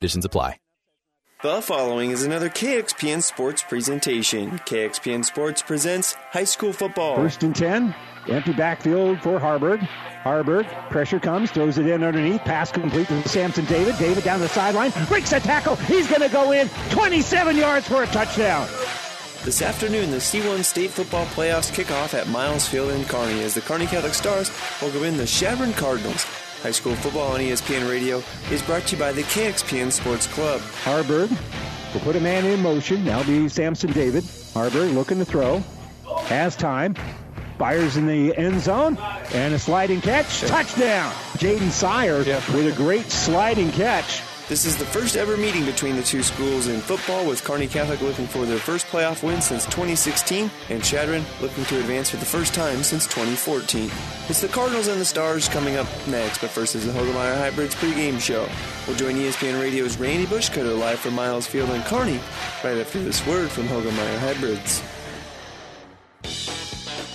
Conditions apply. The following is another KXPN Sports presentation. KXPN Sports presents high school football. First and 10. Empty backfield for Haarberg. Haarberg, pressure comes, throws it in underneath. Pass complete to Samson David. David down the sideline, breaks a tackle. He's going to go in 27 yards for a touchdown. This afternoon, the C1 State Football Playoffs kick off at Miles Field in Kearney as the Kearney Catholic Stars will go in the Chadron Cardinals. High school football on ESPN Radio is brought to you by the KXPN Sports Club. Haarberg will put a man in motion. Now be Samson David. Haarberg looking to throw. Has time. Fires in the end zone. And a sliding catch. Touchdown. Jaden Sire with a great sliding catch. This is the first ever meeting between the two schools in football, with Kearney Catholic looking for their first playoff win since 2016, and Chadron looking to advance for the first time since 2014. It's the Cardinals and the Stars coming up next, but first is the Hoegemeyer Hybrids pregame show. We'll join ESPN Radio's Randy Bushcutter live from Miles Field in Kearney right after this word from Hoegemeyer Hybrids.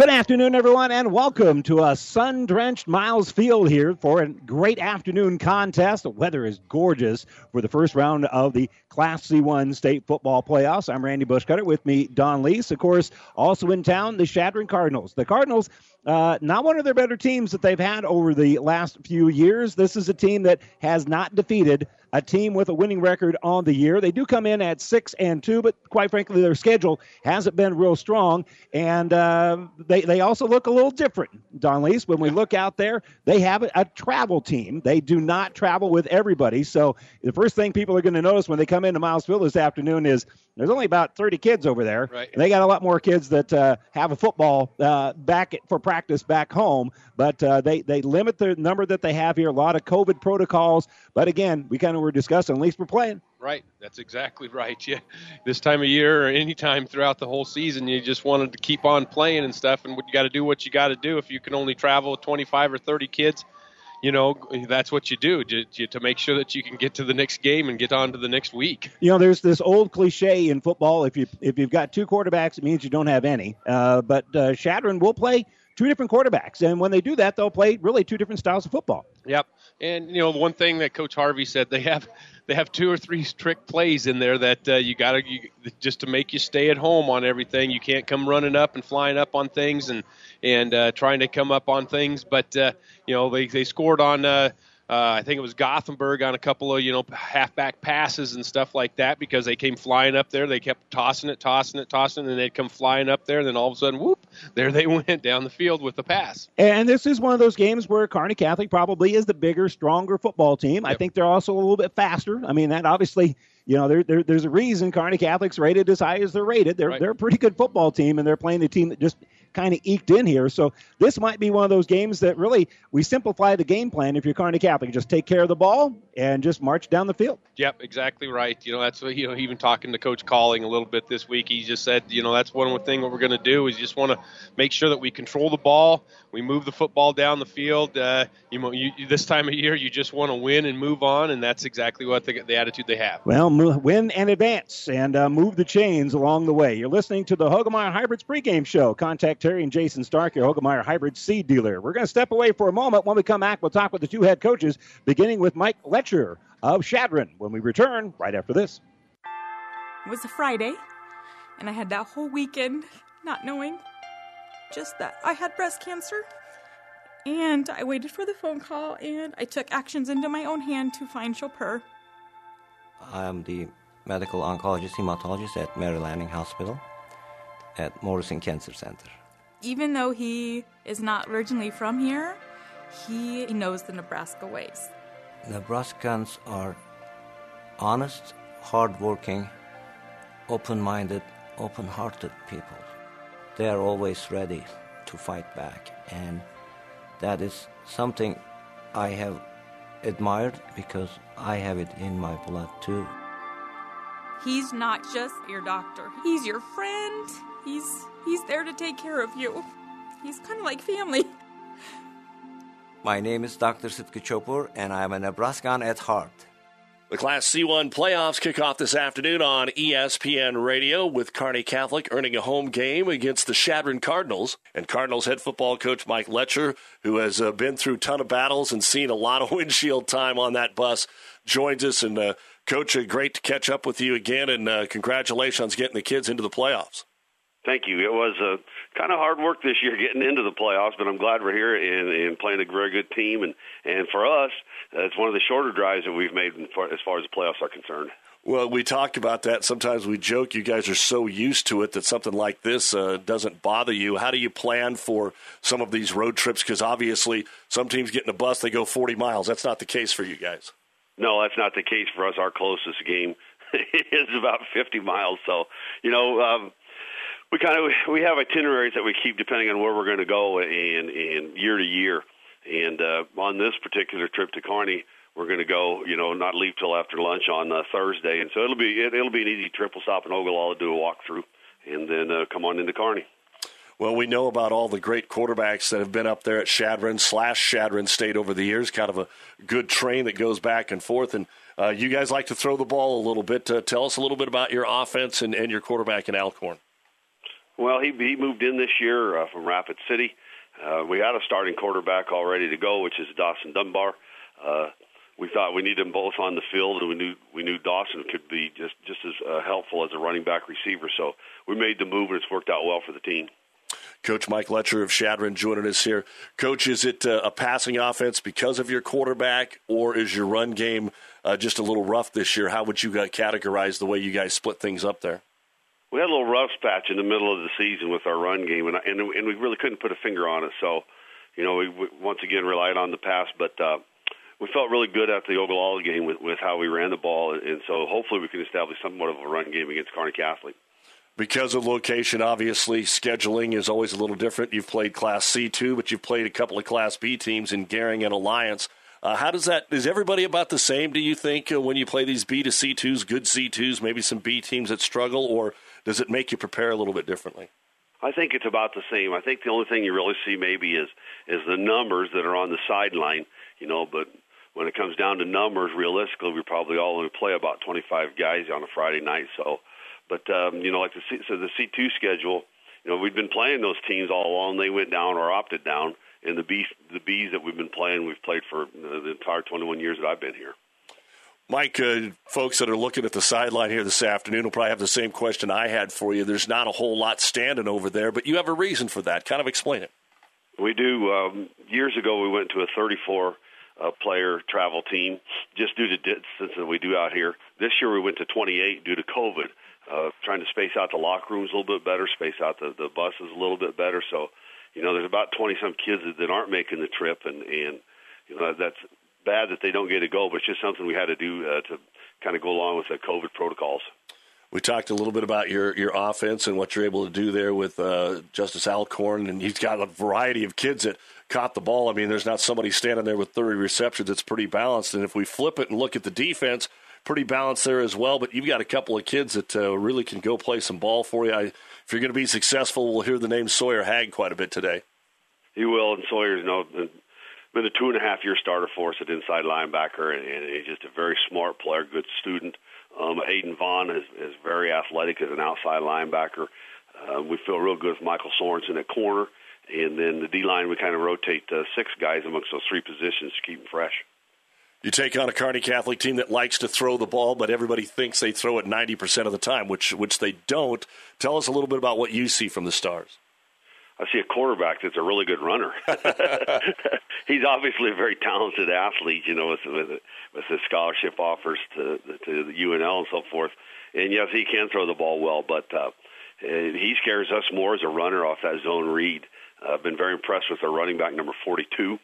Good afternoon, everyone, and welcome to a sun drenched Miles Field here for a great afternoon contest. The weather is gorgeous for the first round of the Class C1 state football playoffs. I'm Randy Bushcutter with me, Don Leese. Of course, also in town, the Chadron Cardinals. The Cardinals, uh, not one of their better teams that they've had over the last few years. This is a team that has not defeated a team with a winning record on the year. They do come in at six and two, but quite frankly, their schedule hasn't been real strong, and uh, they they also look a little different. Don Leese, when we look out there, they have a, a travel team. They do not travel with everybody, so the first thing people are going to notice when they come into Milesville this afternoon is there's only about 30 kids over there. Right. They got a lot more kids that uh, have a football uh, back at, for practice back home, but uh, they they limit the number that they have here. A lot of COVID protocols, but again, we kind of were discussing. At least we're playing. Right, that's exactly right. Yeah, this time of year or any time throughout the whole season, you just wanted to keep on playing and stuff, and you got to do what you got to do. If you can only travel with 25 or 30 kids, you know that's what you do to, to make sure that you can get to the next game and get on to the next week. You know, there's this old cliche in football: if you if you've got two quarterbacks, it means you don't have any. Uh, but uh, Chadron will play two different quarterbacks, and when they do that, they'll play really two different styles of football. Yep, and you know one thing that Coach Harvey said they have they have two or three trick plays in there that uh, you got to just to make you stay at home on everything. You can't come running up and flying up on things and and uh, trying to come up on things. But uh, you know they they scored on. Uh, uh, I think it was Gothenburg on a couple of you know halfback passes and stuff like that because they came flying up there. They kept tossing it, tossing it, tossing, it, and they'd come flying up there. And then all of a sudden, whoop! There they went down the field with the pass. And this is one of those games where Kearney Catholic probably is the bigger, stronger football team. I think they're also a little bit faster. I mean, that obviously, you know, there, there, there's a reason Kearney Catholic's rated as high as they're rated. They're Right. they're a pretty good football team, and they're playing the team that just kind of eked in here. So this might be one of those games that really we simplify the game plan if you're Kearney Catholic. Just take care of the ball and just march down the field. Yep, exactly right. You know, that's what, you know, even talking to Coach Calling a little bit this week, he just said, you know, that's one thing what we're going to do is just want to make sure that we control the ball, we move the football down the field. Uh, you know, you, this time of year, you just want to win and move on, and that's exactly what the, the attitude they have. Well, mo- win and advance and uh, move the chains along the way. You're listening to the Hoegemeyer Hybrids pregame show. Contact Terry and Jason Stark, your Hoegemeyer Hybrid seed dealer. We're going to step away for a moment. When we come back, we'll talk with the two head coaches, beginning with Mike Letcher of Chadron when we return right after this. It was a Friday, and I had that whole weekend not knowing just that I had breast cancer. And I waited for the phone call, and I took actions into my own hand to find Chopin. I am the medical oncologist hematologist at Mary Lanning Hospital at Morrison Cancer Center. Even though he is not originally from here, he knows the Nebraska ways. Nebraskans are honest, hardworking, open minded, open hearted people. They are always ready to fight back, and that is something I have admired because I have it in my blood too. He's not just your doctor. He's your friend. He's he's there to take care of you. He's kind of like family. My name is Dr. Sitki Copur, and I am a Nebraskan at heart. The Class C1 playoffs kick off this afternoon on ESPN Radio with Kearney Catholic earning a home game against the Chadron Cardinals. And Cardinals head football coach Mike Letcher, who has uh, been through a ton of battles and seen a lot of windshield time on that bus, joins us. And, uh, Coach, uh, great to catch up with you again, and uh, congratulations getting the kids into the playoffs. Thank you. It was uh, kind of hard work this year getting into the playoffs, but I'm glad we're here and, and playing a very good team. And, and for us, uh, it's one of the shorter drives that we've made as far as the playoffs are concerned. Well, we talked about that. Sometimes we joke you guys are so used to it that something like this uh, doesn't bother you. How do you plan for some of these road trips? Because obviously, some teams get in a bus, they go 40 miles. That's not the case for you guys. No, that's not the case for us. Our closest game is about 50 miles. So, you know, um, we kind of we have itineraries that we keep depending on where we're going to go and and year to year. And uh, on this particular trip to Kearney, we're going to go, you know, not leave till after lunch on uh, Thursday, and so it'll be it, it'll be an easy trip. We'll stop in Ogallala, do a walkthrough, and then uh, come on into Kearney. Well, we know about all the great quarterbacks that have been up there at Chadron slash Chadron State over the years. Kind of a good train that goes back and forth. And uh, you guys like to throw the ball a little bit. Uh, tell us a little bit about your offense and, and your quarterback in Alcorn. Well, he he moved in this year uh, from Rapid City. Uh, we had a starting quarterback all ready to go, which is Dawson Dunbar. Uh, we thought we needed them both on the field, and we knew we knew Dawson could be just just as uh, helpful as a running back receiver. So we made the move, and it's worked out well for the team. Coach Mike Letcher of Chadron joining us here. Coach, is it uh, a passing offense because of your quarterback, or is your run game uh, just a little rough this year? How would you categorize the way you guys split things up there? We had a little rough patch in the middle of the season with our run game, and and, and we really couldn't put a finger on it. So, you know, we, we once again relied on the pass, but uh, we felt really good at the Ogallala game with, with how we ran the ball, and so hopefully we can establish somewhat of a run game against Kearney Catholic. Because of location, obviously, scheduling is always a little different. You've played Class C2, but you've played a couple of Class B teams in Gering and Alliance. Uh, how does that? Is everybody about the same? Do you think uh, when you play these B to C twos, good C twos, maybe some B teams that struggle, or does it make you prepare a little bit differently? I think it's about the same. I think the only thing you really see maybe is is the numbers that are on the sideline, you know. But when it comes down to numbers, realistically, we probably all only play about 25 guys on a Friday night. So, but um, you know, like the C, so the C2 schedule, you know, we've been playing those teams all along. They went down or opted down. And the B the B's that we've been playing, we've played for the entire 21 years that I've been here. Mike, uh, folks that are looking at the sideline here this afternoon will probably have the same question I had for you. There's not a whole lot standing over there, but you have a reason for that. Kind of explain it. We do. Um, years ago, we went to a 34 uh, player travel team just due to distance that we do out here. This year, we went to 28 due to COVID. Uh, trying to space out the locker rooms a little bit better, space out the, the buses a little bit better. So, you know, there's about 20 some kids that, that aren't making the trip, and and you know that's bad that they don't get a goal, but it's just something we had to do uh, to kind of go along with the COVID protocols. We talked a little bit about your, your offense and what you're able to do there with uh, Justice Alcorn, and he's got a variety of kids that caught the ball. I mean, there's not somebody standing there with 30 receptions. It's pretty balanced. And if we flip it and look at the defense, pretty balanced there as well. But you've got a couple of kids that uh, really can go play some ball for you. I, if you're going to be successful, we'll hear the name Sawyer Hag quite a bit today. He will, and Sawyer's you know been a two and a half year starter for us at inside linebacker, and, and he's just a very smart player, good student. Um, Aiden Vaughn is, is very athletic as an outside linebacker. Uh, we feel real good with Michael Sorensen at corner, and then the D line we kind of rotate uh, six guys amongst those three positions to keep them fresh. You take on a Kearney Catholic team that likes to throw the ball, but everybody thinks they throw it 90% of the time, which which they don't. Tell us a little bit about what you see from the Stars. I see a quarterback that's a really good runner. He's obviously a very talented athlete, you know, with with, with his scholarship offers to to the UNL and so forth. And yes, he can throw the ball well, but uh, he scares us more as a runner off that zone read. Uh, I've been very impressed with our running back number 42.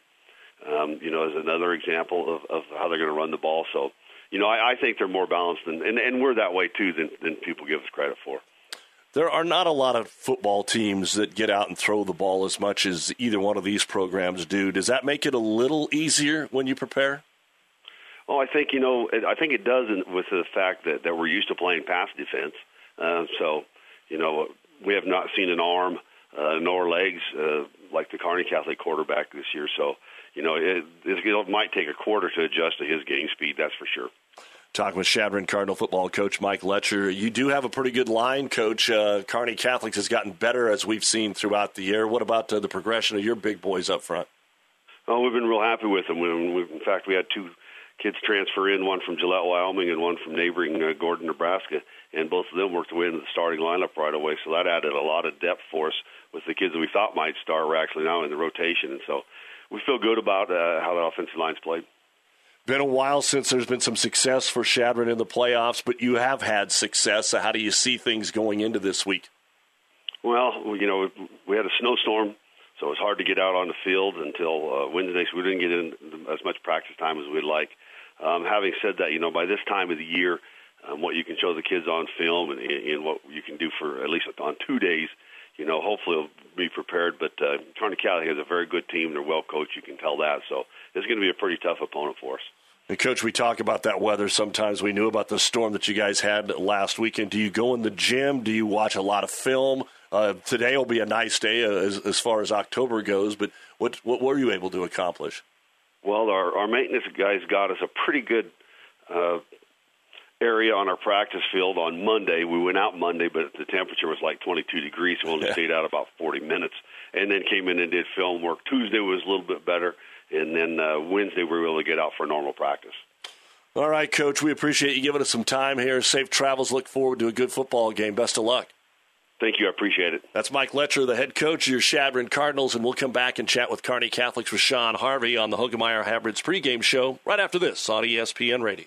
Um, you know, as another example of, of how they're going to run the ball. So, you know, I, I think they're more balanced, than, and and we're that way too than than people give us credit for there are not a lot of football teams that get out and throw the ball as much as either one of these programs do. Does that make it a little easier when you prepare? Oh, I think you know. I think it does with the fact that that we're used to playing pass defense. Uh, so, you know, we have not seen an arm uh, nor legs uh, like the Kearney Catholic quarterback this year. So, you know, it, it might take a quarter to adjust to his game speed. That's for sure. Talking with Chadron Cardinal football coach Mike Letcher. You do have a pretty good line, coach. Uh, Kearney Catholics has gotten better as we've seen throughout the year. What about uh, the progression of your big boys up front? Oh, we've been real happy with them. In fact, we had two kids transfer in, one from Gillette, Wyoming, and one from neighboring uh, Gordon, Nebraska, and both of them worked their way into the starting lineup right away. So that added a lot of depth for us with the kids that we thought might start were actually now in the rotation, and so we feel good about uh, how the offensive line's played. Been a while since there's been some success for Chadron in the playoffs, but you have had success. So how do you see things going into this week? Well, you know, we had a snowstorm, so it's hard to get out on the field until uh, Wednesday. So we didn't get in as much practice time as we'd like. Um, having said that, you know, by this time of the year, um, what you can show the kids on film and, and what you can do for at least on two days, you know, hopefully they'll be prepared. But uh, Kearney Catholic has a very good team. They're well coached. You can tell that. So it's going to be a pretty tough opponent for us. And Coach, we talk about that weather sometimes. We knew about the storm that you guys had last weekend. Do you go in the gym? Do you watch a lot of film? Uh, today will be a nice day uh, as, as far as October goes, but what, what were you able to accomplish? Well, our, our maintenance guys got us a pretty good uh, area on our practice field on Monday. We went out Monday, but the temperature was like 22 degrees, so we only stayed out about 40 minutes, and then came in and did film work. Tuesday was a little bit better, and then uh, Wednesday we were able to get out for normal practice. All right, Coach, we appreciate you giving us some time here. Safe travels. Look forward to a good football game. Best of luck. Thank you. I appreciate it. That's Mike Letcher, the head coach of your Chadron Cardinals, and we'll come back and chat with Kearney Catholics with Sean Harvey on the Hoegemeyer Hybrids pregame show right after this on ESPN Radio.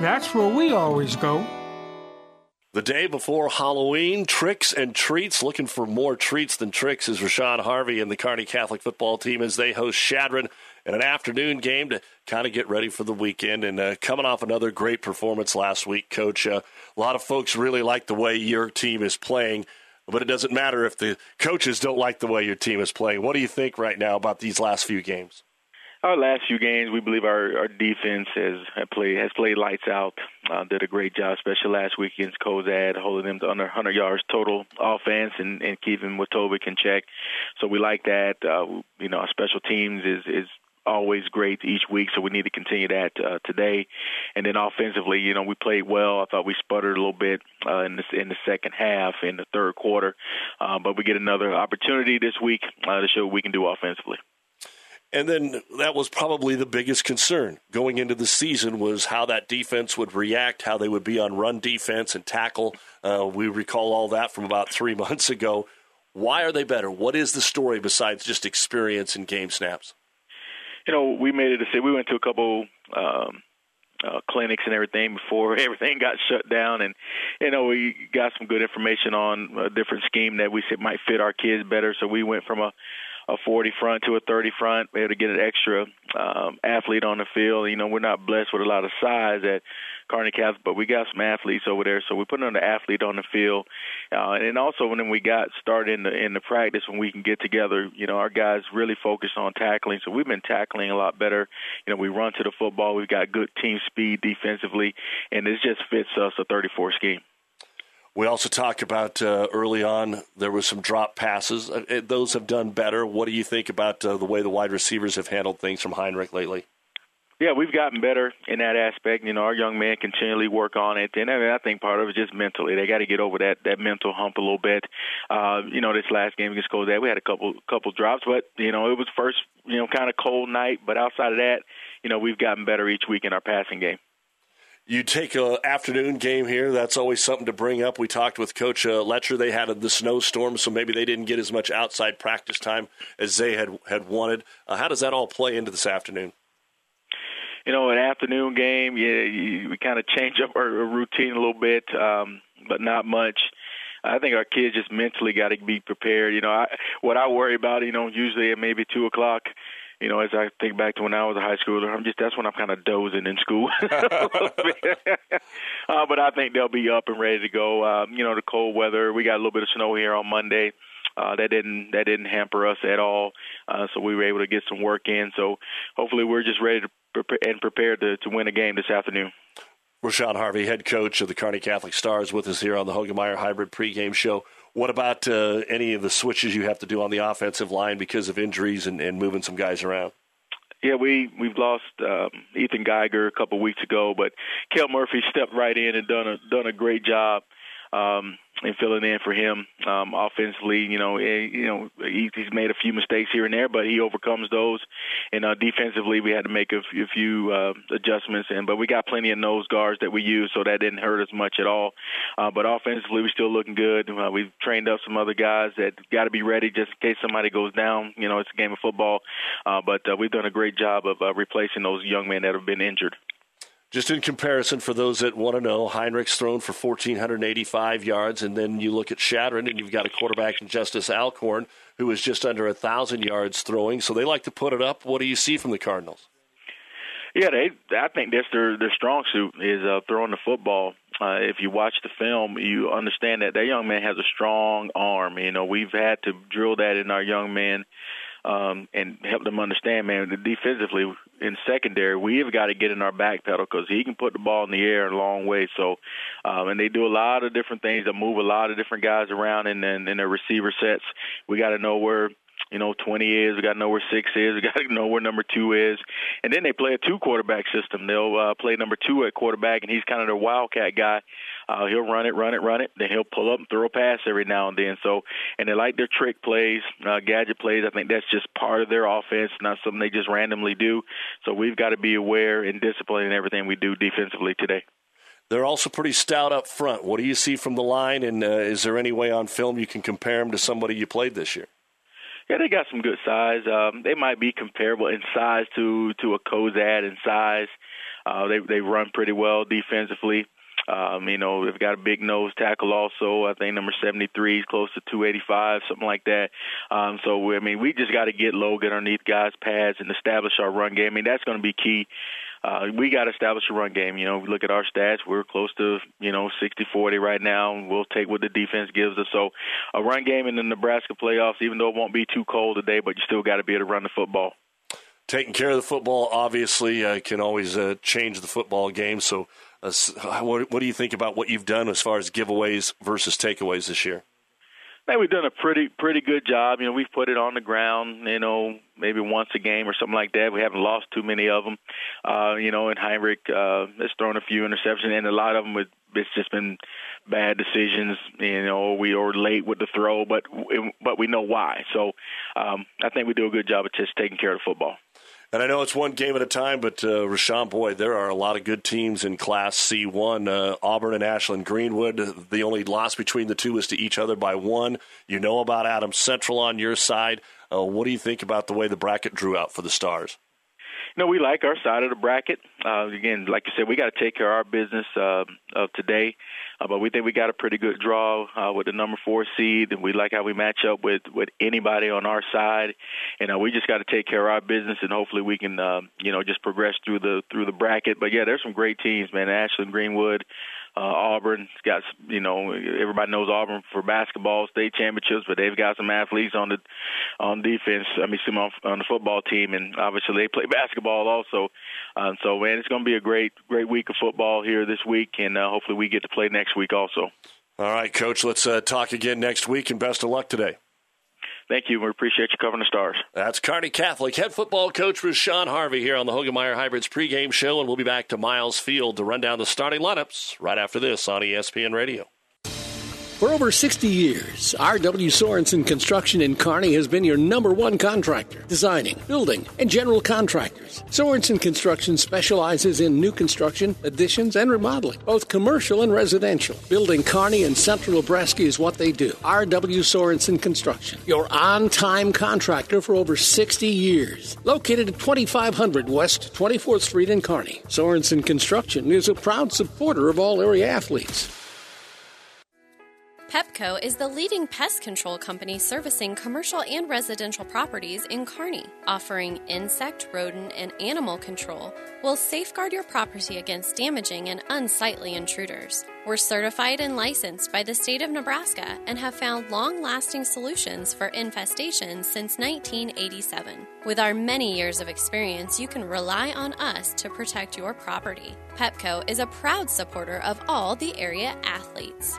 that's where we always go. The day before Halloween, tricks and treats. Looking for more treats than tricks is Rashawn Harvey and the Kearney Catholic football team as they host Chadron in an afternoon game to kind of get ready for the weekend. And uh, coming off another great performance last week, Coach, uh, a lot of folks really like the way your team is playing, but it doesn't matter if the coaches don't like the way your team is playing. What do you think right now about these last few games? Our last few games, we believe our, our defense has played has played lights out. Uh, did a great job, especially last week against Cozad, holding them to under 100 yards total offense and, and keeping Watovic in check. So we like that. Uh, you know, our special teams is is always great each week, so we need to continue that uh, today. And then offensively, you know, we played well. I thought we sputtered a little bit uh, in the in the second half, in the third quarter, uh, but we get another opportunity this week uh, to show what we can do offensively. And then that was probably the biggest concern going into the season was how that defense would react, how they would be on run defense and tackle. Uh, we recall all that from about three months ago. Why are they better? What is the story besides just experience and game snaps? You know, we made it a decision. We went to a couple um, uh, clinics and everything before everything got shut down, and you know we got some good information on a different scheme that we said might fit our kids better. So we went from a a 40 front to a 30 front, able to get an extra um, athlete on the field. You know, we're not blessed with a lot of size at Kearney Catholic, but we got some athletes over there, so we're put another athlete on the field. Uh, and also, when we got started in the in the practice, when we can get together, you know, our guys really focus on tackling. So we've been tackling a lot better. You know, we run to the football. We've got good team speed defensively, and it just fits us a 34 scheme. We also talked about uh, early on there was some drop passes. Uh, those have done better. What do you think about uh, the way the wide receivers have handled things from Heinrich lately? Yeah, we've gotten better in that aspect. You know, our young men continually work on it, and I, mean, I think part of it is just mentally. They got to get over that that mental hump a little bit. Uh, you know, this last game against Cozad, we had a couple couple drops, but you know, it was first you know kind of cold night. But outside of that, you know, we've gotten better each week in our passing game. You take a afternoon game here. That's always something to bring up. We talked with Coach uh, Letcher. They had the snowstorm, so maybe they didn't get as much outside practice time as they had had wanted. Uh, how does that all play into this afternoon? You know, an afternoon game, yeah, you, we kind of change up our routine a little bit, um, but not much. I think our kids just mentally got to be prepared. You know, I, what I worry about, you know, usually at maybe two o'clock you know, as I think back to when I was a high schooler, I'm just that's when I'm kind of dozing in school. uh, but I think they'll be up and ready to go. Um, you know, the cold weather. We got a little bit of snow here on Monday. Uh, that didn't that didn't hamper us at all. Uh, so we were able to get some work in. So hopefully we're just ready to and prepared to, to win a game this afternoon. Rashawn Harvey, head coach of the Kearney Catholic Stars, with us here on the Hoegemeyer Hybrid pregame show. What about uh, any of the switches you have to do on the offensive line because of injuries and, and moving some guys around? Yeah, we we've lost um, Ethan Geiger a couple weeks ago, but Kel Murphy stepped right in and done a done a great job um, and filling in for him um, offensively. You know, eh, you know he, he's made a few mistakes here and there, but he overcomes those. And uh, defensively, we had to make a few, a few uh, adjustments, and but we got plenty of nose guards that we use, so that didn't hurt us much at all. Uh, but offensively, we're still looking good. Uh, we've trained up some other guys that got to be ready just in case somebody goes down. You know, it's a game of football, uh, but uh, we've done a great job of uh, replacing those young men that have been injured. Just in comparison, for those that want to know, Heinrich's thrown for 1,485 yards, and then you look at Chadron, and you've got a quarterback in Justice Alcorn who is just under a 1,000 yards throwing. So they like to put it up. What do you see from the Cardinals? Yeah, they. I think that's their their strong suit is uh, throwing the football. Uh, if you watch the film, you understand that that young man has a strong arm. You know, we've had to drill that in our young men um, and help them understand, man, defensively in secondary, we've got to get in our back pedal because he can put the ball in the air a long way. So, um, and they do a lot of different things that move a lot of different guys around in, in, in their receiver sets. We got to know where you know, 20 is. We got to know where six is. We got to know where number two is. And then they play a two quarterback system. They'll uh, play number two at quarterback, and he's kind of their wildcat guy. Uh, he'll run it, run it, run it. Then he'll pull up and throw a pass every now and then. So, and they like their trick plays, uh, gadget plays. I think that's just part of their offense, not something they just randomly do. So we've got to be aware and disciplined in everything we do defensively today. They're also pretty stout up front. What do you see from the line, and uh, is there any way on film you can compare them to somebody you played this year? Yeah, they got some good size. Um, they might be comparable in size to to a Cozad in size. Uh, they they run pretty well defensively. Um, you know, they've got a big nose tackle also. I think number 73 is close to 285, something like that. Um, so, I mean, we just got to get low, underneath guys' pads, and establish our run game. I mean, that's going to be key uh, we got to establish a run game. You know, we look at our stats, we're close to, you know, 60-40 right now. We'll take what the defense gives us. So a run game in the Nebraska playoffs, even though it won't be too cold today, but you still got to be able to run the football. Taking care of the football, obviously, uh, can always uh, change the football game. So what, do you think about what you've done as far as giveaways versus takeaways this year? Think we've done a pretty pretty good job. You know, we've put it on the ground. You know, maybe once a game or something like that. We haven't lost too many of them. Uh, you know, and Heinrich uh, has thrown a few interceptions, and a lot of them with it's just been bad decisions. You know, we are late with the throw, but but we know why. So um, I think we do a good job of just taking care of the football. And I know it's one game at a time, but uh, Rashawn, boy, there are a lot of good teams in Class C1. Uh, Auburn and Ashland Greenwood, the only loss between the two is to each other by one. You know about Adams Central on your side. Uh, what do you think about the way the bracket drew out for the Stars? No, we like our side of the bracket. Uh, again, like you said, we got to take care of our business uh, of today. Uh, but we think we got a pretty good draw uh, with the number four seed, and we like how we match up with with anybody on our side. And uh, we just got to take care of our business, and hopefully we can, uh, you know, just progress through the through the bracket. But yeah, there's some great teams, man. Ashland, Greenwood, uh, Auburn's got, you know, everybody knows Auburn for basketball state championships, but they've got some athletes on the on defense. I mean, some on, on the football team, and obviously they play basketball also. Um, so, man, it's going to be a great great week of football here this week, and uh, hopefully we get to play next week also. All right, Coach. Let's uh, talk again next week, and best of luck today. Thank you. We appreciate you covering the stars. That's Kearney Catholic head football coach Rashawn Harvey here on the Hoegemeyer Hybrids pregame show, and we'll be back to Miles Field to run down the starting lineups right after this on ESPN Radio. For over 60 years, R.W. Sorensen Construction in Kearney has been your number one contractor, designing, building, and general contractors. Sorensen Construction specializes in new construction, additions, and remodeling, both commercial and residential. Building Kearney and central Nebraska is what they do. R.W. Sorensen Construction, your on time contractor for over 60 years. Located at 2500 West 24th Street in Kearney, Sorensen Construction is a proud supporter of all area athletes. Pepco is the leading pest control company servicing commercial and residential properties in Kearney. Offering insect, rodent, and animal control will safeguard your property against damaging and unsightly intruders. We're certified and licensed by the state of Nebraska and have found long lasting solutions for infestations since 1987. With our many years of experience, you can rely on us to protect your property. Pepco is a proud supporter of all the area athletes.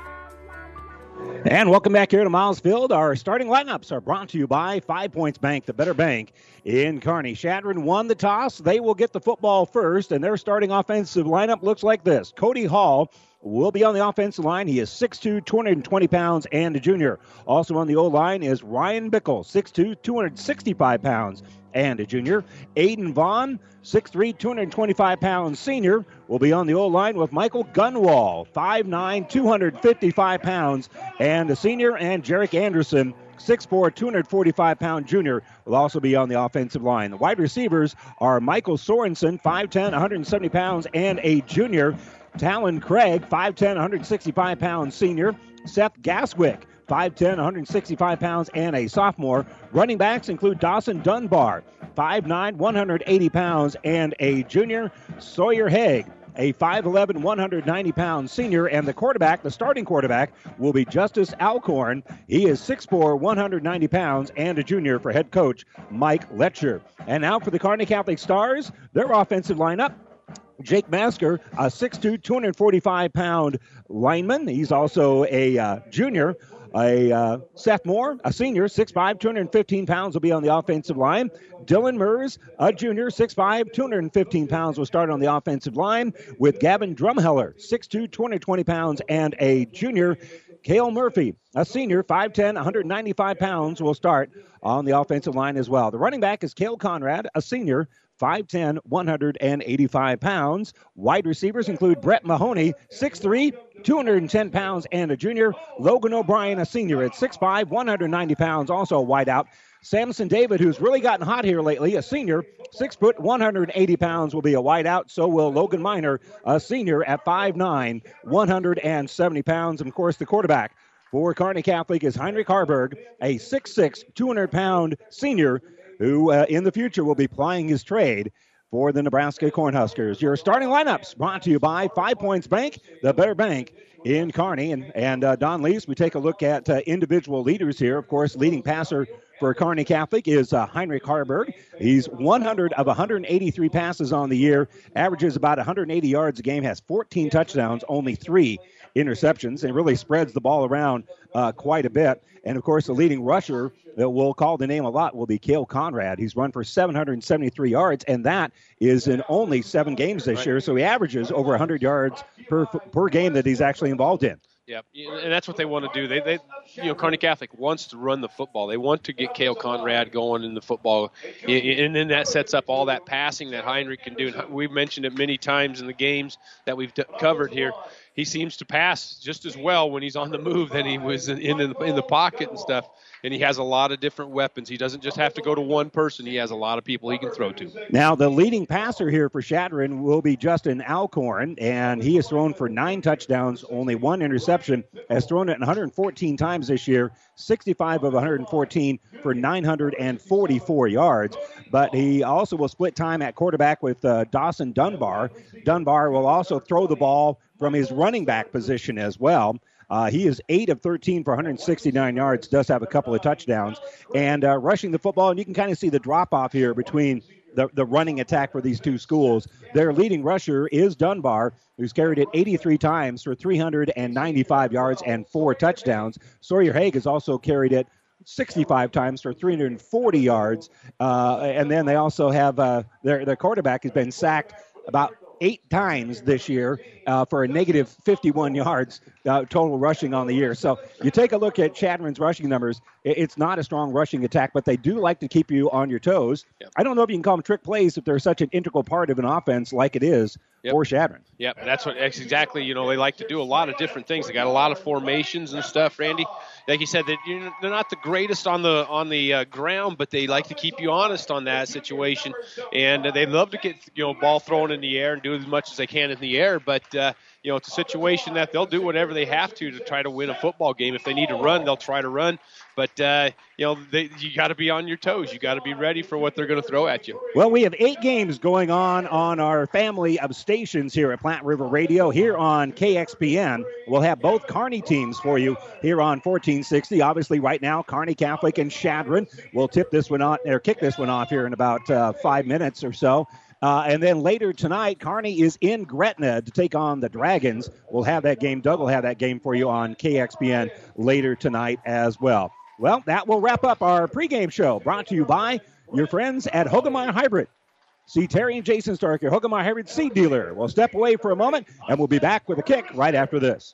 And welcome back here to Miles Field. Our starting lineups are brought to you by Five Points Bank, the better bank in Kearney. Chadron won the toss. They will get the football first, and their starting offensive lineup looks like this Cody Hall will be on the offensive line. He is 6'2, 220 pounds, and a junior. Also on the O line is Ryan Bickle, 6'2, 265 pounds, and a junior. Aiden Vaughn, 6'3, 225 pounds, senior, will be on the O line with Michael Gunwall, 5'9, 255 pounds, and a senior. And Jarek Anderson, 6'4, 245 pound junior will also be on the offensive line. The wide receivers are Michael Sorensen, 5'10, 170 pounds, and a junior. Talon Craig, 5'10, 165 pounds senior. Seth Gaswick, 5'10, 165 pounds, and a sophomore. Running backs include Dawson Dunbar, 5'9, 180 pounds, and a junior. Sawyer Haig, a 5'11, 190 pound senior, and the quarterback, the starting quarterback, will be Justice Alcorn. He is 6'4, 190 pounds, and a junior for head coach Mike Letcher. And now for the Kearney Catholic Stars, their offensive lineup. Jake Masker, a 6'2, 245 pound lineman. He's also a uh, junior. A uh, Seth Moore, a senior, 6'5, 215 pounds, will be on the offensive line. Dylan Mers, a junior, 6'5, 215 pounds, will start on the offensive line with Gavin Drumheller, 6'2, 220 pounds, and a junior. Kale Murphy, a senior, 5'10, 195 pounds, will start on the offensive line as well. The running back is Kale Conrad, a senior, 5'10, 185 pounds. Wide receivers include Brett Mahoney, 6'3, 210 pounds, and a junior. Logan O'Brien, a senior, at 6'5, 190 pounds, also a wideout. Samson David, who's really gotten hot here lately, a senior, six foot, 180 pounds, will be a wideout. So will Logan Miner, a senior at 5'9, 170 pounds. And of course, the quarterback for Kearney Catholic is Heinrich Haarberg, a 6'6, 200 pound senior who uh, in the future will be plying his trade for the Nebraska Cornhuskers. Your starting lineups brought to you by Five Points Bank, the better bank in Kearney. And, and uh, Don Lees, we take a look at uh, individual leaders here. Of course, leading passer for Kearney Catholic is uh, Heinrich Haarberg. He's 100 of 183 passes on the year, averages about 180 yards a game, has 14 touchdowns, only three interceptions, and really spreads the ball around uh, quite a bit. And of course, the leading rusher that we'll call the name a lot will be Kale Conrad. He's run for 773 yards, and that is in only seven games this year. So he averages over 100 yards per per game that he's actually involved in. Yeah, and that's what they want to do. They, they, you know, Kearney Catholic wants to run the football. They want to get Kale Conrad going in the football, and then that sets up all that passing that Heinrich can do. And we've mentioned it many times in the games that we've covered here. He seems to pass just as well when he's on the move than he was in, in, the, in the pocket and stuff and he has a lot of different weapons. He doesn't just have to go to one person. He has a lot of people he can throw to. Now, the leading passer here for Chadron will be Justin Alcorn, and he has thrown for nine touchdowns, only one interception, has thrown it 114 times this year, 65 of 114 for 944 yards. But he also will split time at quarterback with uh, Dawson Dunbar. Dunbar will also throw the ball from his running back position as well. Uh, he is 8 of 13 for 169 yards, does have a couple of touchdowns, and uh, rushing the football. And you can kind of see the drop off here between the, the running attack for these two schools. Their leading rusher is Dunbar, who's carried it 83 times for 395 yards and four touchdowns. Sawyer Haig has also carried it 65 times for 340 yards. Uh, and then they also have uh, their, their quarterback has been sacked about eight times this year uh, for a negative 51 yards uh, total rushing on the year. So you take a look at Chadron's rushing numbers. It's not a strong rushing attack, but they do like to keep you on your toes. Yep. I don't know if you can call them trick plays if they're such an integral part of an offense like it is yep. for Chadron. Yep, that's what that's exactly. You know, they like to do a lot of different things. They got a lot of formations and stuff, Randy like you said, that they're not the greatest on the on the uh, ground, but they like to keep you honest on that situation, and they love to get you know ball thrown in the air and do as much as they can in the air. But uh, you know it's a situation that they'll do whatever they have to to try to win a football game. If they need to run, they'll try to run. But uh, you know, they, you got to be on your toes. You got to be ready for what they're going to throw at you. Well, we have eight games going on on our family of stations here at Platte River Radio. Here on KXPN, we'll have both Kearney teams for you here on 1460. Obviously, right now, Kearney Catholic and Chadron will tip this one on or kick this one off here in about uh, five minutes or so. Uh, and then later tonight, Kearney is in Gretna to take on the Dragons. We'll have that game. Doug will have that game for you on KXPN later tonight as well. Well, that will wrap up our pregame show brought to you by your friends at Hoegemeyer Hybrid. See Terry and Jason Stark, your Hoegemeyer Hybrid seed dealer. We'll step away for a moment and we'll be back with a kick right after this.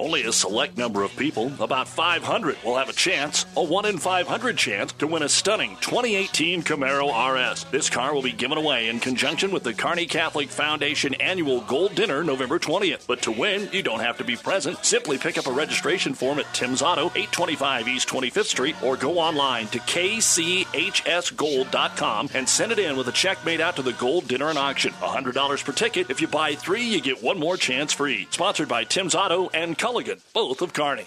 Only a select number of people, about 500, will have a chance, a 1 in 500 chance, to win a stunning 2018 Camaro RS. This car will be given away in conjunction with the Kearney Catholic Foundation annual Gold Dinner November 20th. But to win, you don't have to be present. Simply pick up a registration form at Tim's Auto, 825 East 25th Street, or go online to kchsgold.com and send it in with a check made out to the Gold Dinner and Auction. $100 per ticket. If you buy three, you get one more chance free. Sponsored by Tim's Auto and Both of Kearney.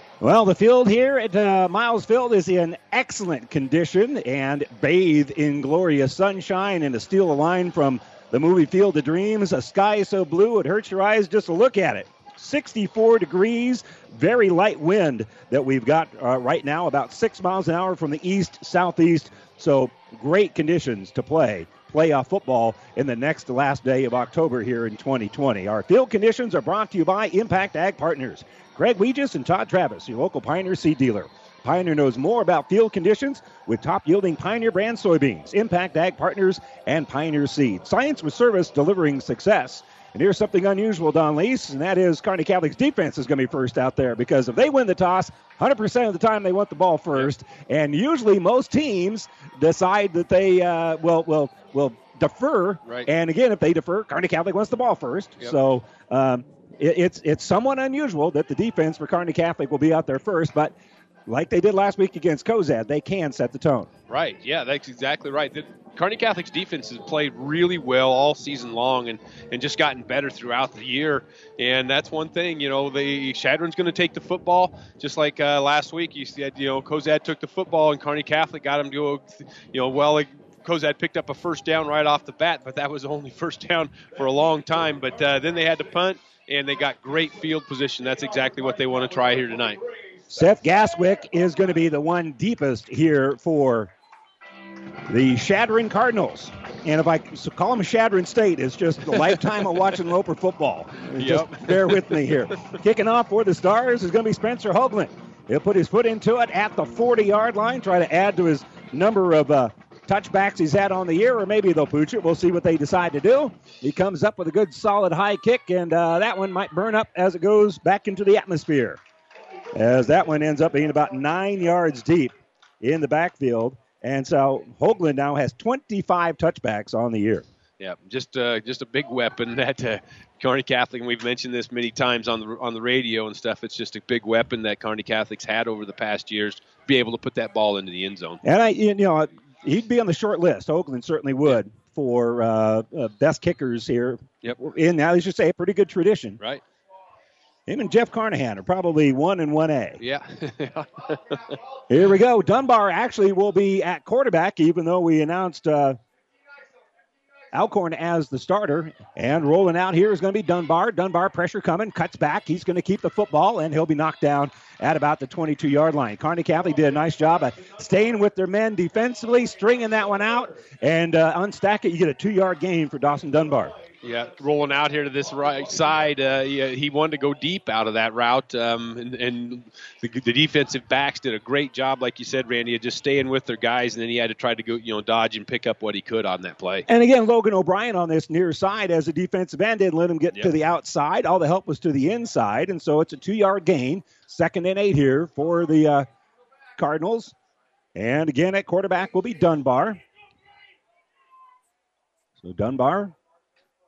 Well, the field here at uh, Miles Field is in excellent condition and bathed in glorious sunshine. And to steal a line from the movie Field of Dreams, a sky so blue it hurts your eyes just to look at it. 64 degrees, very light wind that we've got uh, right now, about six miles an hour from the east southeast. So great conditions to play playoff football in the next last day of October here in 2020. Our field conditions are brought to you by Impact Ag Partners. Greg Weegis and Todd Travis, your local Pioneer seed dealer. Pioneer knows more about field conditions with top yielding Pioneer brand soybeans, Impact Ag Partners, and Pioneer Seed. Science with service delivering success. And here's something unusual, Don Lease, and that is Kearney Catholic's defense is going to be first out there because if they win the toss, 100% of the time they want the ball first. And usually most teams decide that they uh, will, will, will defer. Right. And again, if they defer, Kearney Catholic wants the ball first. Yep. So um, it, it's it's somewhat unusual that the defense for Kearney Catholic will be out there first, but like they did last week against Cozad, they can set the tone. Right. Yeah, that's exactly right. The, Kearney Catholic's defense has played really well all season long and, and just gotten better throughout the year. And that's one thing, you know, the Chadron's going to take the football just like uh, last week. You said, you know, Cozad took the football and Kearney Catholic got him to go, you know, well, Cozad picked up a first down right off the bat, but that was the only first down for a long time. But uh, then they had to punt, and they got great field position. That's exactly what they want to try here tonight. Seth Gaswick is going to be the one deepest here for the Chadron Cardinals. And if I call them Chadron State, it's just a lifetime of watching Loper football. Just bear with me here. Kicking off for the Stars is going to be Spencer Hoagland. He'll put his foot into it at the 40 yard line, try to add to his number of uh, touchbacks he's had on the year, or maybe they'll pooch it. We'll see what they decide to do. He comes up with a good, solid high kick, and uh, that one might burn up as it goes back into the atmosphere. As that one ends up being about nine yards deep in the backfield. And so Hoagland now has 25 touchbacks on the year. Yeah, just uh, just a big weapon that uh, Kearney Catholic. And we've mentioned this many times on the on the radio and stuff. It's just a big weapon that Kearney Catholics had over the past years. To be able to put that ball into the end zone. And I, you know, he'd be on the short list. Hoagland certainly would for uh, uh, best kickers here. Yep. In now, let's just say a pretty good tradition. Right. Him and Jeff Carnahan are probably one and one A. Yeah. Here we go. Dunbar actually will be at quarterback, even though we announced uh, Alcorn as the starter. And rolling out here is going to be Dunbar. Dunbar pressure coming, cuts back. He's going to keep the football, and he'll be knocked down at about the 22 yard line. Kearney Catholic did a nice job of staying with their men defensively, stringing that one out, and uh, unstack it. You get a two yard gain for Dawson Dunbar. Yeah, rolling out here to this right side. Uh, he, he, wanted to go deep out of that route, um, and, and the, the, defensive backs did a great job, like you said, Randy, of just staying with their guys, and then he had to try to go, you know, dodge and pick up what he could on that play. And again, Logan O'Brien on this near side as a defensive end didn't let him get yep. to the outside. All the help was to the inside, and so it's a two-yard gain, second and eight here for the uh, Cardinals. And again, at quarterback will be Dunbar. So Dunbar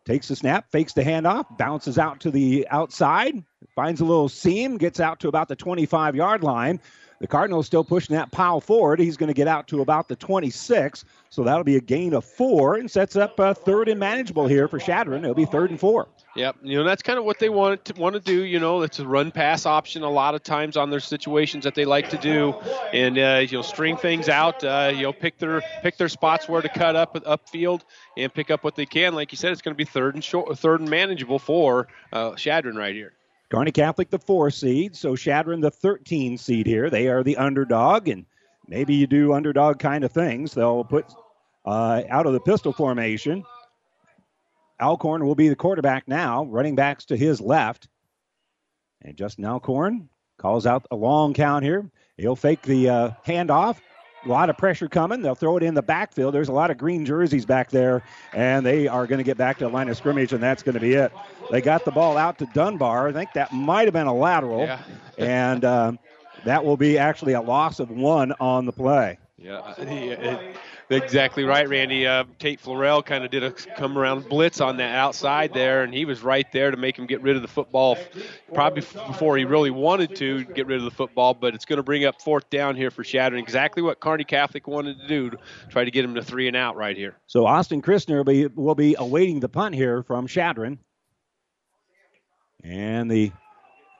takes the snap, fakes the handoff, bounces out to the outside, finds a little seam, gets out to about the 25 yard line. The Cardinals still pushing that pile forward. He's going to get out to about the 26, so that'll be a gain of four and sets up a third and manageable here for Chadron. It'll be third and four. Yep, you know that's kind of what they want to want to do. You know, it's a run pass option a lot of times on their situations that they like to do, and uh, you know string things out. Uh, you know, pick their pick their spots where to cut up upfield and pick up what they can. Like you said, it's going to be third and short, third and manageable for uh, Chadron right here. Kearney Catholic, the four seed, so Chadron, the 13 seed here. They are the underdog, and maybe you do underdog kind of things. They'll put uh, out of the pistol formation Alcorn will be the quarterback now, running backs to his left. And Justin Alcorn calls out a long count here. He'll fake the uh, handoff. A lot of pressure coming. They'll throw it in the backfield. There's a lot of green jerseys back there, and they are going to get back to the line of scrimmage, and that's going to be it. They got the ball out to Dunbar. I think that might have been a lateral, yeah. and uh, that will be actually a loss of one on the play. Yeah, it, exactly right, Randy. Uh, Tate Florell kind of did a come around blitz on that outside there, and he was right there to make him get rid of the football, probably before he really wanted to get rid of the football. But it's going to bring up fourth down here for Chadron. Exactly what Kearney Catholic wanted to do try to get him to three and out right here. So Austin Christner will be, will be awaiting the punt here from Chadron, And the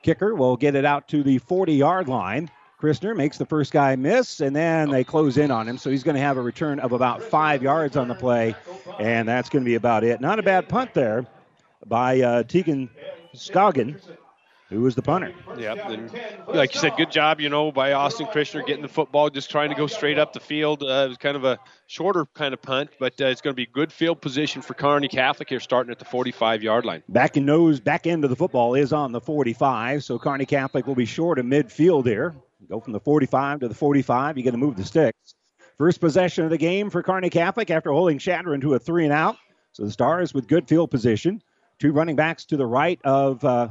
kicker will get it out to the 40 yard line. Christner makes the first guy miss, and then they close in on him. So he's going to have a return of about five yards on the play, and that's going to be about it. Not a bad punt there by uh, Tegan Scoggin who was the punter. Yeah, and like you said, good job, you know, by Austin Christner getting the football, just trying to go straight up the field. Uh, it was kind of a shorter kind of punt, but uh, it's going to be good field position for Kearney Catholic here, starting at the 45-yard line. Back and nose, back end of the football is on the 45, so Kearney Catholic will be short of midfield here. Go from the 45 to the 45. You got to move the sticks. First possession of the game for Kearney Catholic after holding Chadron to a three and out. So the Stars with good field position. Two running backs to the right of uh,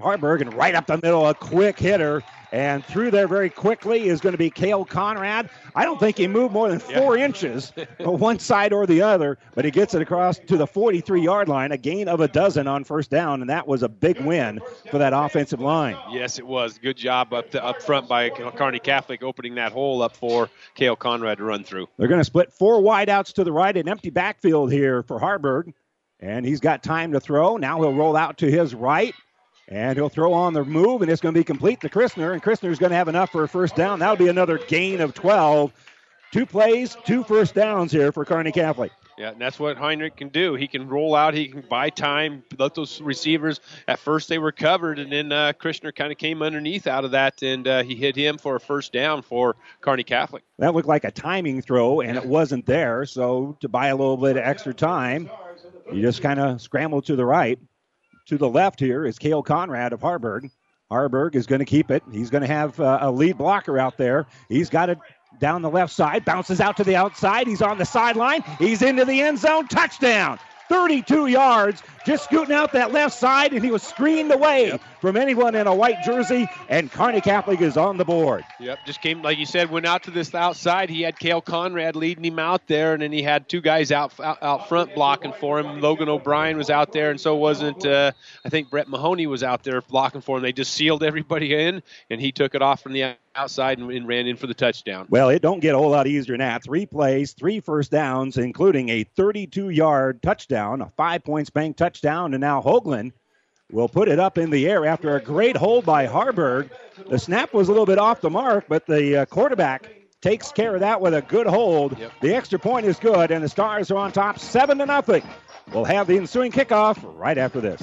Haarberg, and right up the middle, a quick hitter. And through there very quickly is going to be Kale Conrad. I don't think he moved more than four yeah. inches, one side or the other, but he gets it across to the 43 yard line, a gain of a dozen on first down, and that was a big win for that offensive line. Yes, it was. Good job up, to, up front by Kearney Catholic opening that hole up for Kale Conrad to run through. They're going to split four wideouts to the right, an empty backfield here for Haarberg. And he's got time to throw. Now he'll roll out to his right. And he'll throw on the move, and it's going to be complete to Christner. And Christner's going to have enough for a first down. That'll be another gain of 12. Two plays, two first downs here for Kearney Catholic. Yeah, and that's what Heinrich can do. He can roll out, he can buy time, let those receivers. At first, they were covered, and then uh, Christner kind of came underneath out of that, and uh, he hit him for a first down for Kearney Catholic. That looked like a timing throw, and it wasn't there. So to buy a little bit of extra time, you just kind of scramble to the right. To the left here is Kale Conrad of Haarberg. Haarberg is going to keep it. He's going to have uh, a lead blocker out there. He's got it down the left side, bounces out to the outside. He's on the sideline. He's into the end zone. Touchdown. 32 yards, just scooting out that left side, and he was screened away yep. from anyone in a white jersey, and Kearney Catholic is on the board. Yep, just came, like you said, went out to this outside. He had Kale Conrad leading him out there, and then he had two guys out out, out front blocking for him. Logan O'Brien was out there, and so wasn't, uh, I think Brett Mahoney was out there blocking for him. They just sealed everybody in, and he took it off from the outside and, and, ran in for the touchdown. Well, it don't get a whole lot easier than that. Three plays, three first downs, including a 32-yard touchdown, a five points bank touchdown, and now Hoagland will put it up in the air after a great hold by Haarberg. The snap was a little bit off the mark, but the uh, quarterback takes care of that with a good hold. Yep. The extra point is good, and the Stars are on top, seven to nothing. We'll have the ensuing kickoff right after this.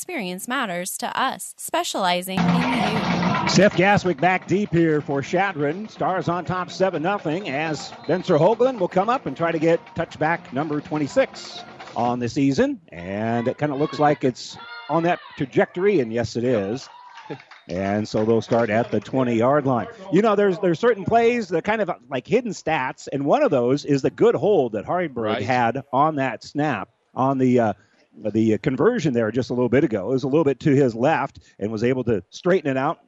experience matters to us, specializing in you. Seth Gaswick back deep here for Chadron. Stars on top 7 0 as Spencer Hoagland will come up and try to get touchback number 26 on the season. And it kind of looks like it's on that trajectory, and yes, it is. And so they'll start at the 20 yard line. You know, there's there's certain plays that kind of like hidden stats, and one of those is the good hold that Haarberg right. had on that snap on the uh, the conversion there just a little bit ago. It was a little bit to his left and was able to straighten it out.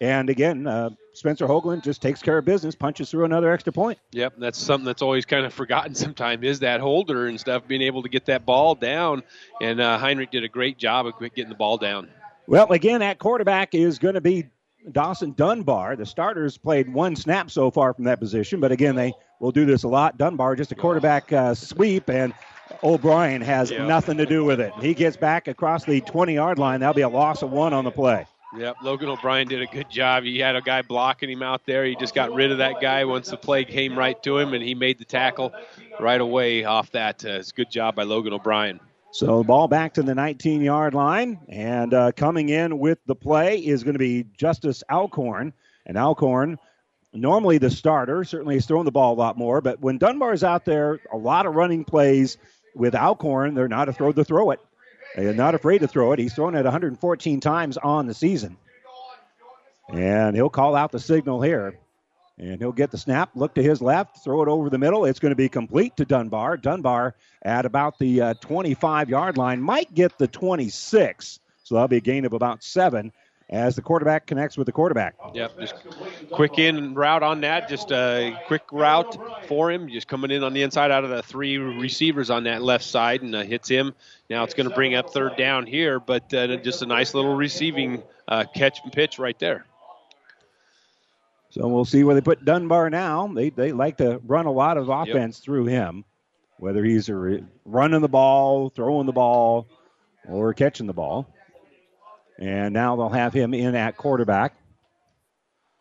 And again, uh, Spencer Hoagland just takes care of business, punches through another extra point. Yep, that's something that's always kind of forgotten sometimes is that holder and stuff, being able to get that ball down. And uh, Heinrich did a great job of getting the ball down. Well, again, at quarterback is going to be Dawson Dunbar. The starters played one snap so far from that position, but again, they will do this a lot. Dunbar just a quarterback uh, sweep, and O'Brien has yep. nothing to do with it. He gets back across the 20 yard line. That'll be a loss of one on the play. Yep, Logan O'Brien did a good job. He had a guy blocking him out there. He just got rid of that guy once the play came right to him, and he made the tackle right away off that. Uh, it's a good job by Logan O'Brien. So the ball back to the 19 yard line, and uh, coming in with the play is going to be Justice Alcorn. And Alcorn, normally the starter, certainly he's throwing the ball a lot more, but when Dunbar's out there, a lot of running plays with Alcorn, they're not afraid to throw it. They're not afraid to throw it. He's thrown it 114 times on the season. And he'll call out the signal here. And he'll get the snap, look to his left, throw it over the middle. It's going to be complete to Dunbar. Dunbar at about the uh, 25 yard line, might get the 26. So that'll be a gain of about seven. As the quarterback connects with the quarterback. Yep, just quick in route on that. Just a quick route for him. Just coming in on the inside out of the three receivers on that left side and uh, hits him. Now it's going to bring up third down here, but uh, just a nice little receiving uh, catch and pitch right there. So we'll see where they put Dunbar now. They, they like to run a lot of offense yep. through him, whether he's running the ball, throwing the ball, or catching the ball. And now they'll have him in at quarterback.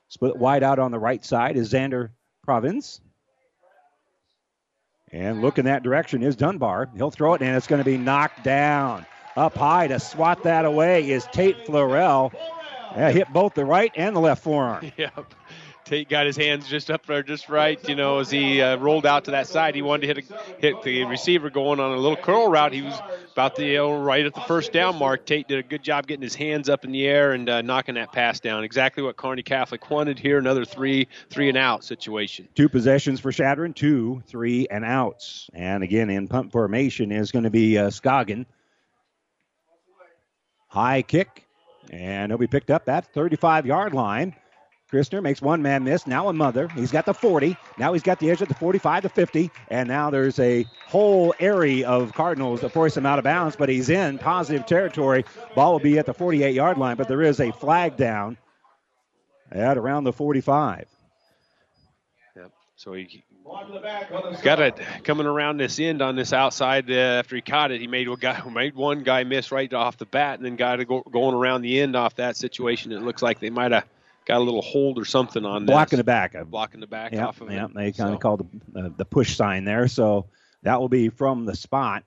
Split wide out on the right side is Xander Province. And look in that direction is Dunbar. He'll throw it, and it's going to be knocked down. Up high to swat that away is Tate Florell. Yeah, hit both the right and the left forearm. Yep. Tate got his hands just up there, just right. You know, as he uh, rolled out to that side, he wanted to hit a, hit the receiver going on a little curl route. He was about the know, right at the first down mark. Tate did a good job getting his hands up in the air and uh, knocking that pass down. Exactly what Kearney Catholic wanted here. Another three three and out situation. Two possessions for Chadron, two three and outs. And again, in punt formation is going to be uh, Scoggin. High kick, and he'll be picked up at 35 yard line. Christner makes one man miss. Now a mother. He's got the 40. Now he's got the edge at the 45 to 50. And now there's a whole area of Cardinals that force him out of bounds, but he's in positive territory. Ball will be at the 48 yard line, but there is a flag down at around the 45. Yep. So he got it coming around this end on this outside uh, after he caught it. He made a guy made one guy miss right off the bat, and then got it go, going around the end off that situation. It looks like they might have got a little hold or something on blocking the back. Blocking the back yep, off of yep, it. They kind so. of called the, uh, the push sign there, so that will be from the spot.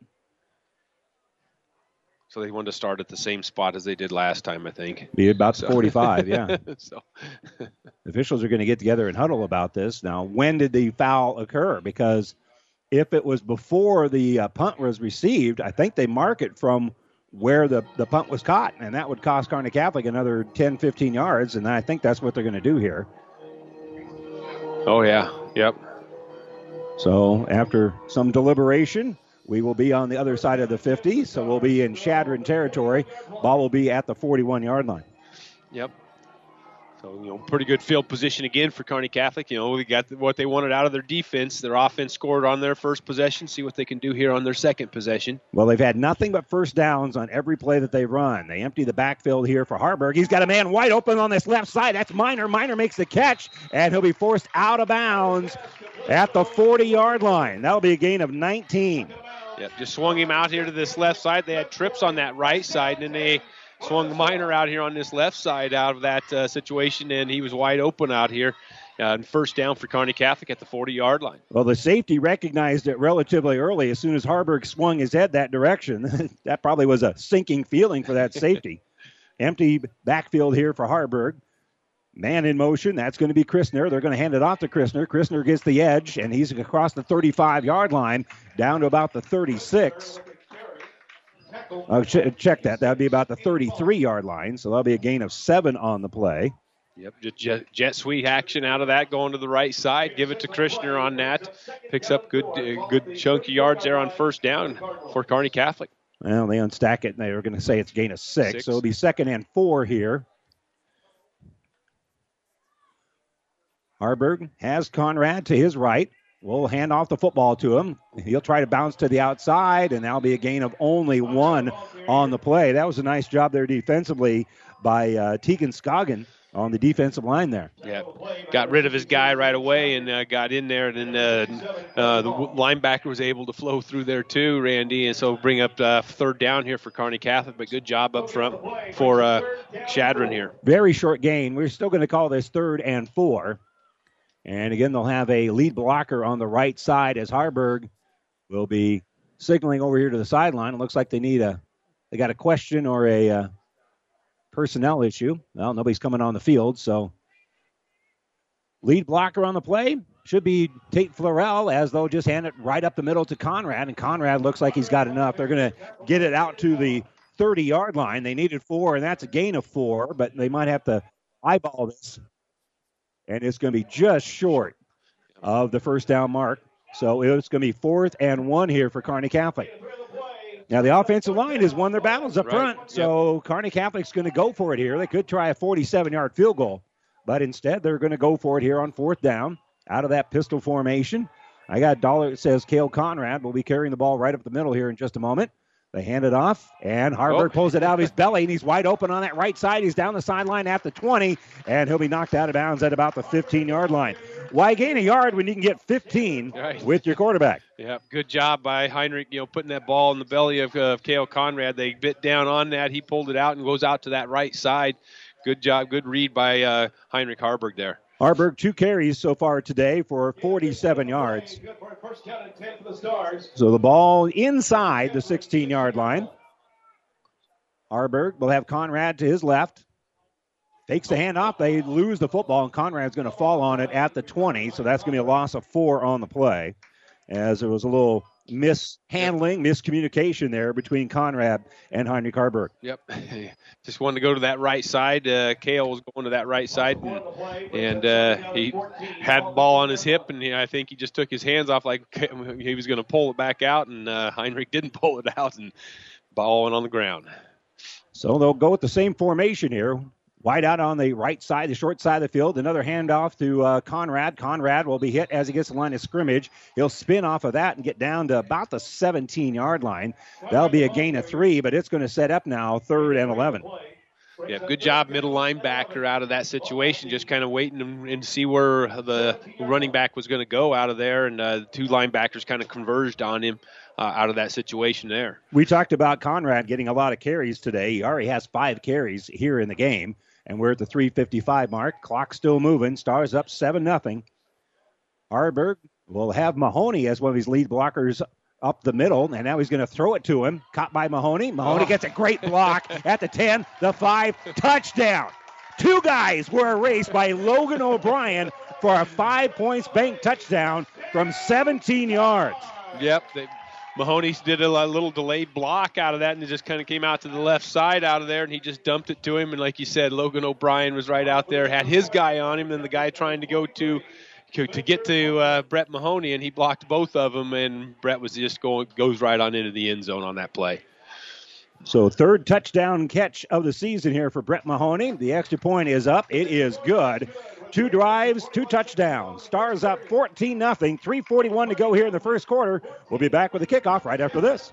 So they wanted to start at the same spot as they did last time, I think. Be about so. 45, yeah. so officials are going to get together and huddle about this. Now, when did the foul occur? Because if it was before the uh, punt was received, I think they mark it from where the, the punt was caught, and that would cost Kearney Catholic another 10, 15 yards, and I think that's what they're going to do here. Oh, yeah. Yep. So after some deliberation, we will be on the other side of the 50, so we'll be in Chadron territory. Ball will be at the 41 yard line. Yep. So, you know, pretty good field position again for Kearney Catholic. You know, they got what they wanted out of their defense. Their offense scored on their first possession. See what they can do here on their second possession. Well, they've had nothing but first downs on every play that they run. They empty the backfield here for Haarberg. He's got a man wide open on this left side. That's Miner. Miner makes the catch, and he'll be forced out of bounds at the 40 yard line. That'll be a gain of 19. Yep, just swung him out here to this left side. They had trips on that right side, and then they swung Miner out here on this left side out of that uh, situation, and he was wide open out here. Uh, first down for Kearney Catholic at the 40 yard line. Well, the safety recognized it relatively early as soon as Haarberg swung his head that direction. that probably was a sinking feeling for that safety. Empty backfield here for Haarberg. Man in motion. That's going to be Christner. They're going to hand it off to Christner. Christner gets the edge, and he's across the 35 yard line down to about the 36. Uh, ch- check that. That would be about the 33 yard line. So that'll be a gain of seven on the play. Yep, just jet, jet sweep action out of that, going to the right side. Give it to Christner on that. Picks up good, uh, good chunky yards there on first down for Kearney Catholic. Well, they unstack it, and they were going to say it's gain of six. Six. So it'll be second and four here. Haarberg has Conrad to his right. We'll hand off the football to him. He'll try to bounce to the outside, and that'll be a gain of only one on the play. That was a nice job there defensively by uh, Tegan Scoggin on the defensive line there. Yeah, got rid of his guy right away and uh, got in there, and then uh, uh, the linebacker was able to flow through there too, Randy, and so bring up uh, third down here for Kearney Catholic. But good job up front for uh, Chadron here. Very short gain. We're still going to call this third and four. And again, they'll have a lead blocker on the right side as Haarberg will be signaling over here to the sideline. It looks like they need a, they got a question or a uh, personnel issue. Well, nobody's coming on the field, so lead blocker on the play should be Tate Florell, as they'll just hand it right up the middle to Conrad, and Conrad looks like he's got enough. They're going to get it out to the 30 yard line. They needed four, and that's a gain of four, but they might have to eyeball this and it's going to be just short of the first down mark. So it's going to be fourth and one here for Kearney Catholic. Now the offensive line has won their battles up Right. front, so Kearney Catholic's going to go for it here. They could try a 47-yard field goal, but instead they're going to go for it here on fourth down out of that pistol formation. I got a dollar that says Kale Conrad will be carrying the ball right up the middle here in just a moment. They hand it off, and Haarberg Oh. pulls it out of his belly, and he's wide open on that right side. He's down the sideline at the 20, and he'll be knocked out of bounds at about the 15-yard line. Why gain a yard when you can get 15 Right. with your quarterback? Yeah, good job by Heinrich. You know, putting that ball in the belly of, of Kale Conrad. They bit down on that. He pulled it out and goes out to that right side. Good job, good read by uh, Heinrich Haarberg there. Haarberg, two carries so far today for 47 yards. So the ball inside the 16 yard line. Haarberg will have Conrad to his left. Takes the handoff. They lose the football, and Conrad's going to fall on it at the 20. So that's going to be a loss of four on the play, as there was a little mishandling, miscommunication there between Conrad and Heinrich Haarberg. Yep. Just wanted to go to that right side. Uh, Kale was going to that right side, and, and uh, he had the ball on his hip, and I think he just took his hands off like he was going to pull it back out, and uh, Heinrich didn't pull it out, and ball went on the ground. So they'll go with the same formation here. Wide out on the right side, the short side of the field. Another handoff to uh, Conrad. Conrad will be hit as he gets the line of scrimmage. He'll spin off of that and get down to about the 17 yard line. That'll be a gain of three, but it's going to set up now third and 11. Yeah, good job, middle linebacker out of that situation, just kind of waiting and, see where the running back was going to go out of there, and uh, the two linebackers kind of converged on him uh, out of that situation there. We talked about Conrad getting a lot of carries today. He already has five carries here in the game, and we're at the 355 mark. Clock still moving. Stars up 7 nothing. Haarberg will have Mahoney as one of his lead blockers up the middle, and now he's going to throw it to him. Caught by Mahoney. Mahoney Oh. gets a great block at the 10, the 5, touchdown. Two guys were erased by Logan O'Brien for a five points bank touchdown from 17 yards. Yep. They, Mahoney did a little delayed block out of that, and it just kind of came out to the left side out of there, and he just dumped it to him. And like you said, Logan O'Brien was right out there, had his guy on him, and the guy trying to go to to, get to uh, Brett Mahoney, and he blocked both of them, and Brett was just going goes right on into the end zone on that play. So third touchdown catch of the season here for Brett Mahoney. The extra point is up. It is good. Two drives, two touchdowns. Stars up 14 nothing. 341 to go here in the first quarter. We'll be back with the kickoff right after this.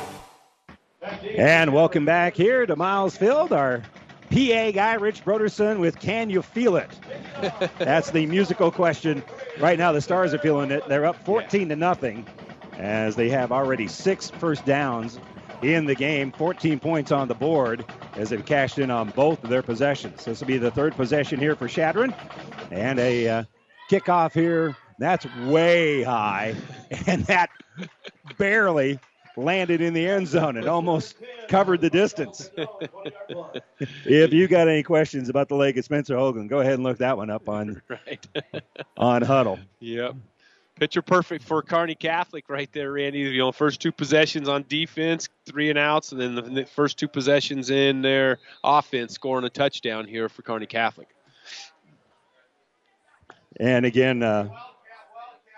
And welcome back here to Miles Field. Our PA guy, Rich Broderson, with Can You Feel It? That's the musical question. Right now, the Stars are feeling it. They're up 14 to nothing as they have already six first downs in the game, 14 points on the board as they've cashed in on both of their possessions. This will be the third possession here for Chadron. And a uh, kickoff here. That's way high. And that barely landed in the end zone. It almost covered the distance. if you got any questions about the leg of Spencer Hoagland, go ahead and look that one up on right. on Huddle. Yep. Picture perfect for Kearney Catholic right there, Randy. You know, first two possessions on defense, three and outs, and then the- the first two possessions in their offense, scoring a touchdown here for Kearney Catholic. And again, uh,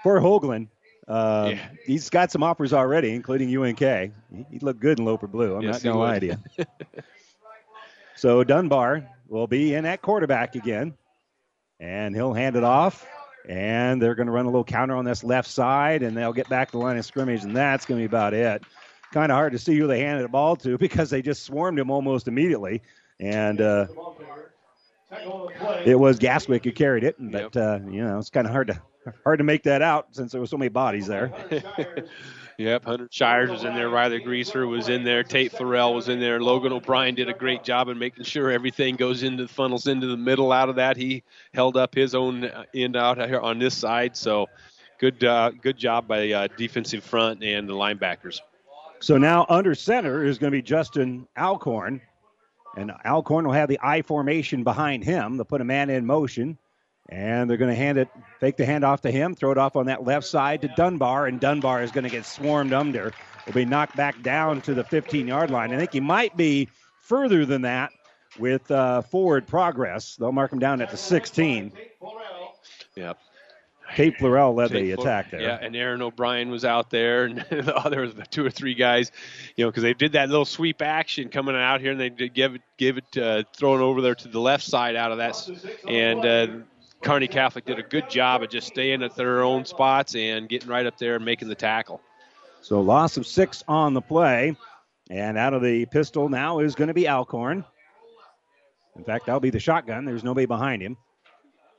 for Hoagland, uh, he's got some offers already, including UNK. He, he looked good in Loper Blue. I'm Yes, not going to lie to you. So Dunbar will be in at quarterback again, and he'll hand it off. And they're going to run a little counter on this left side, and they'll get back to the line of scrimmage, and that's going to be about it. kind of hard to see who they handed the ball to because they just swarmed him almost immediately. And uh, it was Gaswick who carried it, but uh, you know it's kind of hard to hard to make that out since there were so many bodies there. Yep, Hunter Shires was in there. Riley Greaser was in there. Tate Florell was in there. Logan O'Brien did a great job in making sure everything goes into the funnels into the middle. Out of that, he held up his own end out here on this side. So, good uh, good job by uh, defensive front and the linebackers. So now under center is going to be Justin Alcorn. And Alcorn will have the I formation behind him. They'll put a man in motion. And they're going to hand it, fake the handoff to him, throw it off on that left side to Dunbar, and Dunbar is going to get swarmed under. Will be knocked back down to the 15 yard line. I think he might be further than that with uh, forward progress. They'll mark him down at the 16. Yep. Kate Florell led Tate the attack there. Yeah, and Aaron O'Brien was out there, and there was two or three guys, you know, because they did that little sweep action coming out here, and they did give it, give it, uh, throwing over there to the left side out of that, and uh, Kearney Catholic did a good job of just staying at their own spots and getting right up there and making the tackle. So loss of six on the play. And out of the pistol now is going to be Alcorn. In fact, that'll be the shotgun. There's nobody behind him.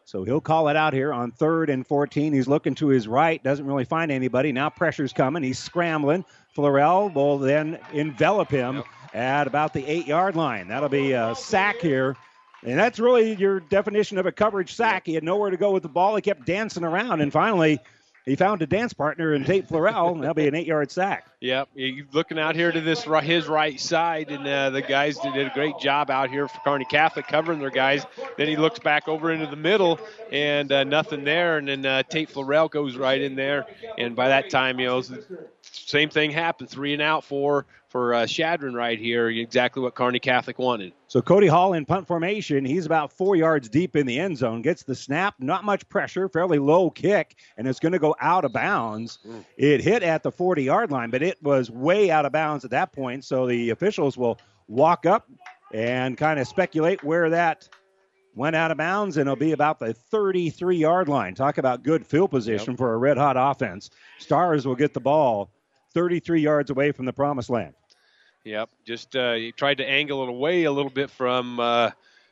So he'll call it out here on third and 14. He's looking to his right, doesn't really find anybody. Now pressure's coming. He's scrambling. Florell will then envelop him at about the eight yard line. That'll be a sack here. And that's really your definition of a coverage sack. He had nowhere to go with the ball. He kept dancing around, and finally, he found a dance partner in Tate Florell. That'll be an eight yard sack. Yep, looking out here to this his right side, and uh, the guys did a great job out here for Kearney Catholic covering their guys. Then he looks back over into the middle, and uh, nothing there. And then uh, Tate Florell goes right in there, and by that time, you know, same thing happened. Three and out for for uh, Chadron right here. Exactly what Kearney Catholic wanted. So Cody Hall in punt formation. He's about four yards deep in the end zone. Gets the snap, not much pressure, fairly low kick, and it's going to go out of bounds. It hit at the 40 yard line, but it was way out of bounds at that point. So the officials will walk up and kind of speculate where that went out of bounds, and it'll be about the 33 yard line. Talk about good field position for a red hot offense. Stars will get the ball 33 yards away from the promised land. Yep, just uh, he tried to angle it away a little bit from uh,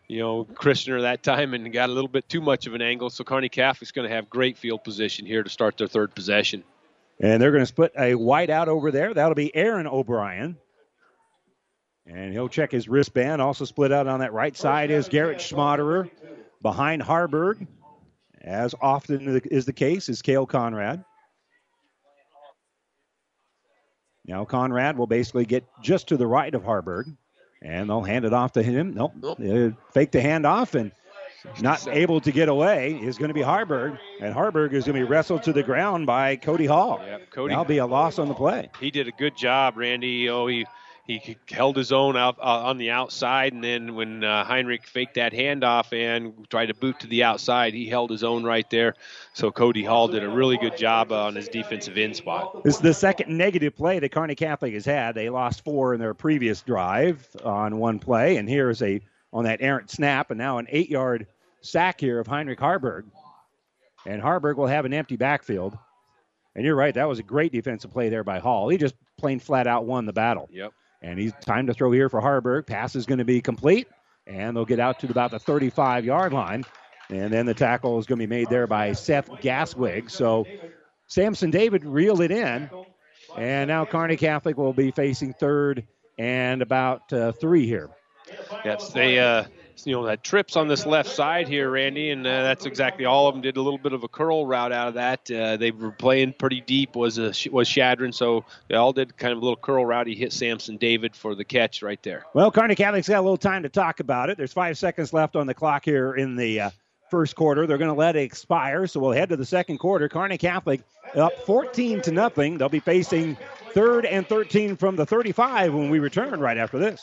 you know Christner that time, and got a little bit too much of an angle. So Kearney Catholic's going to have great field position here to start their third possession. And they're going to split a white out over there. That'll be Aaron O'Brien. And he'll check his wristband. Also split out on that right side is Garrett Schmaderer. Behind Haarberg, as often is the case, is Kale Conrad. Now Conrad will basically get just to the right of Haarberg, and they'll hand it off to him. Nope, Uh, fake the handoff, and not able to get away is going to be Haarberg, and Haarberg is going to be wrestled to the ground by Cody Hall. Yep, Cody- That'll be a loss on the play. He did a good job, Randy. Oh, he he held his own out uh, on the outside, and then when uh, Heinrich faked that handoff and tried to boot to the outside, he held his own right there. So Cody Hall did a really good job uh, on his defensive end spot. This is the second negative play that Kearney Catholic has had. They lost four in their previous drive on one play, and here is a on that errant snap, and now an eight-yard sack here of Heinrich Haarberg. And Haarberg will have an empty backfield. And you're right, that was a great defensive play there by Hall. He just plain flat out won the battle. Yep. And he's time to throw here for Haarberg. Pass is going to be complete, and they'll get out to about the 35 yard line. And then the tackle is going to be made there by Seth Gaswick. So Samson David reeled it in. And now Kearney Catholic will be facing third and about uh, three here. Yes, they uh, you know that trips on this left side here, Randy, and uh, that's exactly all of them did a little bit of a curl route out of that. Uh, they were playing pretty deep was a, was Chadron, so they all did kind of a little curl route. He hit Samson David for the catch right there. Well, Kearney Catholic's got a little time to talk about it. There's five seconds left on the clock here in the uh, first quarter. They're going to let it expire, so we'll head to the second quarter. Kearney Catholic up 14 to nothing. They'll be facing third and 13 from the 35 when we return right after this.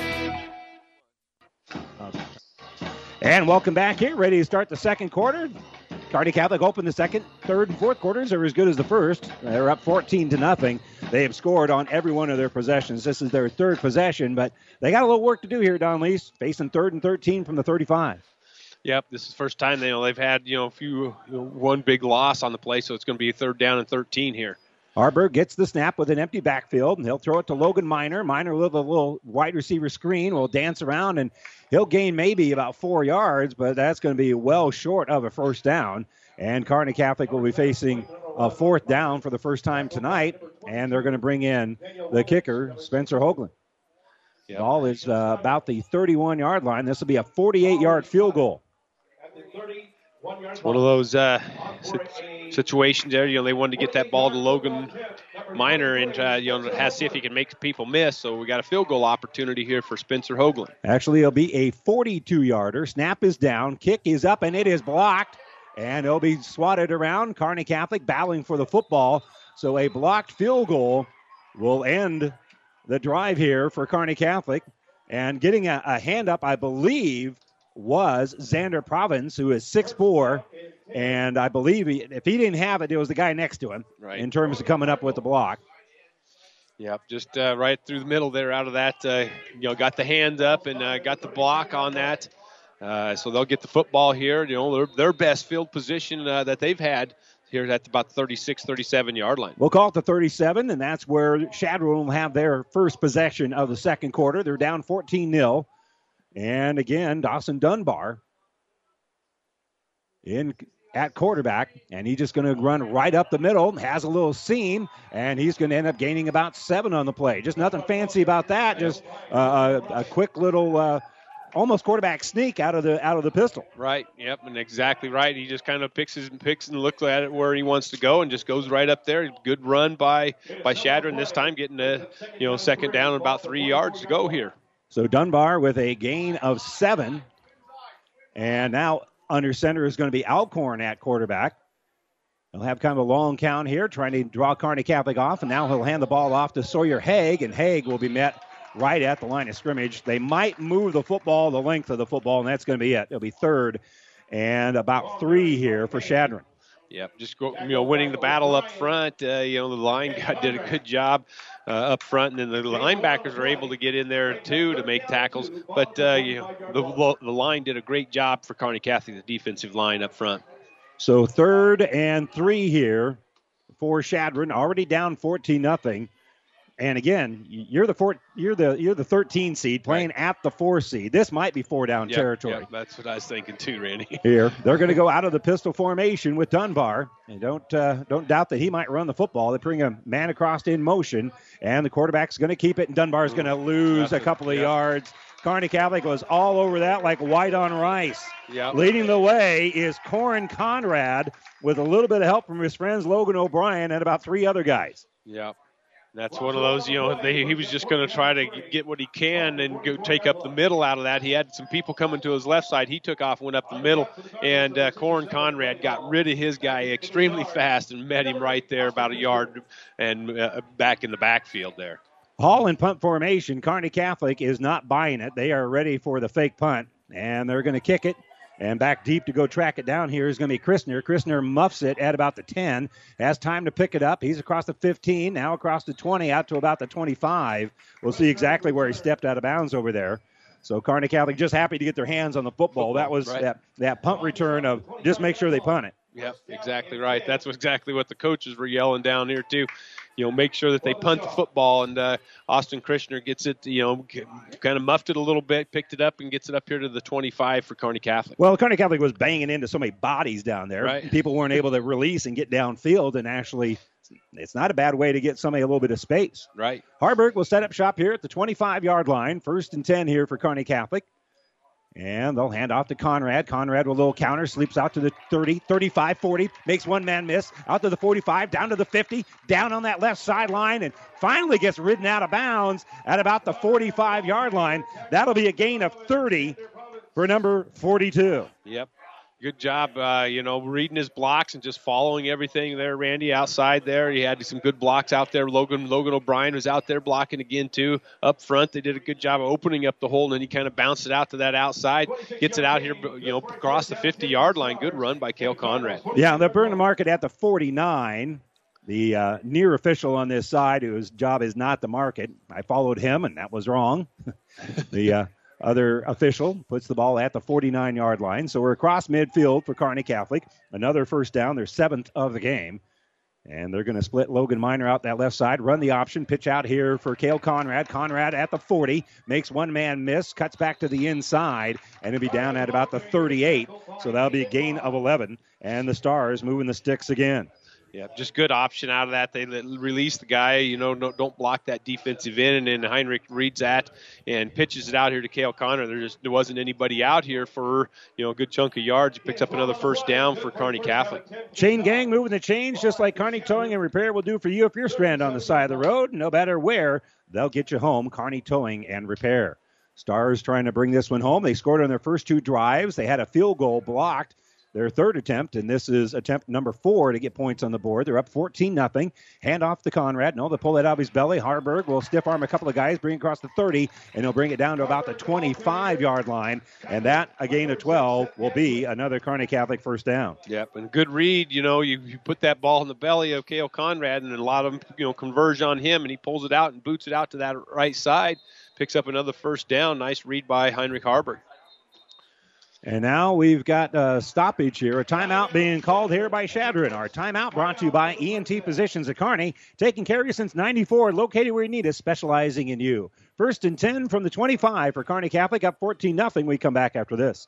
And welcome back here. Ready to start the second quarter. Kearney Catholic opened the second, third, and fourth quarters. They're as good as the first. They're up 14 to nothing. They have scored on every one of their possessions. This is their third possession, but they got a little work to do here, Don Lees, facing third and 13 from the 35. Yep, this is the first time they you know they've had you know a few you know, one big loss on the play, so it's going to be a third down and 13 here. Haarberg gets the snap with an empty backfield, and he'll throw it to Logan Miner. Miner with a little wide receiver screen will dance around, and he'll gain maybe about four yards, but that's going to be well short of a first down. And Kearney Catholic will be facing a fourth down for the first time tonight, and they're going to bring in the kicker, Spencer Hoagland. Yep. Ball is uh, about the 31 yard line. This will be a 48 yard field goal. It's one of those uh, situations there. You know, they wanted to get that ball to Logan Miner and uh, you know has see if he can make people miss. So we got a field goal opportunity here for Spencer Hoagland. Actually, it'll be a 42 yarder. Snap is down, kick is up, and it is blocked. And it'll be swatted around. Kearney Catholic battling for the football. So a blocked field goal will end the drive here for Kearney Catholic. And getting a, a hand up, I believe, was Xander Province, who is 6'4. And I believe he, if he didn't have it, it was the guy next to him right. in terms of coming up with the block. Yep, just uh, right through the middle there out of that. Uh, you know, got the hand up and uh, got the block on that. Uh, so they'll get the football here. You know, their, their best field position uh, that they've had here at about 36, 37 yard line. We'll call it the 37, and that's where Chadron will have their first possession of the second quarter. They're down 14 0. And again, Dawson Dunbar in at quarterback, and he's just going to run right up the middle, has a little seam, and he's going to end up gaining about seven on the play. Just nothing fancy about that. Just uh, a, a, quick little. Uh, almost quarterback sneak out of the out of the pistol. Right. Yep. And exactly right. He just kind of picks his picks and looks at it where he wants to go and just goes right up there. Good run by by Chadron this time, getting a you know second down and about three yards to go here. So Dunbar with a gain of seven, and now under center is going to be Alcorn at quarterback. He'll have kind of a long count here, trying to draw Kearney Catholic off, and now he'll hand the ball off to Sawyer Haig, and Haig will be met right at the line of scrimmage. They might move the football the length of the football, and that's going to be it. It'll be third and about three here for Chadron. Yep, just go, you know, winning the battle up front. Uh, you know, the line got, did a good job uh, up front, and then the linebackers are able to get in there too to make tackles. But uh, you know, the, the line did a great job for Kearney Catholic, the defensive line up front. So third and three here for Chadron, already down 14 nothing. And again, you're the four, you're the you're the 13 seed playing right. at the four seed. This might be four down yep, territory. Yep, that's what I was thinking too, Randy. Here, they're going to go out of the pistol formation with Dunbar, and don't uh, don't doubt that he might run the football. They bring a man across in motion, and the quarterback's going to keep it, and Dunbar is going to lose a couple of yards. Kearney Catholic was all over that like white on rice. Yep. Leading the way is Corin Conrad with a little bit of help from his friends Logan O'Brien and about three other guys. Yep. That's one of those, you know, they, he was just going to try to get what he can and go take up the middle out of that. He had some people coming to his left side. He took off, went up the middle, and uh, Corin Conrad got rid of his guy extremely fast and met him right there about a yard and uh, back in the backfield there. Hall in punt formation. Kearney Catholic is not buying it. They are ready for the fake punt, and they're going to kick it. And back deep to go track it down here is going to be Christner. Christner muffs it at about the 10. Has time to pick it up. He's across the 15, now across the 20, out to about the 25. We'll see exactly where he stepped out of bounds over there. So Kearney Catholic just happy to get their hands on the football. That was right. that, that punt return of just make sure they punt it. Yep, exactly right. That's exactly what the coaches were yelling down here too. You know, make sure that they punt the football, and uh, Austin Christner gets it. You know, kind of muffed it a little bit, picked it up, and gets it up here to the 25 for Kearney Catholic. Well, Kearney Catholic was banging into so many bodies down there. Right. People weren't able to release and get downfield, and actually, it's not a bad way to get somebody a little bit of space. Right. Haarberg will set up shop here at the 25 yard line. First and 10 here for Kearney Catholic. And they'll hand off to Conrad. Conrad with a little counter, sleeps out to the 30, 35, 40, makes one man miss, out to the 45, down to the 50, down on that left sideline, and finally gets ridden out of bounds at about the 45 yard line. That'll be a gain of 30 for number 42. Yep. Good job, uh, you know, reading his blocks and just following everything there, Randy. Outside there, he had some good blocks out there. Logan Logan O'Brien was out there blocking again too. Up front, they did a good job of opening up the hole, and then he kind of bounced it out to that outside, gets it out here, you know, across the 50-yard line. Good run by Kale Conrad. Yeah, they're burning the market at the 49. The uh, near official on this side, whose job is not the market, I followed him, and that was wrong. the uh, other official puts the ball at the 49 yard line. So we're across midfield for Kearney Catholic. Another first down, their seventh of the game. And they're going to split Logan Miner out that left side, run the option, pitch out here for Kale Conrad. Conrad at the 40, makes one man miss, cuts back to the inside, and it'll be down at about the 38. So that'll be a gain of 11. And the Stars moving the sticks again. Yeah, just good option out of that. They release the guy, you know, don't, don't block that defensive end, and then Heinrich reads that and pitches it out here to Kale Conrad. There just there wasn't anybody out here for you know a good chunk of yards. He picks up another first down for Kearney Catholic. Chain gang moving the chains just like Carney Towing and Repair will do for you if you're stranded on the side of the road. No matter where, they'll get you home. Carney Towing and Repair. Stars trying to bring this one home. They scored on their first two drives. They had a field goal blocked. Their third attempt, and this is attempt number four to get points on the board. They're up 14 nothing. Hand off to Conrad. No, they pull it out of his belly. Haarberg will stiff arm a couple of guys, bring across the 30, and he'll bring it down to about the 25 yard line. And that, a gain of 12, will be another Kearney Catholic first down. Yep, and good read. You know, you, you put that ball in the belly of Kale Conrad, and a lot of them, you know, converge on him, and he pulls it out and boots it out to that right side, picks up another first down. Nice read by Heinrich Haarberg. And now we've got a stoppage here, a timeout being called here by Chadron. Our timeout brought to you by ENT Positions at Kearney, taking care of you since 94, located where you need us, specializing in you. First and 10 from the 25 for Kearney Catholic, up 14 nothing. We come back after this.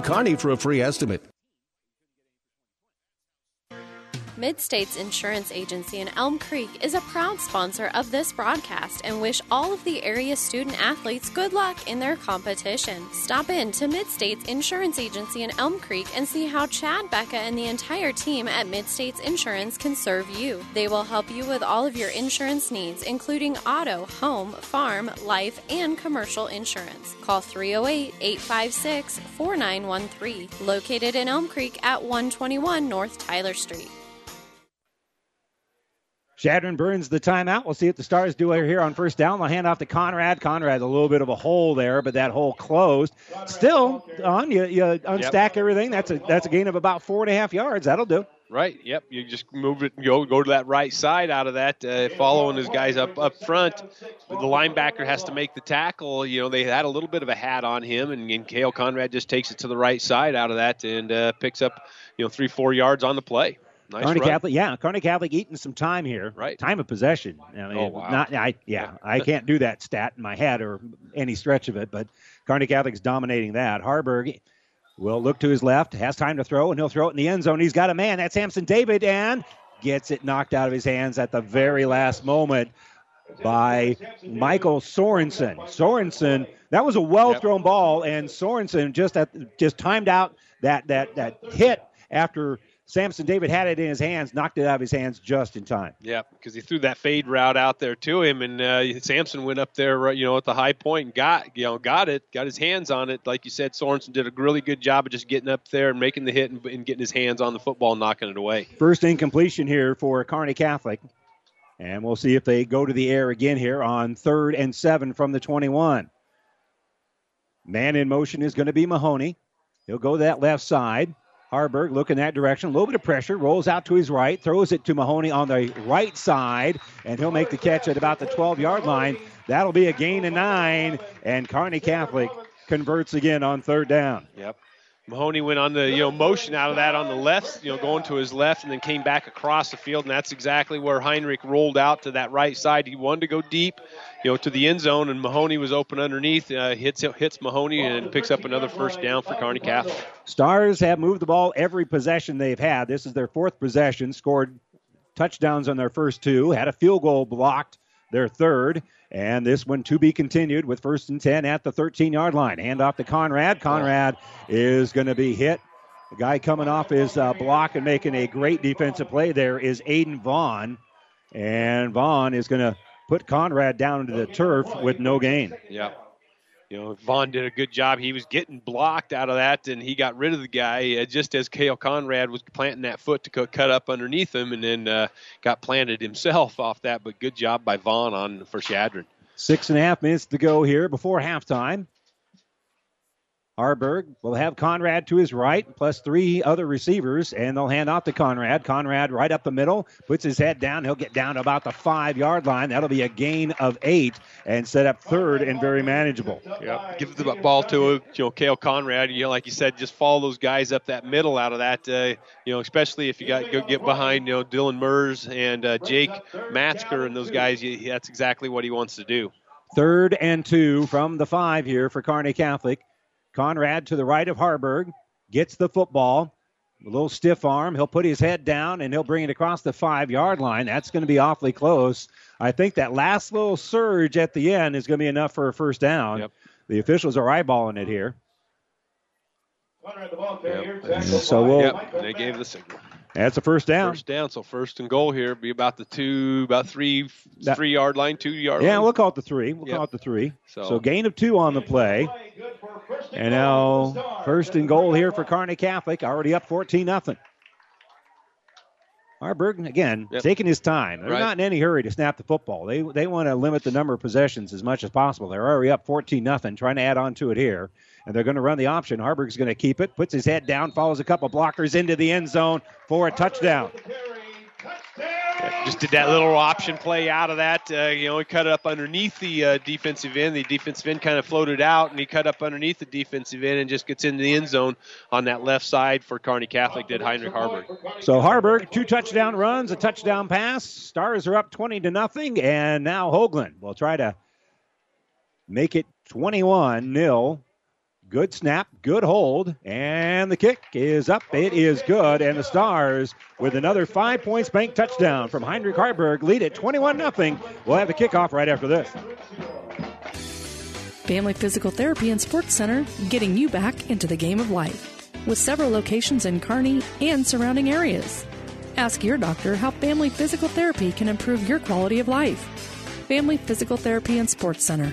Kearney for a free estimate. Midstates Insurance Agency in Elm Creek is a proud sponsor of this broadcast and wish all of the area student athletes good luck in their competition. Stop in to Midstates Insurance Agency in Elm Creek and see how Chad, Becca, and the entire team at Midstates Insurance can serve you. They will help you with all of your insurance needs, including auto, home, farm, life, and commercial insurance. Call 308 856 4913, located in Elm Creek at 121 North Tyler Street. Chadron burns the timeout. We'll see what the Stars do here on first down. They'll hand off to Conrad. Conrad, a little bit of a hole there, but that hole closed. Still, on you, you unstack everything. That's a that's a gain of about four and a half yards. That'll do. Right. Yep. You just move it, go go to that right side out of that, uh, following his guys up up front. The linebacker has to make the tackle. You know they had a little bit of a hat on him, and, and Kale Conrad just takes it to the right side out of that and uh, picks up you know three four yards on the play. Nice Kearney run. Catholic, yeah, Kearney Catholic eating some time here. Right. Time of possession. I oh, mean, Oh, wow. Not, I, yeah, I can't do that stat in my head or any stretch of it, but Kearney Catholic's dominating that. Haarberg will look to his left, has time to throw, and he'll throw it in the end zone. He's got a man. That's Samson David, and gets it knocked out of his hands at the very last moment by Michael Sorensen. Sorensen, that was a well thrown ball, and Sorensen just at, just timed out that that that hit after Samson David had it in his hands, knocked it out of his hands just in time. Yeah, because he threw that fade route out there to him, and uh, Samson went up there, you know, at the high point and got, you know, got it, got his hands on it. Like you said, Sorensen did a really good job of just getting up there and making the hit and, and getting his hands on the football and knocking it away. First incompletion here for Kearney Catholic. And we'll see if they go to the air again here on third and seven from the 21. Man in motion is going to be Mahoney. He'll go that left side. Haarberg looking that direction. A little bit of pressure. Rolls out to his right. Throws it to Mahoney on the right side. And he'll make the catch at about the 12 yard line. That'll be a gain of nine. And Kearney Catholic converts again on third down. Yep. Mahoney went on the you know motion out of that on the left, you know, going to his left, and then came back across the field, and that's exactly where Heinrich rolled out to that right side. He wanted to go deep, you know, to the end zone, and Mahoney was open underneath. Uh, hits hits Mahoney and picks up another first down for Kearney Catholic. Stars have moved the ball every possession they've had. This is their fourth possession. Scored touchdowns on their first two. Had a field goal blocked their third. And this one to be continued with first and 10 at the 13 yard line. Hand off to Conrad. Conrad is going to be hit. The guy coming off his uh, block and making a great defensive play there is Aiden Vaughn. And Vaughn is going to put Conrad down into the turf with no gain. Yeah. You know, Vaughn did a good job. He was getting blocked out of that, and he got rid of the guy uh, just as Kale Conrad was planting that foot to cut up underneath him, and then uh, got planted himself off that. But good job by Vaughn on for Chadron. Six and a half minutes to go here before halftime. Haarberg will have Conrad to his right, plus three other receivers, and they'll hand off to Conrad. Conrad right up the middle, puts his head down. He'll get down to about the five yard line. That'll be a gain of eight and set up third and very manageable. Yeah, give the ball to you know Kale Conrad. You know, like you said, just follow those guys up that middle out of that. Uh, you know, especially if you got go get behind you know Dylan Mers and uh, Jake Matsker and those guys. You, that's exactly what he wants to do. Third and two from the five here for Kearney Catholic. Conrad to the right of Haarberg gets the football. A little stiff arm. He'll put his head down and he'll bring it across the five yard line. That's going to be awfully close. I think that last little surge at the end is going to be enough for a first down. Yep. The officials are eyeballing it here. Yep. So we'll. Yep, they gave the signal. That's a first down. First down, so first and goal here be about the two, about three, That- three yard line, two yard Yeah, line. we'll call it the three. We'll Yep. call it the three. So- So, gain of two on the play. And now first and goal here for Kearney Catholic, already up 14 nothing. Haarberg again Yep. taking his time. They're Right. not in any hurry to snap the football. They they want to limit the number of possessions as much as possible. They're already up 14 nothing, trying to add on to it here. And they're going to run the option. Haarberg's going to keep it, puts his head down, follows a couple blockers into the end zone for a touchdown. Just did that little option play out of that. Uh, you know, he cut it up underneath the uh, defensive end. The defensive end kind of floated out, and he cut up underneath the defensive end and just gets into the end zone on that left side for Kearney Catholic. Did Heinrich Haarberg. So Haarberg, two touchdown runs, a touchdown pass. Stars are up 20 to nothing, and now Hoagland will try to make it 21 nil. Good snap, good hold, and the kick is up. It is good, and the Stars, with another five points bank touchdown from Heinrich Haarberg, lead at 21 nothing. We'll have the kickoff right after this. Family Physical Therapy and Sports Center, getting you back into the game of life. With several locations in Kearney and surrounding areas. Ask your doctor how Family Physical Therapy can improve your quality of life. Family Physical Therapy and Sports Center.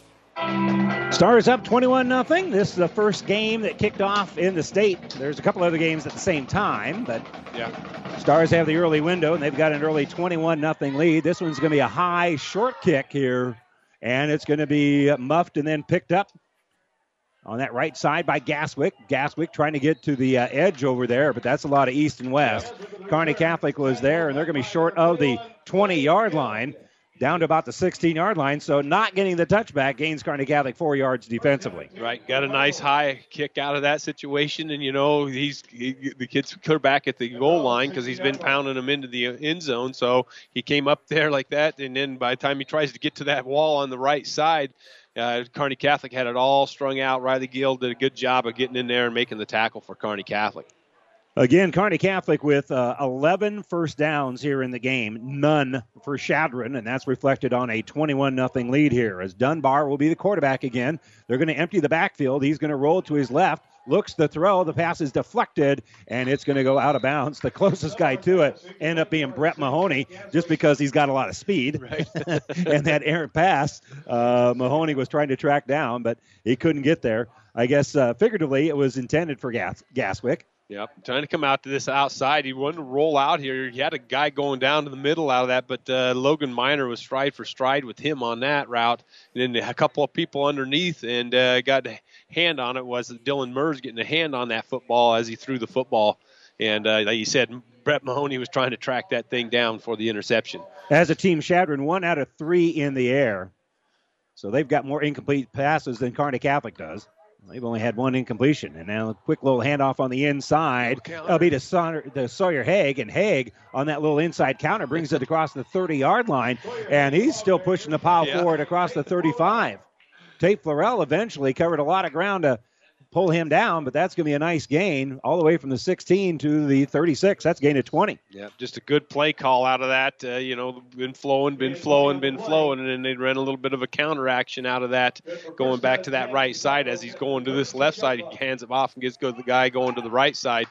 Stars up 21 0. This is the first game that kicked off in the state. There's a couple other games at the same time, but Yeah. Stars have the early window, and they've got an early 21 0 lead. This one's going to be a high short kick here, and it's going to be muffed and then picked up on that right side by Gaswick. Gaswick trying to get to the uh, edge over there, but that's a lot of east and west. Kearney Catholic was there, and they're going to be short of the 20 yard line down to about the 16 yard line. So not getting the touchback gains Kearney Catholic four yards defensively. Right, got a nice high kick out of that situation, and you know he's he, the kid's clear back at the goal line because he's been pounding them into the end zone. So he came up there like that, and then by the time he tries to get to that wall on the right side, uh, Kearney Catholic had it all strung out. Riley Gill did a good job of getting in there and making the tackle for Kearney Catholic. Again, Kearney Catholic with uh, 11 first downs here in the game, none for Chadron, and that's reflected on a 21 0 lead here. As Dunbar will be the quarterback again, they're going to empty the backfield. He's going to roll to his left, looks the throw, the pass is deflected, and it's going to go out of bounds. The closest guy to it end up being Brett Mahoney, just because he's got a lot of speed. Right. and that errant pass, uh, Mahoney was trying to track down, but he couldn't get there. I guess uh, figuratively, it was intended for Gas- Gaswick. Yep, trying to come out to this outside. He wanted to roll out here. He had a guy going down to the middle out of that, but uh, Logan Miner was stride for stride with him on that route. And then a couple of people underneath and uh, got a hand on it. Was Dylan Mers getting a hand on that football as he threw the football? And uh, like you said, Brett Mahoney was trying to track that thing down for the interception. As a team, Chadron one out of three in the air, so they've got more incomplete passes than Kearney Catholic does. They've only had one incompletion. And now a quick little handoff on the inside. That'll be to, Sawyer, to Sawyer Haig. And Haig on that little inside counter brings it across the 30 yard line. And he's still pushing the pile yeah. forward across the 35. Tate Florell eventually covered a lot of ground to pull him down, but that's going to be a nice gain all the way from the 16 to the 36. That's gain of 20. Yeah, just a good play call out of that. Uh, you know, been flowing, been flowing, been flowing, and then they ran a little bit of a counter action out of that, going back to that right side as he's going to this left side. He hands it off and gets go to the guy going to the right side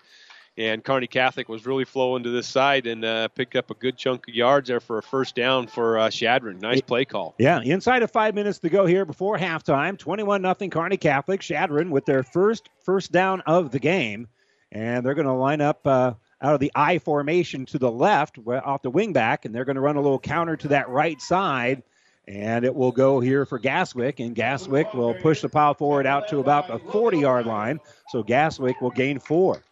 and Kearney Catholic was really flowing to this side and uh, picked up a good chunk of yards there for a first down for uh, Chadron. Nice play call. Yeah, inside of five minutes to go here before halftime. 21 nothing Kearney Catholic. Chadron with their first first down of the game, and they're going to line up. Uh, out of the I formation to the left, off the wing back, and they're going to run a little counter to that right side. And it will go here for Gaswick, and Gaswick will push the pile forward out to about the 40 yard line. So Gaswick will gain four.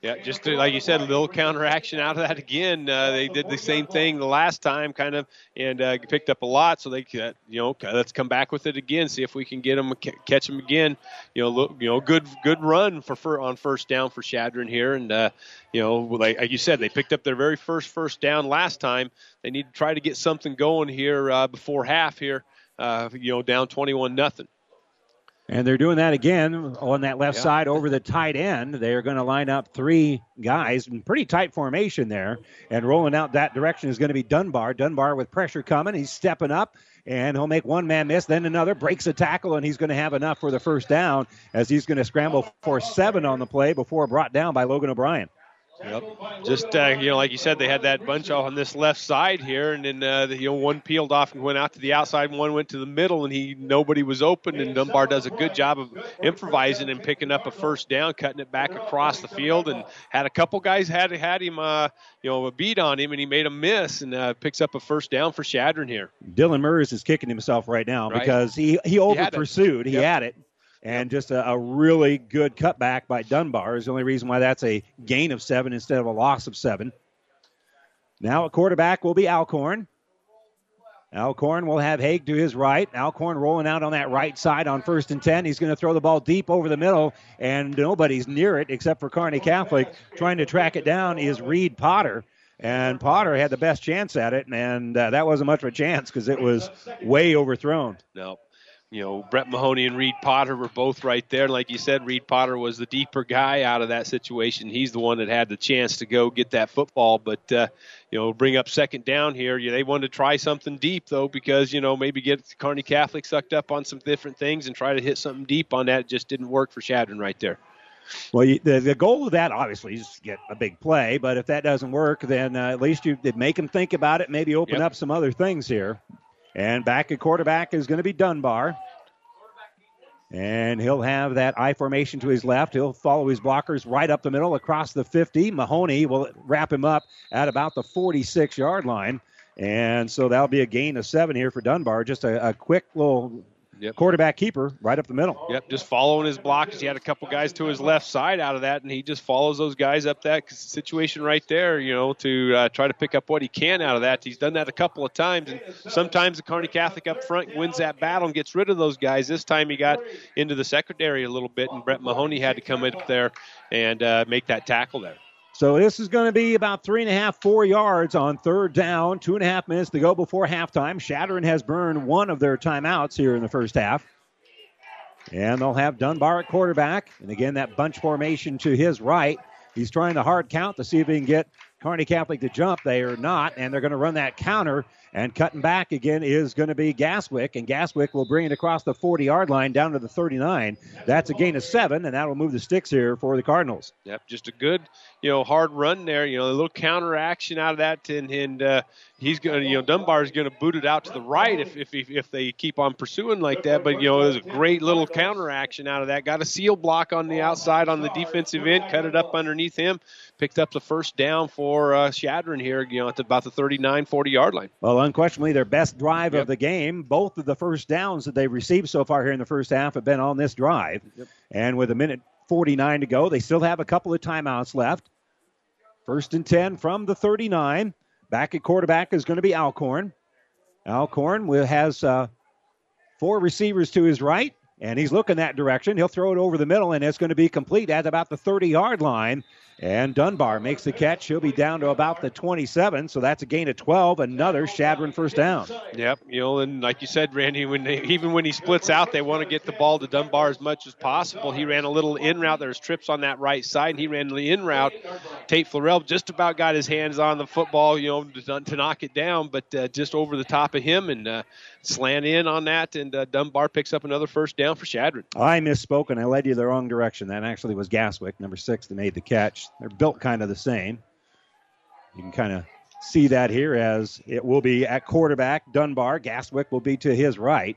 Yeah, just to, like you said, a little counteraction out of that again. Uh, they did the same thing the last time, kind of, and uh, picked up a lot. So they, uh, you know, let's come back with it again. See if we can get them, catch them again. You know, look, you know, good, good run for, for on first down for Chadron here, and uh, you know, like, like you said, they picked up their very first first down last time. They need to try to get something going here uh, before half here. Uh, you know, down twenty-one nothing. And they're doing that again on that left yeah. side over the tight end. They're going to line up three guys in pretty tight formation there. And rolling out that direction is going to be Dunbar. Dunbar with pressure coming. He's stepping up and he'll make one man miss, then another breaks a tackle, and he's going to have enough for the first down as he's going to scramble for seven on the play before brought down by Logan O'Brien. Yep. Just uh, you know, like you said, they had that bunch on this left side here, and then uh, you know one peeled off and went out to the outside, and one went to the middle, and he nobody was open. And Dunbar does a good job of improvising and picking up a first down, cutting it back across the field, and had a couple guys had had him, uh, you know, a beat on him, and he made a miss, and uh, picks up a first down for Chadron here. Dylan Murs is kicking himself right now right. because he he over pursued, he, he had it and just a, a, really good cutback by Dunbar is the only reason why that's a gain of seven instead of a loss of seven. Now a quarterback will be Alcorn. Alcorn will have Haig to his right. Alcorn rolling out on that right side on first and 10. He's going to throw the ball deep over the middle, and nobody's near it except for Kearney Catholic. Trying to track it down is Reed Potter. And Potter had the best chance at it, and uh, that wasn't much of a chance because it was way overthrown. No, you know, Brett Mahoney and Reed Potter were both right there. Like you said, Reed Potter was the deeper guy out of that situation. He's the one that had the chance to go get that football. But, uh, you know, bring up second down here. They wanted to try something deep, though, because, you know, maybe get Kearney Catholic sucked up on some different things and try to hit something deep on that. It just didn't work for Chadron right there. Well, you, the, the goal of that obviously is to get a big play, but if that doesn't work, then uh, at least you make them think about it, maybe open yep. up some other things here. And back at quarterback is going to be Dunbar. And he'll have that I formation to his left. He'll follow his blockers right up the middle across the 50. Mahoney will wrap him up at about the 46 yard line. And so that'll be a gain of seven here for Dunbar. Just a, a quick little Yep. quarterback keeper right up the middle. Yep, just following his block. He had a couple guys to his left side out of that, and he just follows those guys up that situation right there, you know, to uh, try to pick up what he can out of that. He's done that a couple of times, and sometimes the Kearney Catholic up front wins that battle and gets rid of those guys. This time he got into the secondary a little bit, and Brett Mahoney had to come up there and uh, make that tackle there. So this is going to be about three and a half, four yards on third down. Two and a half minutes to go before halftime. Chadron has burned one of their timeouts here in the first half. And they'll have Dunbar at quarterback. And again, that bunch formation to his right. He's trying to hard count to see if he can get Kearney Catholic to jump. They are not, and they're going to run that counter. And cutting back again is going to be Gaswick, and Gaswick will bring it across the 40 yard line down to the 39. That's a gain of seven, and that will move the sticks here for the Cardinals. Yep, just a good, you know, hard run there. You know, a little counter action out of that, and and uh, he's going to, you know, Dunbar is going to boot it out to the right if, if if they keep on pursuing like that. But you know, there's a great little counter action out of that. Got a seal block on the outside on the defensive end, cut it up underneath him, picked up the first down for uh, Chadron here. You know, at about the 39, 40 yard line. Well, unquestionably, their best drive Yep. of the game. Both of the first downs that they've received so far here in the first half have been on this drive. And with a minute 49 to go, they still have a couple of timeouts left. First and 10 from the 39. Back at quarterback is going to be Alcorn. Alcorn has uh, four receivers to his right, and he's looking that direction. He'll throw it over the middle, and it's going to be complete at about the 30 yard line. And Dunbar makes the catch. He'll be down to about the 27, so that's a gain of 12. Another Chadron first down. Yep, you know, and like you said, Randy, when they, even when he splits out, they want to get the ball to Dunbar as much as possible. He ran a little in route. There's trips on that right side, and he ran the in route. Tate Florell just about got his hands on the football, you know, to, to knock it down, but uh, just over the top of him and uh, slant in on that, and uh, Dunbar picks up another first down for Chadron. I misspoke and I led you the wrong direction. That actually was Gaswick, number six, that made the catch. They're built kind of the same. You can kind of see that here as it will be at quarterback. Dunbar. Gaswick will be to his right.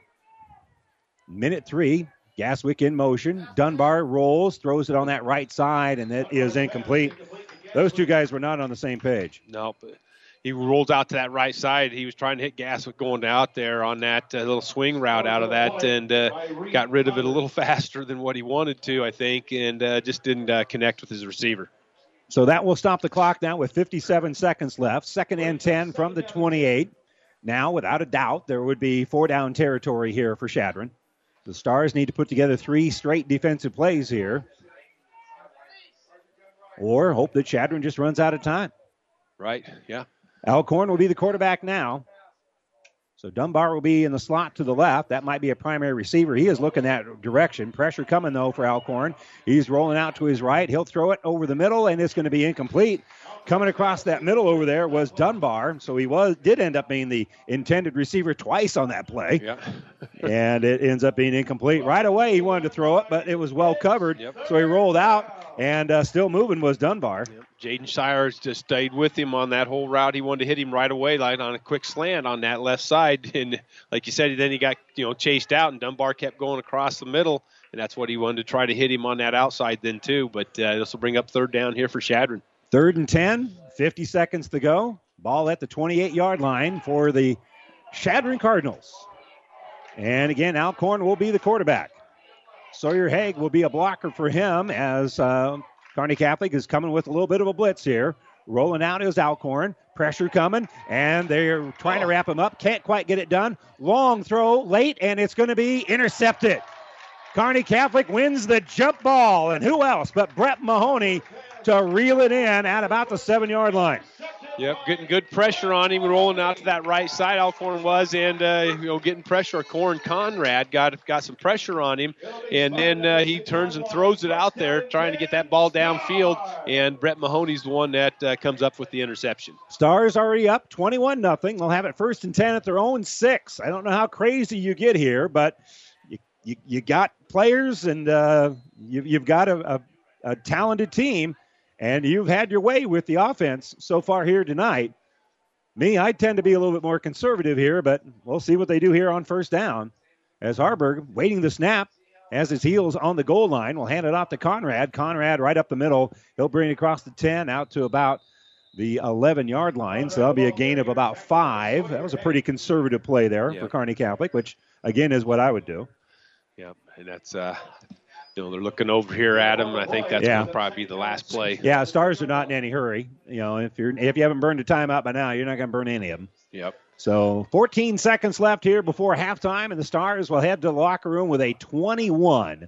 Minute three. Gaswick in motion. Dunbar rolls, throws it on that right side, and it is incomplete. Those two guys were not on the same page. No, but he rolled out to that right side. He was trying to hit Gaswick going out there on that uh, little swing route out of that, and uh, got rid of it a little faster than what he wanted to, I think, and uh, just didn't uh, connect with his receiver. So that will stop the clock now with 57 seconds left. Second and 10 from the 28. Now, without a doubt, there would be four down territory here for Chadron. The Stars need to put together three straight defensive plays here, or hope that Chadron just runs out of time. Right? Yeah. Alcorn will be the quarterback now. So Dunbar will be in the slot to the left. That might be a primary receiver. He is looking that direction. Pressure coming though for Alcorn. He's rolling out to his right. He'll throw it over the middle, and it's going to be incomplete. Coming across that middle over there was Dunbar, so he was did end up being the intended receiver twice on that play. Yeah. and it ends up being incomplete. Right away, he wanted to throw it, but it was well covered, yep. so he rolled out, and uh, still moving was Dunbar. Jaden Shires just stayed with him on that whole route. He wanted to hit him right away, like on a quick slant on that left side. And like you said, then he got you know chased out, and Dunbar kept going across the middle, and that's what he wanted to try to hit him on that outside then too. But uh, this will bring up third down here for Chadron. Third and 10, 50 seconds to go. Ball at the 28 yard line for the Chadron Cardinals. And again, Alcorn will be the quarterback. Sawyer Haig will be a blocker for him as uh, Kearney Catholic is coming with a little bit of a blitz here. Rolling out is Alcorn. Pressure coming, and they're trying to wrap him up. Can't quite get it done. Long throw late, and it's going to be intercepted. Kearney Catholic wins the jump ball, and who else but Brett Mahoney to reel it in at about the seven yard line. Yep, getting good pressure on him, rolling out to that right side. Alcorn was, and uh, you know, getting pressure. Corn Conrad got got some pressure on him, and then uh, he turns and throws it out there, trying to get that ball downfield. And Brett Mahoney's the one that uh, comes up with the interception. Stars already up 21 nothing. They'll have it first and 10 at their own six. I don't know how crazy you get here, but you, you, you got players and uh, you, you've got a, a, a talented team, and you've had your way with the offense so far here tonight. Me, I tend to be a little bit more conservative here, but we'll see what they do here on first down. As Haarberg waiting the snap, as his heels on the goal line, will hand it off to Conrad. Conrad right up the middle. He'll bring it across the 10 out to about the 11 yard line. So that'll be a gain of about five. That was a pretty conservative play there for Kearney Catholic, which again, is what I would do. Yep, and that's uh, you know they're looking over here at him. I think that's Yeah. going to probably be the last play. Yeah, Stars are not in any hurry. You know, if you're if you haven't burned a timeout by now, you're not going to burn any of them. Yep. So 14 seconds left here before halftime, and the Stars will head to the locker room with a 21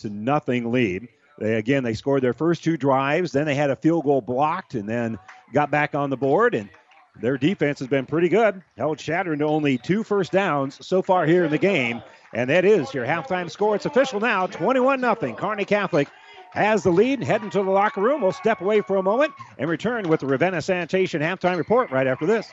to nothing lead. They again they scored their first two drives, then they had a field goal blocked, and then got back on the board. And their defense has been pretty good. Held Chadron to only two first downs so far here in the game, and that is your halftime score. It's official now, 21 nothing. Kearney Catholic has the lead. Heading to the locker room. We'll step away for a moment and return with the Ravenna Sanitation halftime report right after this.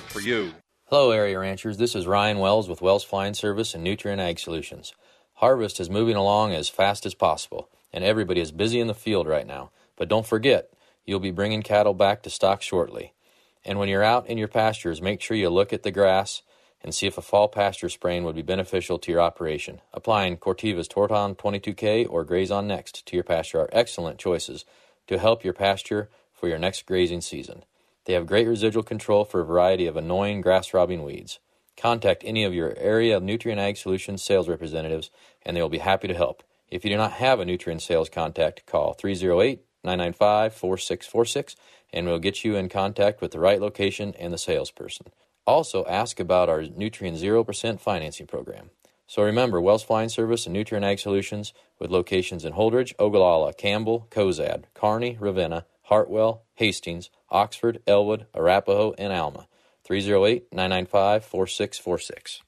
for you. Hello, area ranchers. This is Ryan Wells with Wells Flying Service and Nutrien Ag Solutions. Harvest is moving along as fast as possible, and everybody is busy in the field right now. But don't forget, you'll be bringing cattle back to stock shortly. And when you're out in your pastures, make sure you look at the grass and see if a fall pasture spraying would be beneficial to your operation. Applying Corteva's Tordon 22K or Grazon Next to your pasture are excellent choices to help your pasture for your next grazing season. They have great residual control for a variety of annoying grass robbing weeds. Contact any of your area Nutrien Ag Solutions sales representatives and they will be happy to help. If you do not have a nutrient sales contact, call 308 995 4646 and we'll get you in contact with the right location and the salesperson. Also, ask about our Nutrien 0% financing program. So remember, Wells Flying Service and Nutrien Ag Solutions with locations in Holdrege, Ogallala, Campbell, Cozad, Kearney, Ravenna, Hartwell, Hastings, Oxford, Elwood, Arapahoe, and Alma. 308 995 4646.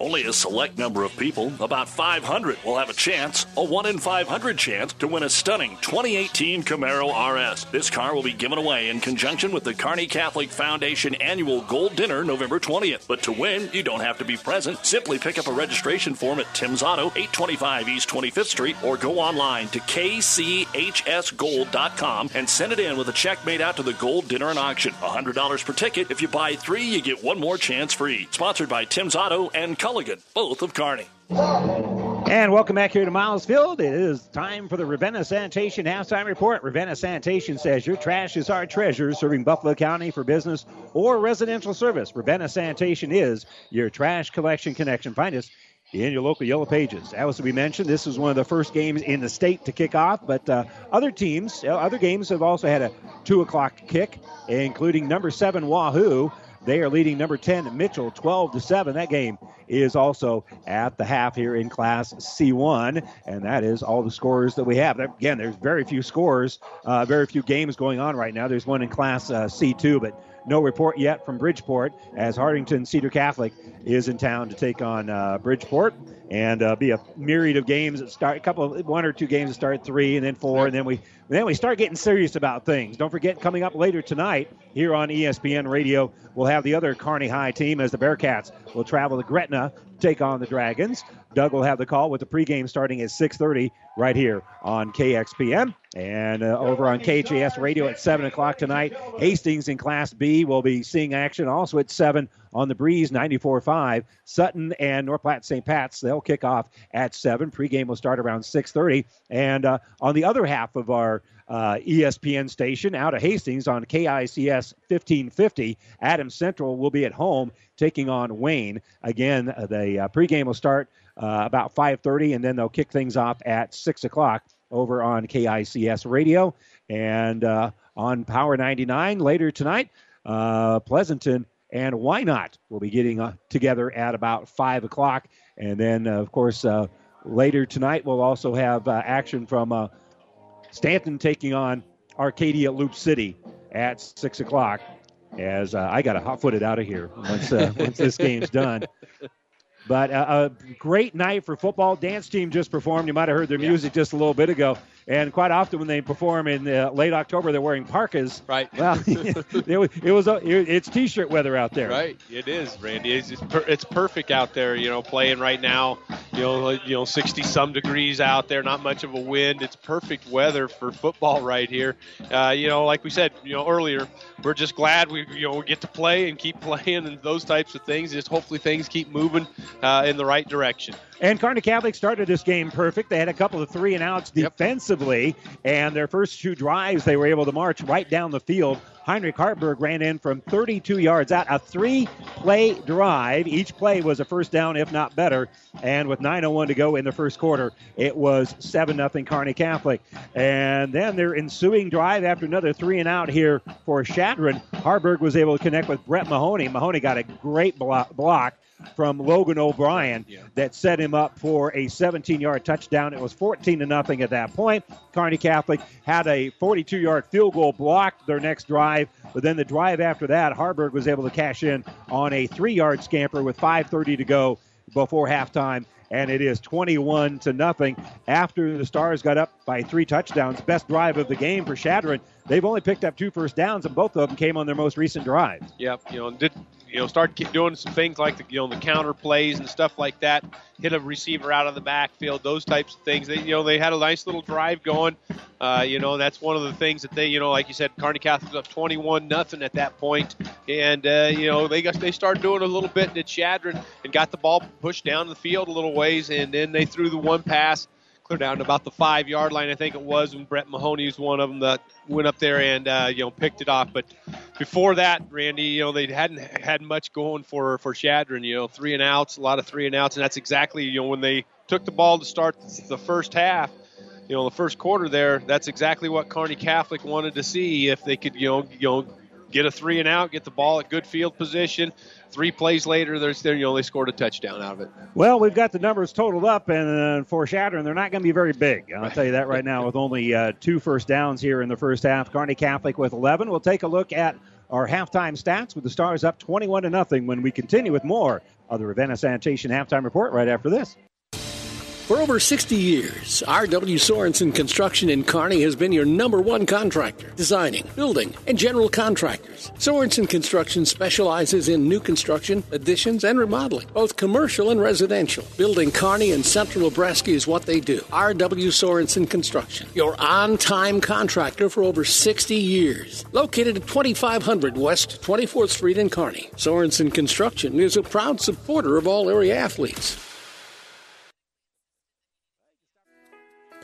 Only a select number of people, about 500, will have a chance, a 1 in 500 chance, to win a stunning 2018 Camaro RS. This car will be given away in conjunction with the Kearney Catholic Foundation annual Gold Dinner November 20th. But to win, you don't have to be present. Simply pick up a registration form at Tim's Auto, 825 East 25th Street, or go online to kchsgold.com and send it in with a check made out to the Gold Dinner and Auction. $100 per ticket. If you buy three, you get one more chance free. Sponsored by Tim's Auto and Culligan, both of Kearney. And welcome back here to Miles Field. It is time for the Ravenna Sanitation halftime report. Ravenna Sanitation says your trash is our treasure, serving Buffalo County for business or residential service. Ravenna Sanitation is your trash collection connection. Find us in your local Yellow Pages. As we mentioned, this is one of the first games in the state to kick off, but uh, other teams, uh, other games have also had a 2 o'clock kick, including number 7 Wahoo. They are leading number 10 Mitchell 12 to 7. That game is also at the half here in Class C1, and that is all the scores that we have. Again, there's very few scores, uh, very few games going on right now. There's one in Class uh, C2, but no report yet from Bridgeport as Hartington Cedar Catholic is in town to take on uh, Bridgeport and uh, be a myriad of games that start a couple of one or two games that start three and then four and then we then we start getting serious about things. Don't forget coming up later tonight here on ESPN Radio we'll have the other Kearney High team as the Bearcats will travel to Gretna take on the Dragons. Doug will have the call with the pregame starting at 6:30 right here on KXPN and uh, over on KJS Radio at 7 o'clock tonight. Hastings in Class B will be seeing action also at 7 on the Breeze 94.5. Sutton and North Platte St. Pat's they'll kick off at 7. Pregame will start around 6:30. And uh, on the other half of our uh, ESPN station out of Hastings on KICS 1550, Adams Central will be at home taking on Wayne. Again, uh, the uh, pregame will start uh, about 5:30, and then they'll kick things off at 6 o'clock over on KICS radio and uh, on Power 99 later tonight. Uh, Pleasanton and Wynot will be getting together at about 5 o'clock. And then, of course, later tonight we'll also have action from Stanton taking on Arcadia Loop City at 6 o'clock. As uh, I got to hot foot it out of here once, uh, once this game's done. But uh, a great night for football. Dance team just performed. You might have heard their music just a little bit ago. And quite often when they perform in uh, late October, they're wearing parkas. Right. Well, it was, it was a, it's t-shirt weather out there. Right. It is, Randy. It's, it's, per, it's perfect out there. You know, playing right now. You know, you know, 60 some degrees out there. Not much of a wind. It's perfect weather for football right here. Uh, you know, like we said, you know, earlier, we're just glad we you know we get to play and keep playing and those types of things. Just hopefully things keep moving uh, in the right direction. And Kearney Catholic started this game perfect. They had a couple of three and outs defensively, and their first two drives they were able to march right down the field. Heinrich Haarberg ran in from 32 yards out, a three play drive. Each play was a first down, if not better. And with 9.01 to go in the first quarter, it was 7 0 Kearney Catholic. And then their ensuing drive after another three and out here for Shadron, Haarberg was able to connect with Brett Mahoney. Mahoney got a great block from Logan O'Brien yeah. that set him up for a 17-yard touchdown. It was 14 to nothing at that point. Kearney Catholic had a 42-yard field goal blocked their next drive, but then the drive after that, Haarberg was able to cash in on a three-yard scamper with 5:30 to go before halftime and it is 21 to nothing after the Stars got up by three touchdowns. Best drive of the game for Chadron. They've only picked up two first downs, and both of them came on their most recent drive. Yep, you know, did you know, start doing some things like the you know the counter plays and stuff like that. Hit a receiver out of the backfield, those types of things. They you know they had a nice little drive going. Uh, you know that's one of the things that they you know like you said, Kearney Catholic was up 21 nothing at that point, and uh, you know they got they started doing a little bit at Chadron and got the ball pushed down the field a little ways, and then they threw the one pass clear down about the five yard line, I think it was, when Brett Mahoney was one of them that went up there and uh, you know picked it off. But before that, Randy, you know they hadn't had much going for for Chadron. You know, three and outs, a lot of three and outs, and that's exactly you know when they took the ball to start the first half. You know, the first quarter there, that's exactly what Kearney Catholic wanted to see if they could, you know, you know, get a three and out, get the ball at good field position, Three plays later, there's there you they scored a touchdown out of it. Well, we've got the numbers totaled up, and uh, for Chadron, they're not going to be very big. I'll tell you that right now. With only uh, two first downs here in the first half, Kearney Catholic with 11. We'll take a look at our halftime stats with the Stars up 21 to nothing. When we continue with more of the Ravenna Sanitation halftime report right after this. For over 60 years, R.W. Sorensen Construction in Kearney has been your number one contractor, designing, building, and general contractors. Sorensen Construction specializes in new construction, additions, and remodeling, both commercial and residential. Building Kearney and Central Nebraska is what they do. R.W. Sorensen Construction, your on-time contractor for over 60 years. Located at 2500 West 24th Street in Kearney, Sorensen Construction is a proud supporter of all area athletes.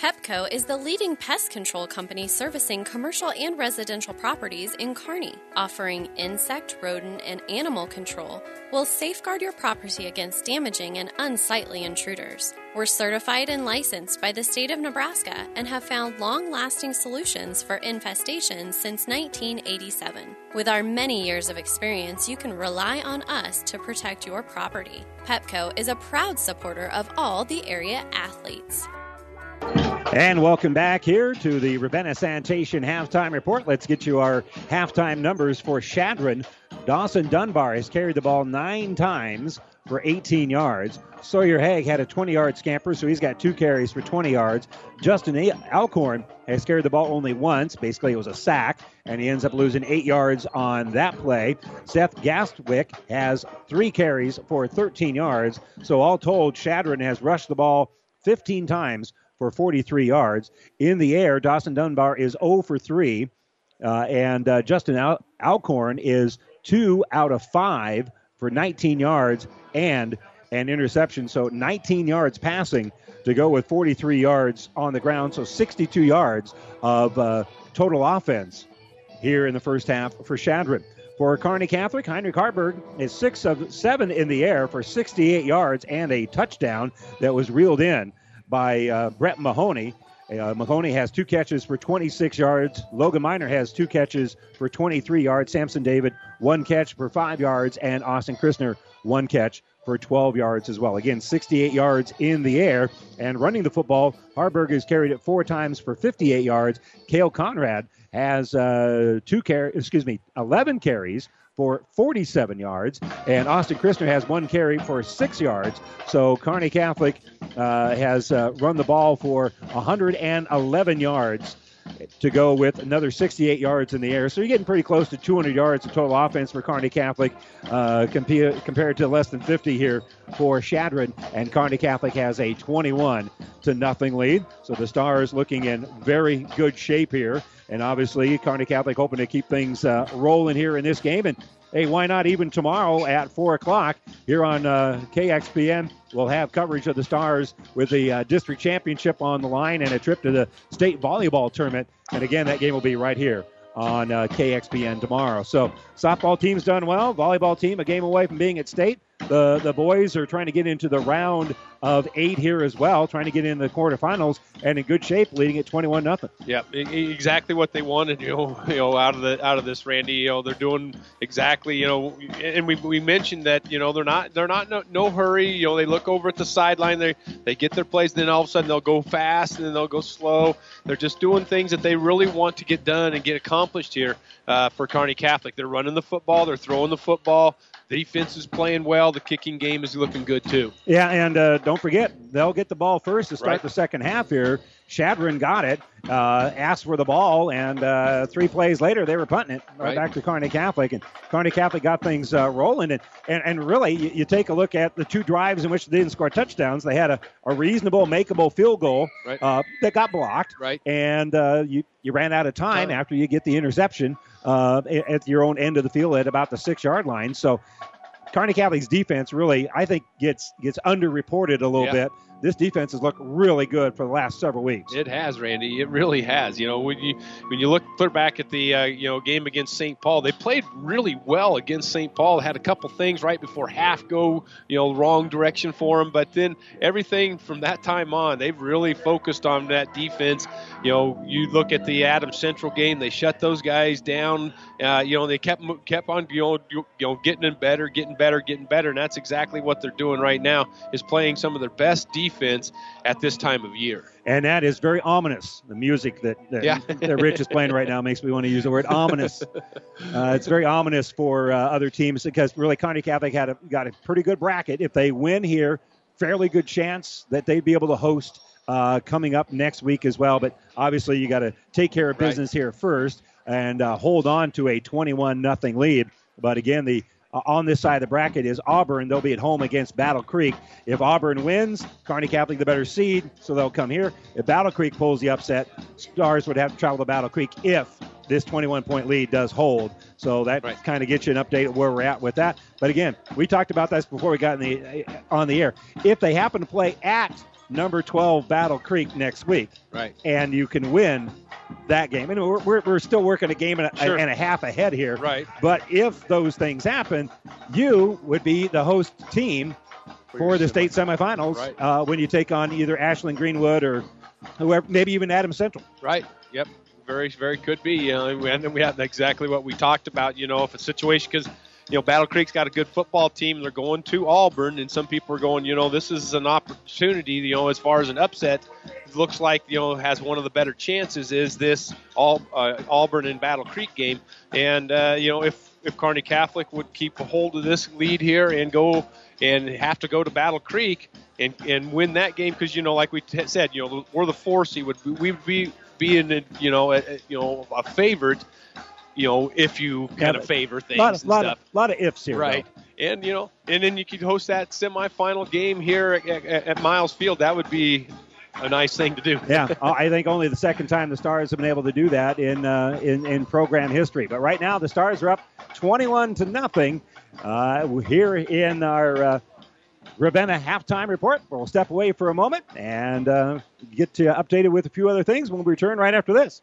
Pepco is the leading pest control company servicing commercial and residential properties in Kearney. Offering insect, rodent, and animal control will safeguard your property against damaging and unsightly intruders. We're certified and licensed by the state of Nebraska and have found long lasting solutions for infestations since 1987. With our many years of experience, you can rely on us to protect your property. Pepco is a proud supporter of all the area athletes. And welcome back here to the Ravenna Sanitation halftime report. Let's get you our halftime numbers for Chadron. Dawson Dunbar has carried the ball nine times for 18 yards. Sawyer Haig had a 20 yard scamper, so he's got two carries for 20 yards. Justin Alcorn has carried the ball only once. Basically, it was a sack, and he ends up losing eight yards on that play. Seth Gaswick has three carries for 13 yards. So, all told, Chadron has rushed the ball 15 times for 43 yards. In the air, Dawson Dunbar is 0 for 3, uh, and uh, Justin Al- Alcorn is 2 out of 5 for 19 yards and an interception. So 19 yards passing to go with 43 yards on the ground. So 62 yards of uh, total offense here in the first half for Chadron. For Kearney Catholic, Heinrich Haarberg is six of seven in the air for 68 yards and a touchdown that was reeled in by uh, Brett Mahoney. Uh, Mahoney has two catches for 26 yards. Logan Miner has two catches for 23 yards. Samson David, one catch for five yards. And Austin Christner, one catch for 12 yards as well. Again, 68 yards in the air. And running the football, Haarberg has carried it four times for 58 yards. Kale Conrad has uh, two car- excuse me, 11 carries for 47 yards, and Austin Christner has one carry for six yards. So Kearney Catholic uh, has uh, run the ball for 111 yards to go with another 68 yards in the air. So you're getting pretty close to 200 yards of total offense for Kearney Catholic, uh, compa- compared to less than 50 here for Chadron, And Kearney Catholic has a 21 to nothing lead. So the Stars looking in very good shape here. And obviously, Kearney Catholic hoping to keep things uh, rolling here in this game. And hey, why not even tomorrow at 4 o'clock here on uh, KXPN? We'll have coverage of the Stars with the uh, district championship on the line and a trip to the state volleyball tournament. And again, that game will be right here on uh, KXPN tomorrow. So, softball team's done well. Volleyball team a game away from being at state. The the boys are trying to get into the round of eight here as well, trying to get in the quarterfinals and in good shape, leading at 21 nothing. Yeah, exactly what they wanted. You know, you know, out of the out of this, Randy. You know, they're doing exactly. You know, and we, we mentioned that. You know, they're not they're not no, no hurry. You know, they look over at the sideline. They they get their plays, and then all of a sudden they'll go fast and then they'll go slow. They're just doing things that they really want to get done and get accomplished here uh, for Kearney Catholic. They're running the football. They're throwing the football. The defense is playing well. The kicking game is looking good too. Yeah, and uh, don't forget they'll get the ball first to start Right. the second half here. Chadron got it, uh, asked for the ball, and uh, three plays later they were punting it right, back to Kearney Catholic, and Kearney Catholic got things uh, rolling. And, and and really, you, you take a look at the two drives in which they didn't score touchdowns. They had a, a reasonable, makeable field goal Right. uh, that got blocked, Right. and uh, you you ran out of time after you get the interception uh, at your own end of the field at about the six yard line. So. Kearney Catholic's defense really, I think, gets gets underreported a little Yeah. bit. This defense has looked really good for the last several weeks. It has, Randy. It really has. You know, when you when you look clear back at the uh, you know game against St. Paul, they played really well against St. Paul. Had a couple things right before half go you know wrong direction for them, but then everything from that time on, they've really focused on that defense. You know, you look at the Adams Central game; they shut those guys down. Uh, you know, they kept kept on you know you know getting in better, getting better, getting better, and that's exactly what they're doing right now. Is playing some of their best defense at this time of year. And that is very ominous. The music that, that, Yeah. that Rich is playing right now makes me want to use the word ominous. Uh, it's very ominous for uh, other teams because really Kearney Catholic had a, got a pretty good bracket. If they win here, fairly good chance that they'd be able to host uh, coming up next week as well. But obviously, you got to take care of Right. business here first and uh, hold on to a 21 nothing lead. But again, the uh, on this side of the bracket is Auburn. They'll be at home against Battle Creek. If Auburn wins, Kearney Catholic the better seed, so they'll come here. If Battle Creek pulls the upset, Stars would have to travel to Battle Creek if this 21 point lead does hold. So that kind of gets you an update of where we're at with that. But again, we talked about this before we got in the on the air. If they happen to play at number 12 Battle Creek next week, Right. and you can win that game. And we're, we're, we're still working a game and a, Sure. and a half ahead here. Right. But if those things happen, you would be the host team for, the state semifinals Right. uh, when you take on either Ashland Greenwood or whoever, maybe even Adam Central. Right. Yep. Very, very could be. You know, and we had exactly what we talked about. You know, if a situation because you know Battle Creek's got a good football team, they're going to Auburn, and some people are going. You know, this is an opportunity. You know, as far as an upset, looks like you know has one of the better chances is this all uh, Auburn and Battle Creek game, and uh, you know if if Kearney Catholic would keep a hold of this lead here and go and have to go to Battle Creek and, and win that game because you know like we t- said you know we're the four seed would we would be be in you know a- you know a favorite you know if you kind of favor things lot, and lot stuff Of, lot of ifs here. right and you know and then you could host that semifinal game here at, at, at Miles Field that would be a nice thing to do yeah, I think only the second time the Stars have been able to do that in uh, in, in program history. But right now, the Stars are up 21 to nothing uh, here in our uh, Ravenna halftime report. We'll step away for a moment and uh, get updated with a few other things when we return right after this.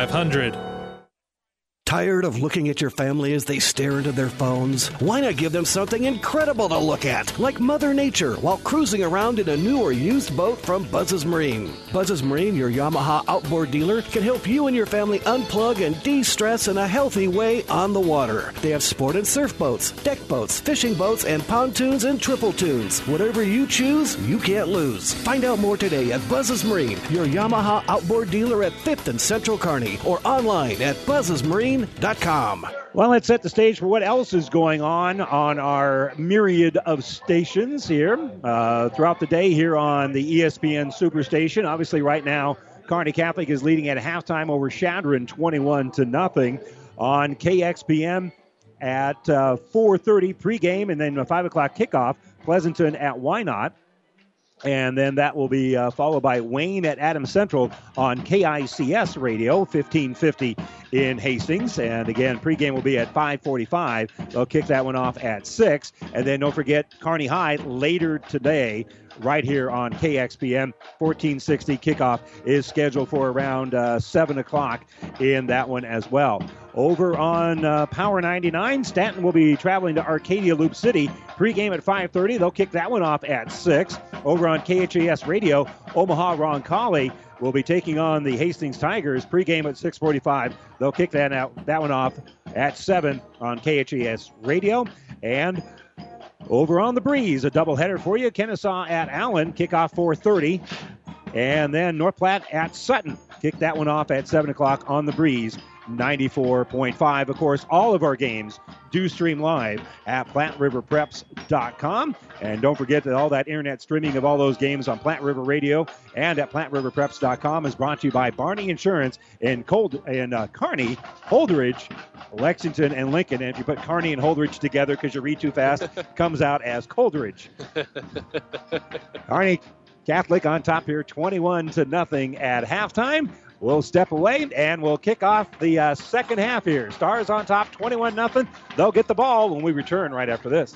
3500. Tired of looking at your family as they stare into their phones? Why not give them something incredible to look at, like Mother Nature, while cruising around in a new or used boat from Buzz's Marine? Buzz's Marine, your Yamaha outboard dealer, can help you and your family unplug and de stress in a healthy way on the water. They have sport and surf boats, deck boats, fishing boats, and pontoons and triple tunes. Whatever you choose, you can't lose. Find out more today at Buzz's Marine, your Yamaha outboard dealer at 5th and Central Kearney, or online at Well, let's set the stage for what else is going on on our myriad of stations here uh, throughout the day here on the ESPN Superstation. Obviously, right now, Kearney Catholic is leading at halftime over Chadron, 21 to nothing on KXPM at uh, 4:30 pregame, and then a five o'clock kickoff. Pleasanton at Wynot. And then that will be uh, followed by Wayne at Adams Central on KICS Radio, 1550 in Hastings. And again, pregame will be at 545. They'll kick that one off at 6. And then don't forget Kearney High later today right here on KXPM. 1460 kickoff is scheduled for around uh, 7 o'clock in that one as well. Over on uh, Power 99, Stanton will be traveling to Arcadia Loop City. Pregame at 5:30. They'll kick that one off at 6. Over on KHAS Radio, Omaha Roncalli will be taking on the Hastings Tigers. Pregame at 6:45. They'll kick that out that one off at 7 on KHAS Radio. And over on the breeze, a doubleheader for you. Kenesaw at Allen, kickoff 4:30, and then North Platte at Sutton. Kick that one off at 7 o'clock on the breeze. 94.5. Of course, all of our games do stream live at PlatteRiverPreps.com. And don't forget that all that internet streaming of all those games on Platte River Radio and at PlatteRiverPreps.com is brought to you by Barney Insurance in Cold in uh, Kearney, Holdrege, Lexington, and Lincoln. And if you put Kearney and Holdrege together because you read too fast, comes out as Coldridge. Kearney Catholic on top here, 21 to nothing at halftime. We'll step away and we'll kick off the uh, second half here. Stars on top, 21 nothing. They'll get the ball when we return right after this.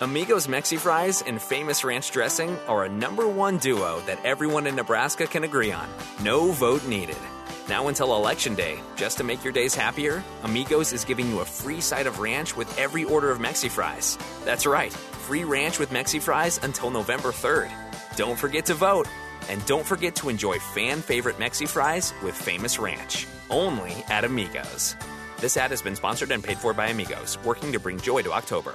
Amigos Mexi Fries and Famous Ranch Dressing are a number one duo that everyone in Nebraska can agree on. No vote needed. Now until Election Day, just to make your days happier, Amigos is giving you a free side of ranch with every order of Mexi Fries. That's right, free ranch with Mexi Fries until November 3rd. Don't forget to vote. And don't forget to enjoy fan favorite Mexi Fries with Famous Ranch. Only at Amigos. This ad has been sponsored and paid for by Amigos, working to bring joy to October.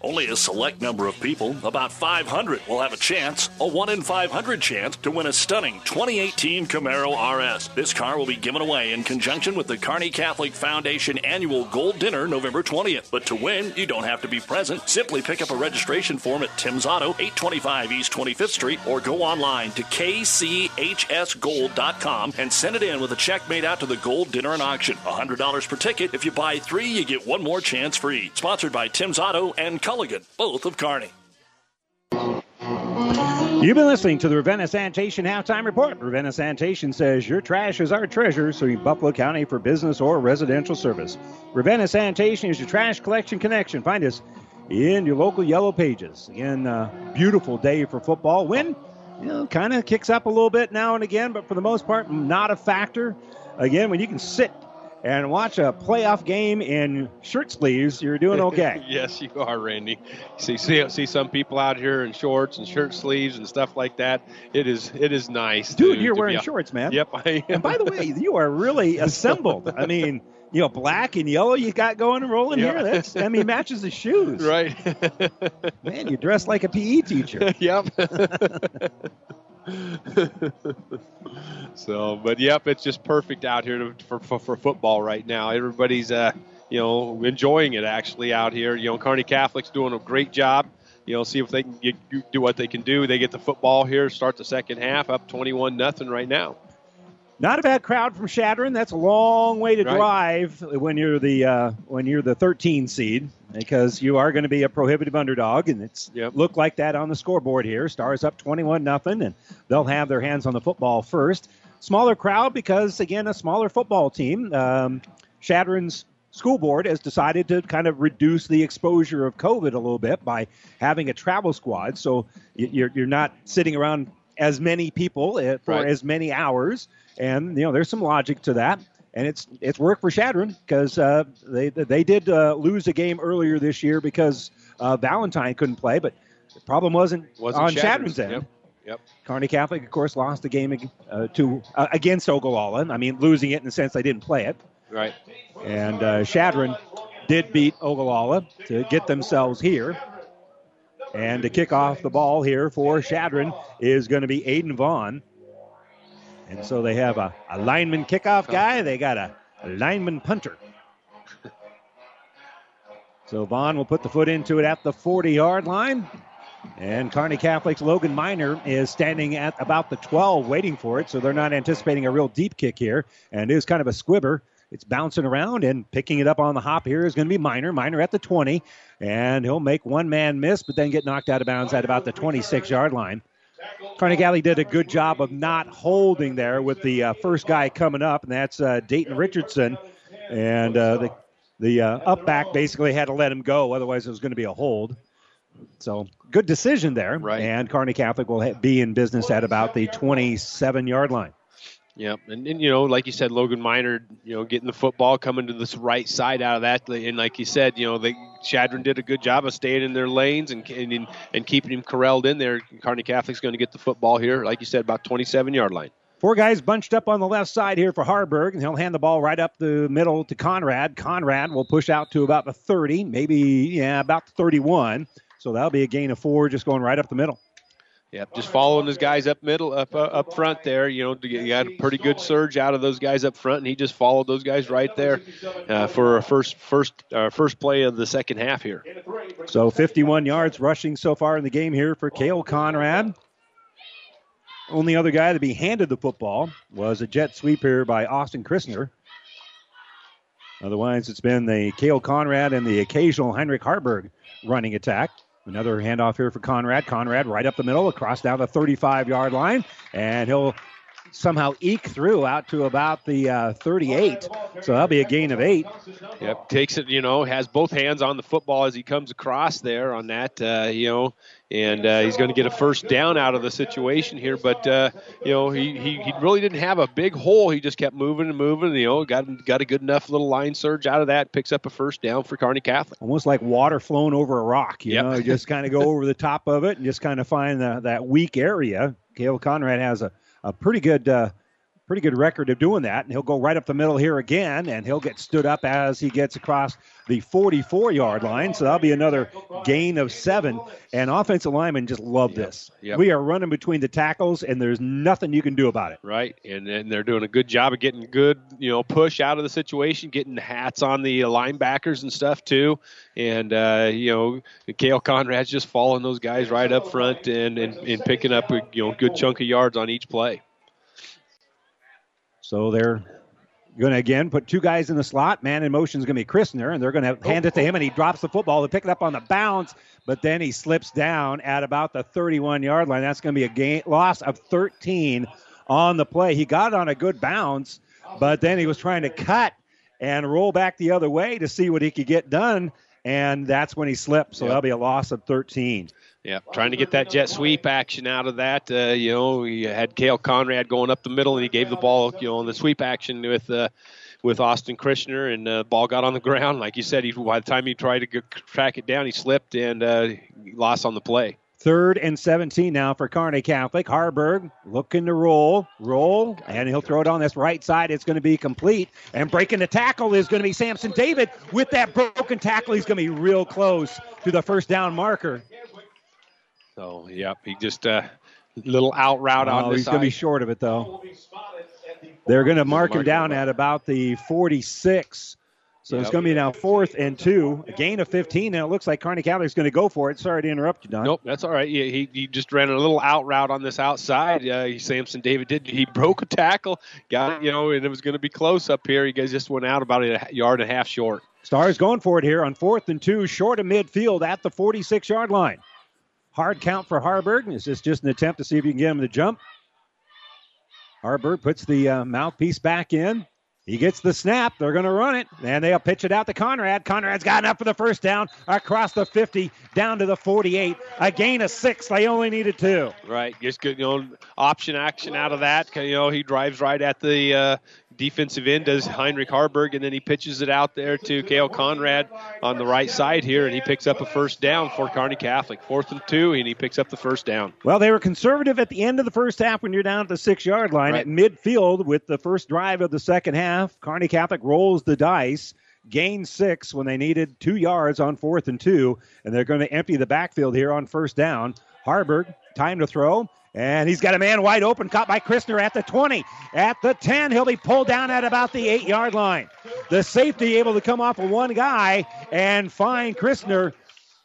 Only a select number of people, about 500, will have a chance, a 1 in 500 chance, to win a stunning 2018 Camaro RS. This car will be given away in conjunction with the Kearney Catholic Foundation annual Gold Dinner November 20th. But to win, you don't have to be present. Simply pick up a registration form at Tim's Auto, 825 East 25th Street, or go online to kchsgold.com and send it in with a check made out to the Gold Dinner and Auction. $100 per ticket. If you buy three, you get one more chance free. Sponsored by Tim's Auto and Culligan, both of Kearney. You've been listening to the Ravenna Sanitation Halftime Report. Ravenna Sanitation says your trash is our treasure, so you Buffalo County for business or residential service. Ravenna Sanitation is your trash collection connection. Find us in your local yellow pages. Again, uh, beautiful day for football. Wind, you know, kind of kicks up a little bit now and again, but for the most part, not a factor. Again, when you can sit and watch a playoff game in shirt sleeves, you're doing okay. yes, you are, Randy. See, see, see some people out here in shorts and shirt sleeves and stuff like that. It is, it is nice, Dude, to- you're to wearing shorts, man. Yep, I am. And by the way, you are really assembled. I mean, you know, black and yellow you got going and rolling Yeah. here. That's I mean matches the shoes. Right. Man, you dress like a PE teacher. yep. so, but yep, it's just perfect out here for, for for football right now. Everybody's uh, you know, enjoying it actually out here. You know, Kearney Catholic's doing a great job. You know, see if they can get, do what they can do. They get the football here, start the second half, up twenty-one nothing right now. Not a bad crowd from Chadron. That's a long way to Right. drive when you're the uh, when you're the 13 seed because you are going to be a prohibitive underdog, and it's looked like that on the scoreboard here. Stars up 21 nothing, and they'll have their hands on the football first. Smaller crowd because again a smaller football team. Um, Chadron's school board has decided to kind of reduce the exposure of COVID a little bit by having a travel squad. So you're you're not sitting around as many people uh, for Right. as many hours, and you know there's some logic to that. And it's it's worked for Chadron because uh, they they did uh, lose a game earlier this year because uh, Valentine couldn't play, but the problem wasn't, Wasn't on Chadron's, Chadron's end. Yep. Yep. Kearney Catholic, of course, lost the game uh, to uh, against Ogallala. I mean, losing it in the sense they didn't play it. Right. And uh, Chadron did beat Ogallala to get themselves here. And to kick off the ball here for Chadron is going to be Aiden Vaughn. And so they have a, a lineman kickoff guy. They got a, a lineman punter. So Vaughn will put the foot into it at the 40 yard line. And Kearney Catholic's Logan Miner is standing at about the 12 waiting for it. So they're not anticipating a real deep kick here. And it is kind of a squibber. It's bouncing around and picking it up on the hop here is going to be Miner. Miner at the 20. And he'll make one man miss, but then get knocked out of bounds at about the 26 yard line. Kearney Galley did a good job of not holding there with the uh, first guy coming up, and that's uh, Dayton Richardson. And uh, the the uh, up back basically had to let him go, otherwise it was going to be a hold. So good decision there. Right. And Kearney Catholic will ha- be in business at about the 27 yard line. Yep, and, and you know, like you said, Logan Miner, you know, getting the football coming to this right side out of that, and like you said, you know, they Chadron did a good job of staying in their lanes and and, and keeping him corralled in there. Kearney Catholic's going to get the football here, like you said, about 27 yard line. Four guys bunched up on the left side here for Haarberg, and he'll hand the ball right up the middle to Conrad. Conrad will push out to about the 30, maybe, yeah, about the 31. So that'll be a gain of four just going right up the middle. Yep, just following those guys up middle, up uh, up front there. You know, you got a pretty good surge out of those guys up front, and he just followed those guys right there uh, for a first first uh, first play of the second half here. So 51 yards rushing so far in the game here for Kale Conrad. Only other guy to be handed the football was a jet sweep here by Austin Christner. Otherwise, it's been the Kale Conrad and the occasional Heinrich Haarberg running attack. Another handoff here for Conrad. Conrad right up the middle, across down the 35 yard line, and he'll somehow eke through out to about the uh, 38. So that'll be a gain of eight. Yep, takes it, you know, has both hands on the football as he comes across there on that, uh, you know, and uh, he's going to get a first down out of the situation here. But uh, you know, he, he he really didn't have a big hole. He just kept moving and moving. You know, got got a good enough little line surge out of that. Picks up a first down for Kearney Catholic. almost like water flowing over a rock. You Yep. know, you just kind of go over the top of it and just kind of find the, that weak area. Kale Conrad has a, a pretty good uh, pretty good record of doing that, and he'll go right up the middle here again, and he'll get stood up as he gets across the 44 yard line. So that'll be another gain of seven. And offensive linemen just love this. Yep. We are running between the tackles, and there's nothing you can do about it. Right, and and they're doing a good job of getting good, you know, push out of the situation, getting hats on the linebackers and stuff too, and uh, you know, Kale Conrad's just following those guys right up front and and, and picking up a you know good chunk of yards on each play. So they're going to again put two guys in the slot. Man in motion is going to be Christner, and they're going to oh. hand it to him, and he drops the football to pick it up on the bounce, but then he slips down at about the 31 yard line. That's going to be a gain loss of 13 on the play. He got it on a good bounce, but then he was trying to cut and roll back the other way to see what he could get done, and that's when he slipped. So Yep. that'll be a loss of 13. Yeah, trying to get that jet sweep action out of that. Uh, you know, he had Kale Conrad going up the middle, and he gave the ball, you know, in the sweep action with uh, with Austin Christner, and uh, ball got on the ground. Like you said, he, by the time he tried to go, track it down, he slipped and uh, lost on the play. Third and 17 now for Kearney Catholic. Haarberg looking to roll, roll, and he'll throw it on this right side. It's going to be complete. And breaking the tackle is going to be Samson David. With that broken tackle, he's going to be real close to the first down marker. So, yep, he just a uh, little out route oh, on He's going to be short of it, though. They're going to mark him down at about the 46. So yep. it's going to be now fourth and two, a gain of 15, and it looks like Kearney Catholic is going to go for it. Sorry to interrupt you, Don. Nope, that's all right. He, he, he just ran a little out route on this outside. Uh, Samson David did. He broke a tackle, got it, you know, and it was going to be close up here. He guys just went out about a yard and a half short. Stars going for it here on fourth and two, short of midfield at the 46 yard line. Hard count for Haarberg. Is this just an attempt to see if you can get him to jump? Haarberg puts the uh, mouthpiece back in. He gets the snap. They're going to run it, and they'll pitch it out to Conrad. Conrad's got enough for the first down across the 50 down to the 48. A gain of six. They only needed two. Right. Just good, you know, option action out of that. You know, he drives right at the uh, defensive end does Heinrich Haarberg, and then he pitches it out there to Kale Conrad on the right side here, and he picks up a first down for Kearney Catholic. Fourth and two, and he picks up the first down. Well, they were conservative at the end of the first half when you're down at the six yard line. Right. At midfield with the first drive of the second half, Kearney Catholic rolls the dice. Gained six when they needed two yards on fourth and two, and they're going to empty the backfield here on first down. Haarberg, time to throw. And he's got a man wide open, caught by Christner at the 20. At the 10, he'll be pulled down at about the eight yard line. The safety able to come off of one guy and find Christner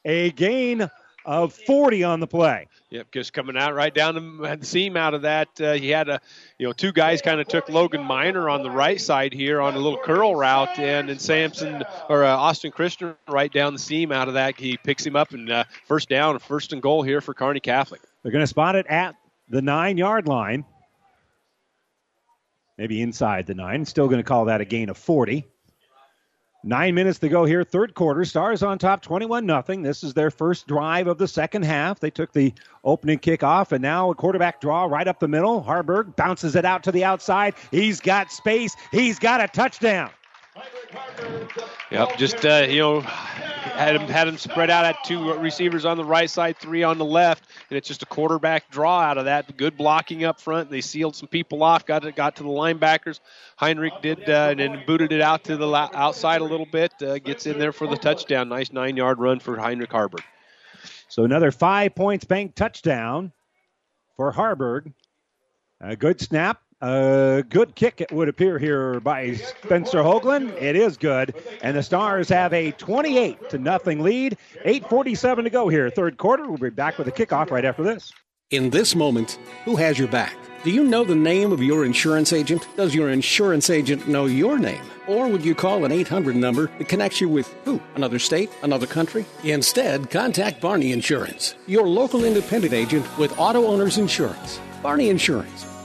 a gain of 40 on the play. Yep, just coming out right down the seam out of that. Uh, he had a, you know, two guys kind of took Logan Miner on the right side here on a little curl route, and then Samson or uh, Austin Christner right down the seam out of that. He picks him up and uh, first down, first and goal here for Kearney Catholic. They're going to spot it at the nine yard line. Maybe inside the nine. Still going to call that a gain of 40. Nine minutes to go here, third quarter. Stars on top, 21 nothing. This is their first drive of the second half. They took the opening kick off, and now a quarterback draw right up the middle. Haarberg bounces it out to the outside. He's got space. He's got a touchdown. Yep, just uh, you know, had him had him spread out at two receivers on the right side, three on the left, and it's just a quarterback draw out of that. Good blocking up front. They sealed some people off. Got it, got to the linebackers. Heinrich did uh, and then booted it out to the outside a little bit. Uh, gets in there for the touchdown. Nice nine-yard run for Heinrich Haarberg. So another five points bank touchdown for Haarberg. A good snap. A good kick, it would appear here by Spencer Hoagland. It is good, and the Stars have a 28 to nothing lead. 8:47 to go here, third quarter. We'll be back with a kickoff right after this. In this moment, who has your back? Do you know the name of your insurance agent? Does your insurance agent know your name? Or would you call an 800 number that connects you with who? Another state? Another country? Instead, contact Barney Insurance, your local independent agent with auto owners insurance. Barney Insurance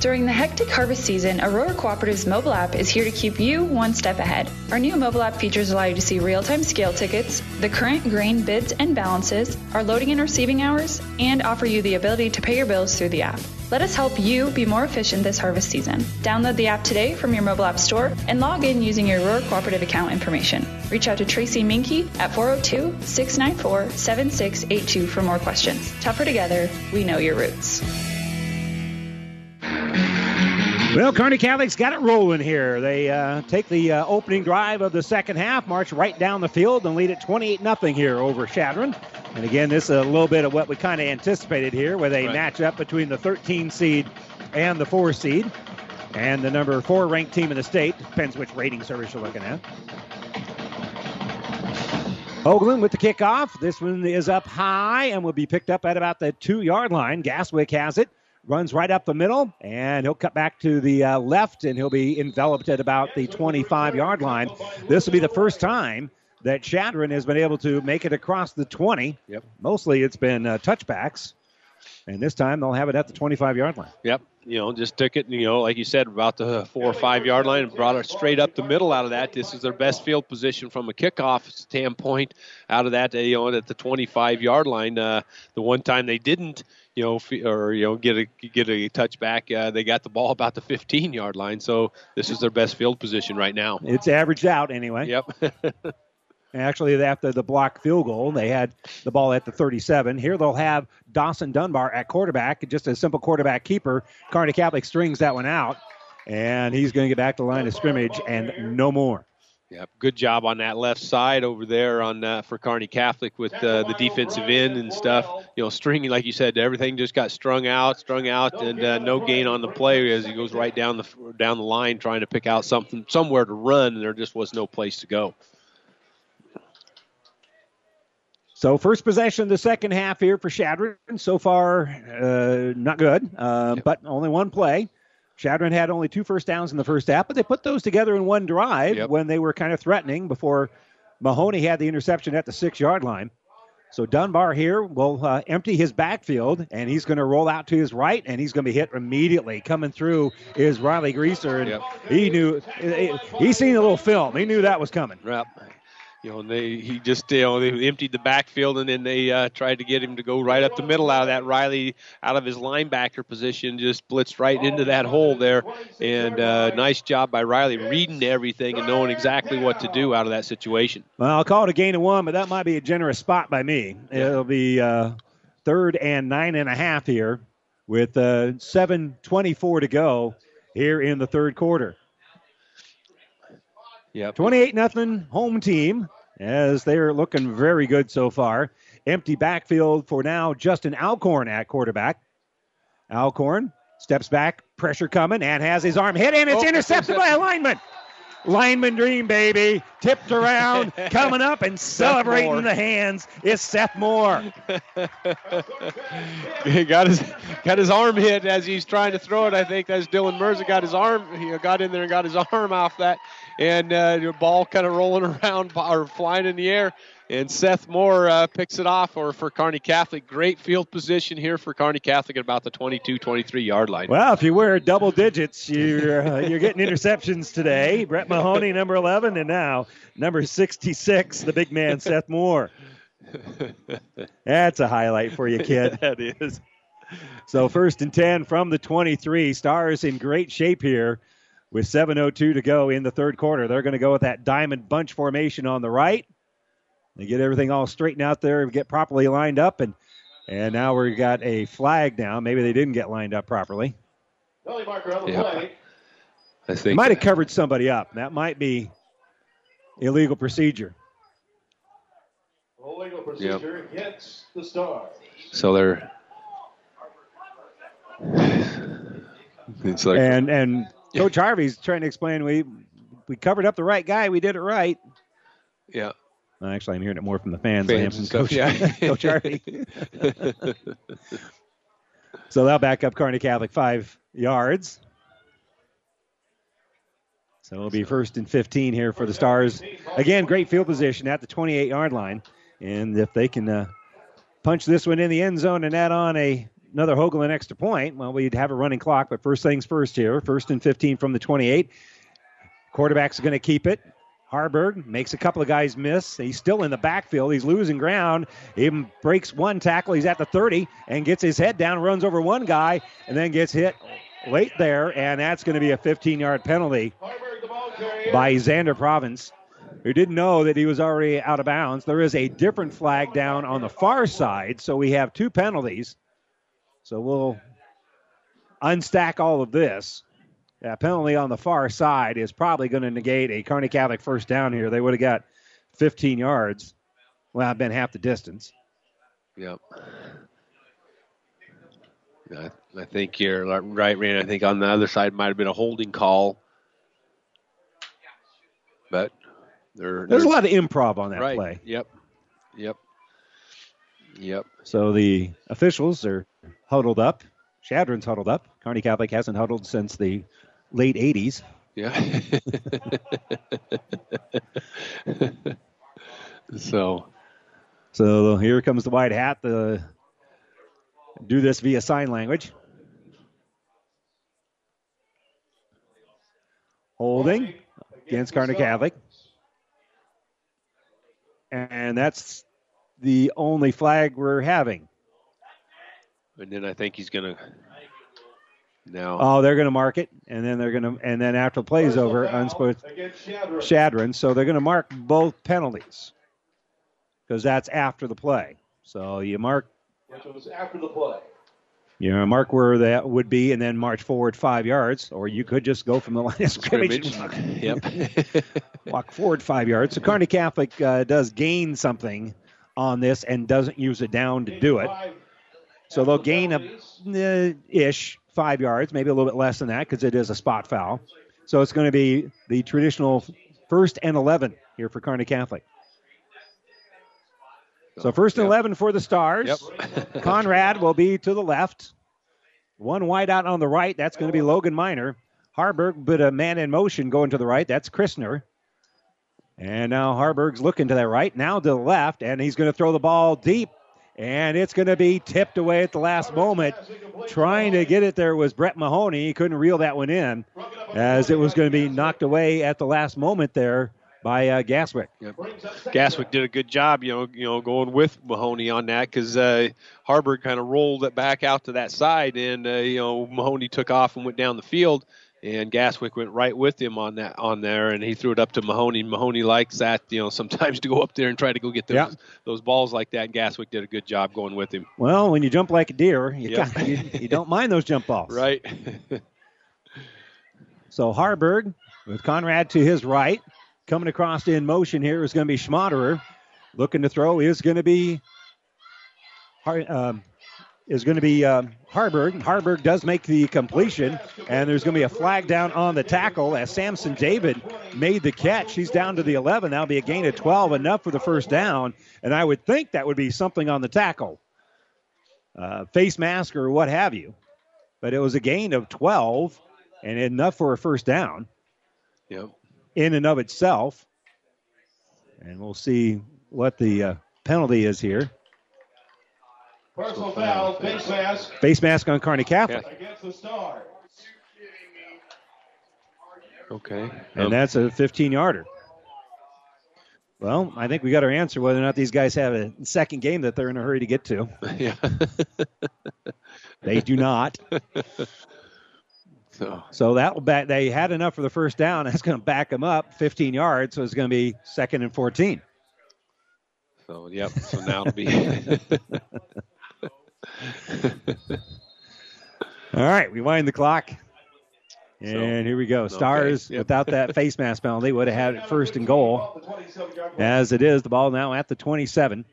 During the hectic harvest season, Aurora Cooperative's mobile app is here to keep you one step ahead. Our new mobile app features allow you to see real time scale tickets, the current grain bids and balances, our loading and receiving hours, and offer you the ability to pay your bills through the app. Let us help you be more efficient this harvest season. Download the app today from your mobile app store and log in using your Aurora Cooperative account information. Reach out to Tracy Minky at 402 694 7682 for more questions. Tougher together, we know your roots. Well, Kearney Catholic's got it rolling here. They uh, take the uh, opening drive of the second half, march right down the field, and lead it 28 0 here over Chadron. And again, this is a little bit of what we kind of anticipated here, with a right. match up between the 13 seed and the 4 seed, and the number 4 ranked team in the state. Depends which rating service you're looking at. Hoagland with the kickoff. This one is up high and will be picked up at about the two yard line. Gaswick has it runs right up the middle, and he'll cut back to the uh, left, and he'll be enveloped at about the 25 yard line. This will be the first time that Chadron has been able to make it across the 20. Yep. Mostly it's been uh, touchbacks. And this time they'll have it at the 25 yard line. Yep. You know, just took it, you know, like you said, about the four or five yard line and brought it straight up the middle out of that. This is their best field position from a kickoff standpoint out of that, you know, at the 25 yard line. Uh, the one time they didn't, you know, or, you know, get a, get a touchback, uh, they got the ball about the 15 yard line. So this is their best field position right now. It's averaged out anyway. Yep. Actually, after the block field goal, they had the ball at the 37. Here they'll have Dawson Dunbar at quarterback, just a simple quarterback keeper. Kearney Catholic strings that one out, and he's going to get back to the line of scrimmage and no more. Yep, good job on that left side over there on uh, for Kearney Catholic with uh, the defensive end and stuff. You know, stringing like you said, everything just got strung out, strung out, and uh, no gain on the play as he goes right down the down the line trying to pick out something somewhere to run, and there just was no place to go. So first possession of the second half here for Chadron. So far, uh, not good, uh, yep. but only one play. Chadron had only two first downs in the first half, but they put those together in one drive yep. when they were kind of threatening before Mahoney had the interception at the six yard line. So Dunbar here will uh, empty his backfield, and he's going to roll out to his right, and he's going to be hit immediately. Coming through is Riley Greaser, and yep. he knew he seen a little film. He knew that was coming. Yep you know, they he just you know they emptied the backfield and then they uh, tried to get him to go right up the middle out of that. Riley out of his linebacker position just blitzed right into that hole there, and uh, nice job by Riley reading everything and knowing exactly what to do out of that situation. Well, I'll call it a gain of one, but that might be a generous spot by me. It'll be uh, third and nine and a half here with uh, 7:24 to go here in the third quarter. Yep. 28 nothing home team as they're looking very good so far. Empty backfield for now. Justin Alcorn at quarterback. Alcorn steps back, pressure coming, and has his arm hit, and it's oh, intercepted by a lineman. Lineman dream, baby. Tipped around, coming up and celebrating the hands is Seth Moore. he got his got his arm hit as he's trying to throw it. I think that's Dylan Mirza got his arm. He got in there and got his arm off that, and uh, the ball kind of rolling around or flying in the air. And Seth Moore uh, picks it off or for Kearney Catholic. Great field position here for Kearney Catholic at about the 22 23 yard line. Well, if you wear double digits, you're, uh, you're getting interceptions today. Brett Mahoney, number 11, and now number 66, the big man, Seth Moore. That's a highlight for you, kid. that is. So, first and 10 from the 23. Stars in great shape here with 7.02 to go in the third quarter. They're going to go with that diamond bunch formation on the right. They get everything all straightened out there, get properly lined up, and and now we've got a flag now. Maybe they didn't get lined up properly. Yep. I think might have covered somebody up. That might be illegal procedure. Illegal procedure yep. against the Stars. So they're. It's like and and Coach Harvey's trying to explain we we covered up the right guy. We did it right. Yeah. Actually, I'm hearing it more from the fans, fans than Coach, yeah. Coach Harvey. so they'll back up Kearney Catholic five yards. So it'll be first and 15 here for the Stars. Again, great field position at the 28 yard line. And if they can uh, punch this one in the end zone and add on a another Hoagland extra point, well, we'd have a running clock. But first things first here, first and 15 from the 28. Quarterback's going to keep it. Haarberg makes a couple of guys miss. He's still in the backfield. He's losing ground. He breaks one tackle. He's at the 30 and gets his head down, runs over one guy, and then gets hit late there. And that's going to be a 15 yard penalty by Xander Province, who didn't know that he was already out of bounds. There is a different flag down on the far side, so we have two penalties. So we'll unstack all of this. Yeah, penalty on the far side is probably going to negate a Kearney Catholic first down here. They would have got 15 yards. Well, I've been half the distance. Yep. I, I think you're right, Rand. I think on the other side might have been a holding call. But there, there's a lot of improv on that right. play. Yep. Yep. Yep. So the officials are huddled up. Chadron's huddled up. Kearney Catholic hasn't huddled since the late 80s. Yeah. so. So here comes the white hat. The do this via sign language. Holding against Kearney Catholic. And that's the only flag we're having. And then I think he's going to now. Oh, they're going to mark it, and then they're going to, and then after the play is over, unsupposed Chadron. So they're going to mark both penalties because that's after the play. So you mark. Which was after the play. You know, mark where that would be, and then march forward five yards, or you could just go from the line of scrimmage. yep. walk forward five yards. So Kearney Catholic uh, does gain something on this and doesn't use it down to do it. So they'll gain a uh, ish five yards, maybe a little bit less than that because it is a spot foul. So it's going to be the traditional first and 11 here for Kearney Catholic. So first and 11 for the Stars. Yep. Conrad will be to the left. One wide out on the right. That's going to be Logan Miner. Haarberg, but a man in motion going to the right. That's Christner. And now Haarberg's looking to that right. Now to the left, and he's going to throw the ball deep. And it's going to be tipped away at the last moment. Trying to get it there was Brett Mahoney. He couldn't reel that one in as it was going to be knocked away at the last moment there by uh, Gaswick. Yep. Gaswick did a good job, you know, you know, going with Mahoney on that because uh, Haarberg kind of rolled it back out to that side, and uh, you know Mahoney took off and went down the field, and Gaswick went right with him on that on there, and he threw it up to Mahoney. Mahoney likes that, you know, sometimes to go up there and try to go get those Yeah. those balls like that. And Gaswick did a good job going with him. Well, when you jump like a deer, you, Yep. got- you, you don't mind those jump balls. Right. So Haarberg with Conrad to his right. Coming across in motion here is going to be Schmaderer. Looking to throw is going to be Har- um, is going to be um, Haarberg. Haarberg does make the completion, and there's going to be a flag down on the tackle as Samson David made the catch. He's down to the 11. That'll be a gain of 12, enough for the first down. And I would think that would be something on the tackle, uh, face mask or what have you. But it was a gain of 12 and enough for a first down Yep. in and of itself. And we'll see what the uh, penalty is here. Personal foul, face mask Face mask on Kearney Catholic. against the Stars. Okay. And um, that's a 15 yarder. Well, I think we got our answer whether or not these guys have a second game that they're in a hurry to get to. Yeah. They do not. So So that will back. They had enough for the first down. That's going to back them up 15 yards. So it's going to be second and 14. So yep. So now it'll be. All right, we wind the clock. And here we go. Stars, yep. without that face mask penalty, would have had it first and goal. As it is, the ball now at the 27.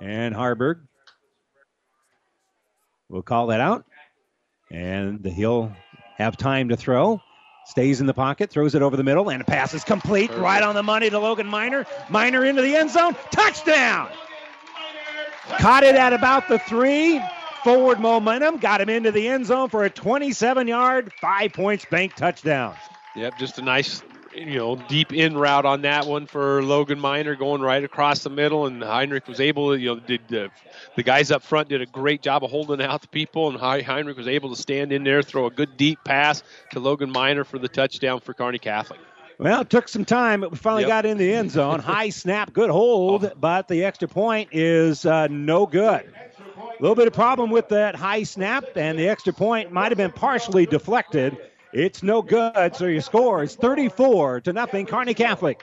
And Haarberg will call that out. And he'll have time to throw. Stays in the pocket, throws it over the middle, and a pass is complete. Right on the money to Logan Miner. Miner into the end zone. Touchdown! Caught it at about the three. Forward momentum. Got him into the end zone for a 27 yard, five points bank touchdown. Yep, just a nice, you know, deep in route on that one for Logan Miner going right across the middle, and Heinrich was able to, you know, did uh, the guys up front did a great job of holding out the people, and Hein- Heinrich was able to stand in there, throw a good deep pass to Logan Miner for the touchdown for Kearney Catholic. Well, it took some time, but we finally Yep. got in the end zone. High snap, good hold, but the extra point is uh, no good. A little bit of problem with that high snap, and the extra point might have been partially deflected. It's no good, so your score is 34 to nothing. Kearney Catholic.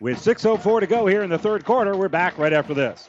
With 6:04 to go here in the third quarter, we're back right after this.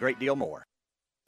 great deal more.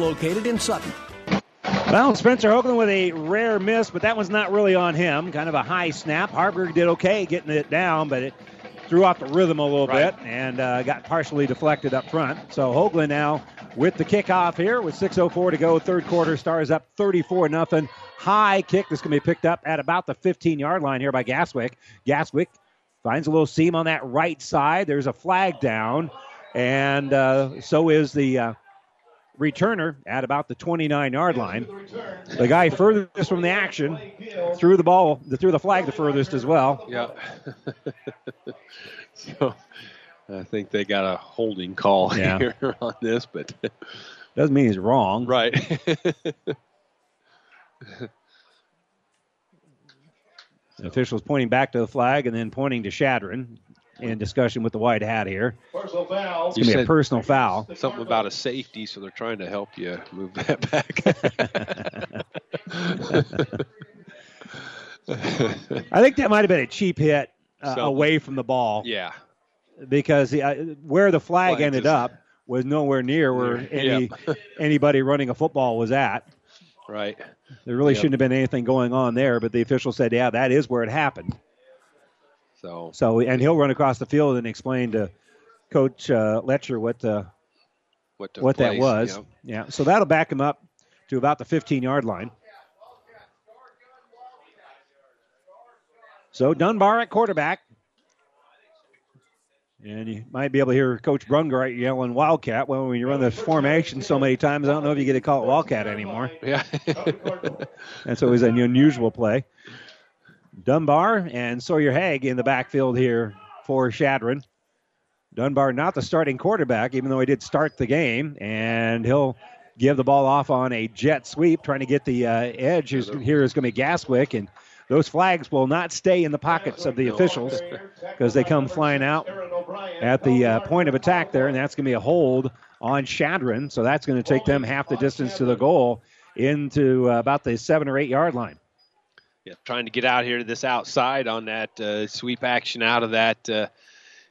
located in Sutton. Well, Spencer Hoagland with a rare miss, but that was not really on him. Kind of a high snap. Haarberg did okay getting it down, but it threw off the rhythm a little Right. bit and uh, got partially deflected up front. So Hoagland now with the kickoff here with 6.04 to go. Third quarter, Stars up 34 nothing. High kick. This can be picked up at about the 15 yard line here by Gaswick. Gaswick finds a little seam on that right side. There's a flag down, and uh, so is the. Uh, returner at about the 29 yard line. The guy furthest from the action threw the ball, threw the flag the furthest as well. Yeah. so I think they got a holding call Yeah. here on this, but Doesn't mean he's wrong. right. The officials pointing back to the flag and then pointing to Chadron in discussion with the white hat here. Personal foul. It's going to be a personal foul. Something about a safety, so they're trying to help you move that back. I think that might have been a cheap hit uh, away from the ball yeah. because the, uh, where the flag Flag ended is- up was nowhere near where any Yep. anybody running a football was at. Right. There really Yep. shouldn't have been anything going on there, but the official said, "Yeah, that is where it happened." So So, and he'll run across the field and explain to Coach uh, Letcher what uh, what, what that place, was. yep. Yeah, so that'll back him up to about the 15 yard line. So Dunbar at quarterback. And you might be able to hear Coach Brungart yelling Wildcat. Well, when you run the formation so many times, I don't know if you get to call it Wildcat anymore. Yeah. That's always an unusual play. Dunbar and Sawyer Haig in the backfield here for Chadron. Dunbar not the starting quarterback, even though he did start the game, and he'll give the ball off on a jet sweep, trying to get the uh, edge. Is, here is going to be Gaswick, and those flags will not stay in the pockets of the officials because they come flying out at the uh, point of attack there, and that's going to be a hold on Chadron. So that's going to take them half the distance to the goal into uh, about the seven or eight yard line. Yeah, trying to get out here to this outside on that uh, sweep action out of that, uh,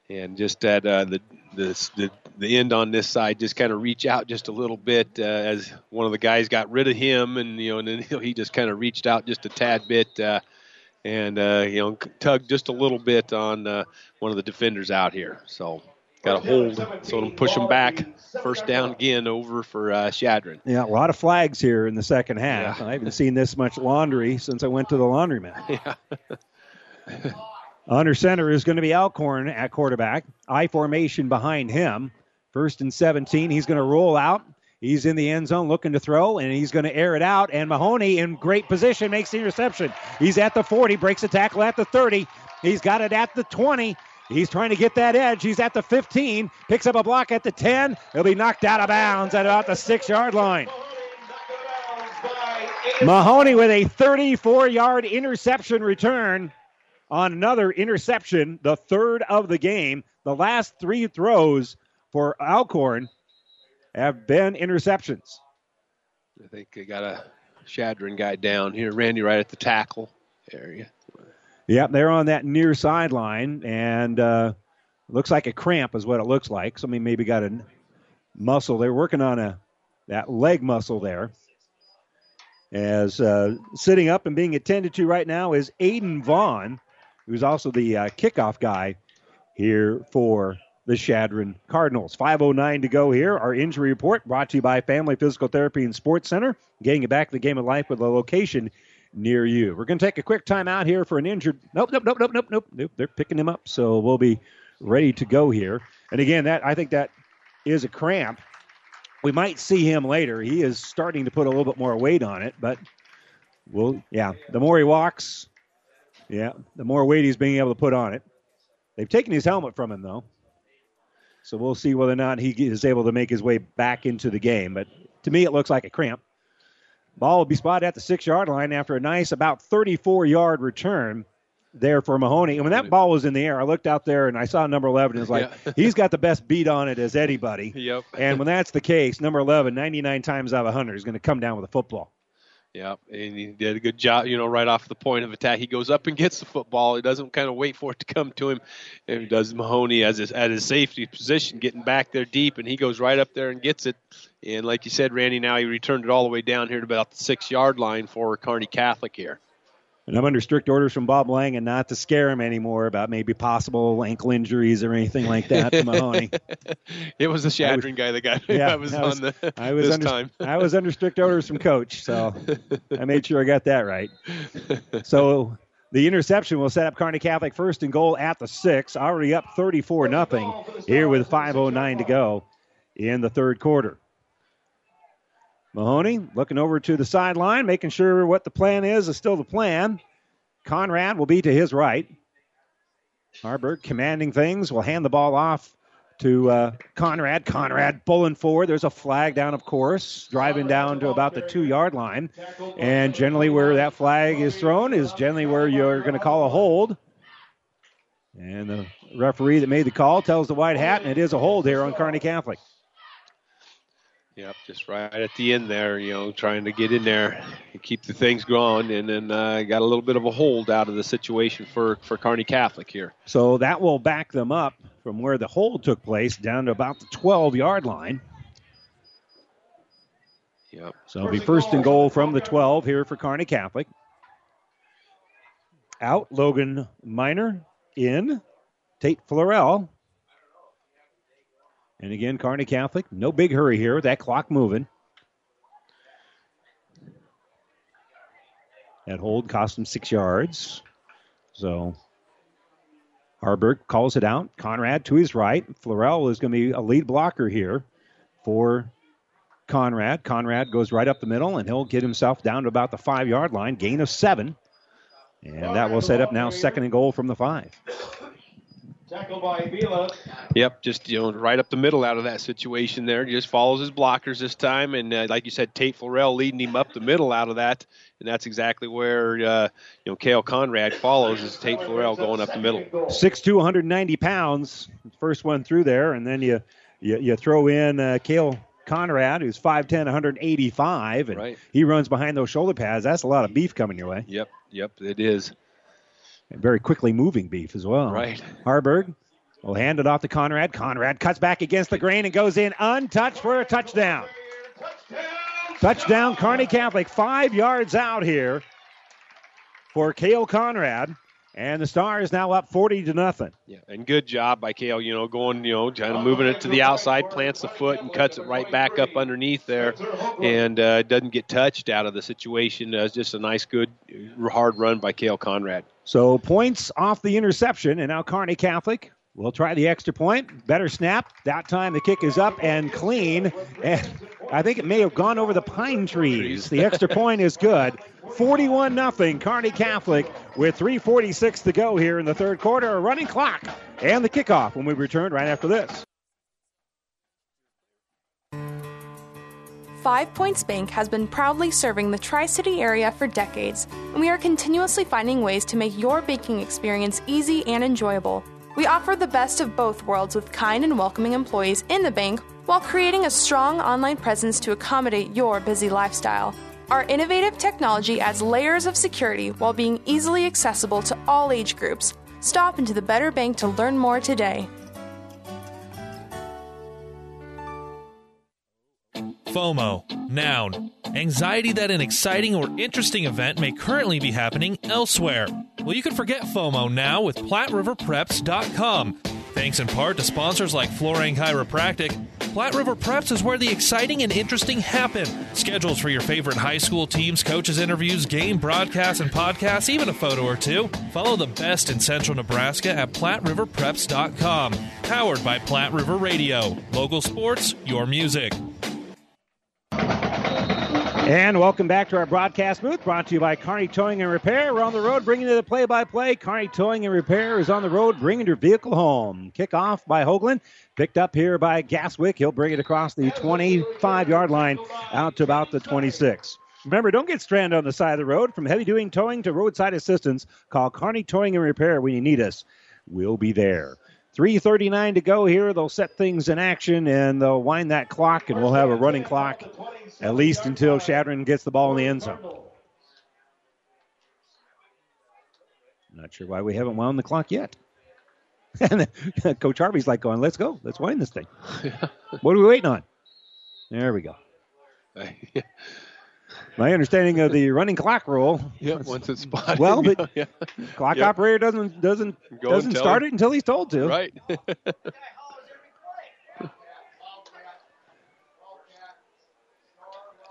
and just at uh, the, the the the end on this side, just kind of reach out just a little bit uh, as one of the guys got rid of him, and you know, and then he just kind of reached out just a tad bit, uh, and uh, you know, tugged just a little bit on one of the defenders out here. So got a hold, so it'll push him back. First down again over for uh, Chadron. Yeah, a lot of flags here in the second half. I haven't seen this much laundry since I went to the laundromat. Yeah. Under center is going to be Alcorn at quarterback. I formation behind him. First and 17. He's going to roll out. He's in the end zone looking to throw, and he's going to air it out. And Mahoney in great position makes the interception. He's at the 40, breaks the tackle at the 30. He's got it at the 20. He's trying to get that edge. He's at the 15, picks up a block at the 10. He'll be knocked out of bounds at about the six yard line. Mahoney with a 34 yard interception return on another interception, the third of the game. The last three throws for Alcorn have been interceptions. I think they got a Chadron guy down here. Randy right at the tackle area. Yep, they're on that near sideline, and uh, looks like a cramp is what it looks like. Somebody maybe got a muscle. They're working on a that leg muscle there. As uh, sitting up and being attended to right now is Aiden Vaughn, who's also the uh, kickoff guy here for the Chadron Cardinals. 5.09 to go here. Our injury report brought to you by Family Physical Therapy and Sports Center, getting you back to the game of life with a location near you. We're going to take a quick time out here for an injured. Nope, nope, nope, nope, nope, nope, nope. They're picking him up, so we'll be ready to go here. And again, that I think that is a cramp. We might see him later. He is starting to put a little bit more weight on it, but we'll, yeah, the more he walks, yeah, the more weight he's being able to put on it. They've taken his helmet from him, though. So we'll see whether or not he is able to make his way back into the game. But To me, it looks like a cramp. Ball will be spotted at the six yard line after a nice, about 34 yard return there for Mahoney. And when that ball was in the air, I looked out there and I saw number 11. And it was like, Yeah. he's got the best beat on it as anybody. Yep. And when that's the case, number 11, 99 times out of 100, is going to come down with a football. Yeah, and he did a good job, you know, right off the point of attack. He goes up and gets the football. He doesn't kind of wait for it to come to him. And he does Mahoney as his, at his safety position, getting back there deep, and he goes right up there and gets it. And like you said, Randy, now he returned it all the way down here to about the six yard line for Kearney Catholic here. And I'm under strict orders from Bob Lang and not to scare him anymore about maybe possible ankle injuries or anything like that to Mahoney. it was the Chadron guy that got Yeah, I was, I was- on the I was this under, time. I was under strict orders from coach, so I made sure I got that right. So the interception will set up Kearney Catholic first and goal at the six, already up 34 nothing here with 5:09 to go in the third quarter. Mahoney looking over to the sideline, making sure what the plan is is still the plan. Conrad will be to his right. Haarberg commanding things will hand the ball off to uh, Conrad. Conrad pulling forward. There's a flag down, of course, driving down to about the two yard line. And generally, where that flag is thrown is generally where you're going to call a hold. And the referee that made the call tells the white hat, and it is a hold here on Kearney Catholic. Yep, just right at the end there, you know, trying to get in there and keep the things going, and then uh, got a little bit of a hold out of the situation for for Kearney Catholic here. So that will back them up from where the hold took place down to about the 12 yard line. Yep. So it'll be first and goal from the 12 here for Kearney Catholic. Out, Logan Miner. In, Tate Florell. And again, Kearney Catholic. No big hurry here. That clock moving. That hold cost them six yards. So Haarberg calls it out. Conrad to his right. Florell is going to be a lead blocker here for Conrad. Conrad goes right up the middle, and he'll get himself down to about the five yard line. Gain of seven. And that will set up now second and goal from the five. Tackled by Avila. Yep, just you know, right up the middle out of that situation there. He Just follows his blockers this time, and uh, like you said, Tate Florell leading him up the middle out of that, and that's exactly where uh, you know Kale Conrad follows is Tate Florell going up the middle. Six to 190 pounds. First one through there, and then you you, you throw in uh, Kale Conrad, who's 5'10", 185, and Right. he runs behind those shoulder pads. That's a lot of beef coming your way. Yep, yep, it is. And very quickly moving beef as well. Right. Haarberg will hand it off to Conrad. Conrad cuts back against the grain and goes in untouched for a touchdown. Touchdown, Kearney Catholic, five yards out here for Kale Conrad. And the Star is now up 40 to nothing. Yeah, and good job by Kale. You know, going, you know, kind of moving it to the outside, plants the foot, and cuts it right back up underneath there, and uh, doesn't get touched out of the situation. Uh, it's just a nice, good, hard run by Kale Conrad. So points off the interception, and now Kearney Catholic will try the extra point. Better snap. That time the kick is up and clean. And I think it may have gone over the pine trees. The extra point is good. 41 nothing. Kearney Catholic with 346 to go here in the third quarter. A running clock and the kickoff when we return right after this. Five Points Bank has been proudly serving the Tri City area for decades, and we are continuously finding ways to make your banking experience easy and enjoyable. We offer the best of both worlds with kind and welcoming employees in the bank while creating a strong online presence to accommodate your busy lifestyle. Our innovative technology adds layers of security while being easily accessible to all age groups. Stop into the Better Bank to learn more today. FOMO, noun. Anxiety that an exciting or interesting event may currently be happening elsewhere. Well, you can forget FOMO now with PlatteRiverPreps.com. Thanks in part to sponsors like Florang Chiropractic, Platte River Preps is where the exciting and interesting happen. Schedules for your favorite high school teams, coaches, interviews, game broadcasts, and podcasts, even a photo or two. Follow the best in central Nebraska at PlatteRiverPreps.com. Powered by Platte River Radio. Local sports, your music. And welcome back to our broadcast booth, brought to you by Kearney Towing and Repair. We're on the road bringing you the play-by-play. Kearney Towing and Repair is on the road bringing your vehicle home. Kickoff by Hoagland, picked up here by Gaswick. He'll bring it across the 25-yard line out to about the 26. Remember, don't get stranded on the side of the road. From heavy-duty towing to roadside assistance, call Kearney Towing and Repair when you need us. We'll be there. 3.39 to go here. They'll set things in action and they'll wind that clock, and we'll have a running clock at least until Chadron gets the ball in the end zone. Not sure why we haven't wound the clock yet. And Coach Harvey's like going, let's go. Let's wind this thing. what are we waiting on? There we go. My understanding of the running clock rule. Yep, once it's spotted. Well, but yeah. clock Yep. operator doesn't doesn't Go doesn't start him. it until he's told to. Right.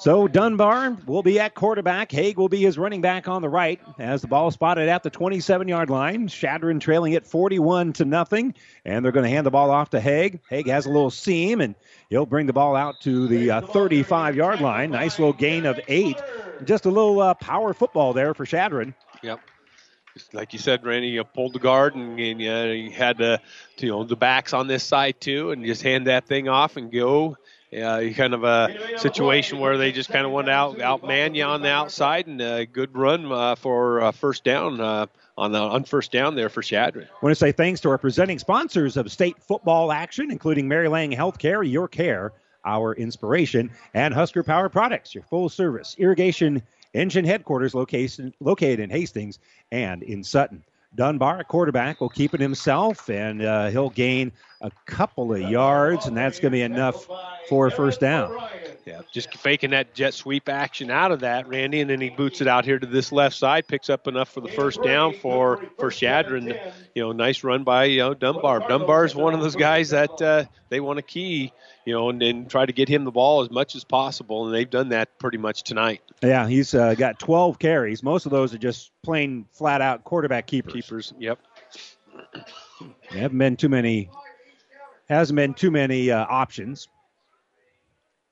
So Dunbar will be at quarterback. Haig will be his running back on the right as the ball spotted at the 27-yard line. Chadron trailing it 41 to nothing, and they're going to hand the ball off to Haig. Haig has a little seam, and he'll bring the ball out to the uh, 35-yard line. Nice little gain of eight. Just a little uh, power football there for Chadron. Yep. Like you said, Randy, you pulled the guard and, and uh, you had the, you know, the backs on this side too, and just hand that thing off and go. Yeah, you kind of a situation where they just kind of went out, outman you on the outside, and a good run uh, for uh, first down uh, on the on first down there for Chadron. I want to say thanks to our presenting sponsors of state football action, including Mary Lanning Healthcare, Your Care, Our Inspiration, and Husker Power Products, your full service irrigation engine headquarters location, located in Hastings and in Sutton. Dunbar, a quarterback, will keep it himself, and uh, he'll gain a couple of yards, and that's going to be enough for a first down. Yeah, just faking that jet sweep action out of that, Randy, and then he boots it out here to this left side, picks up enough for the first down for for Chadron. You know, nice run by you know Dunbar. Dunbar's one of those guys that uh, they want to key, you know, and, and try to get him the ball as much as possible, and they've done that pretty much tonight. Yeah, he's uh, got 12 carries. Most of those are just plain flat out quarterback keepers. Keepers, yep. There haven't been too many, hasn't been too many uh, options.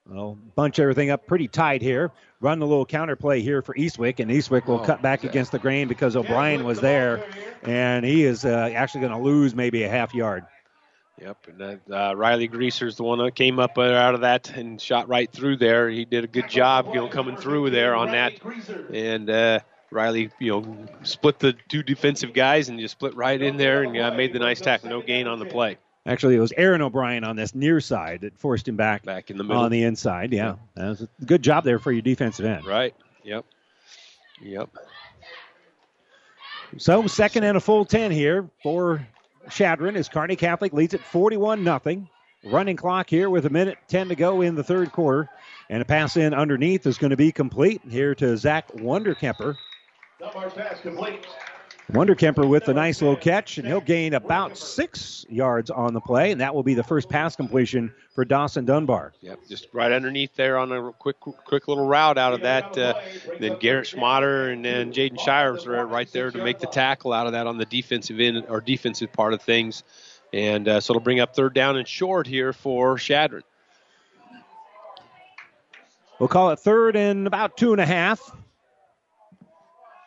Well, bunch everything up pretty tight here. Run the little counter play here for Eastwick, and Eastwick will Oh, cut back against the grain because O'Brien was there, and he is uh, actually going to lose maybe a half yard. Yep, and uh, Riley Greaser's the one that came up uh, out of that and shot right through there. He did a good job, you know, coming through there on that. And uh, Riley, you know, split the two defensive guys and just split right in there and uh, made the nice tackle. No gain on the play. Actually, it was Aaron O'Brien on this near side that forced him back, back in the middle. on the inside. Yeah, that was a good job there for your defensive end. Right. Yep. Yep. So second and a full ten here for Chadron as Kearney Catholic leads at 41 nothing. Running clock here with a minute 10 to go in the third quarter. And a pass in underneath is going to be complete here to Zach Wonderkemper. Dunbar's pass complete. Wonderkemper with a nice little catch, and he'll gain about six yards on the play, and that will be the first pass completion for Dawson Dunbar. Yep, just right underneath there on a quick, quick little route out of that. Uh, then Garrett Schmatter and then Jaden Shires are right there to make the tackle out of that on the defensive end or defensive part of things, and uh, so it'll bring up third down and short here for Chadron. We'll call it third and about two and a half.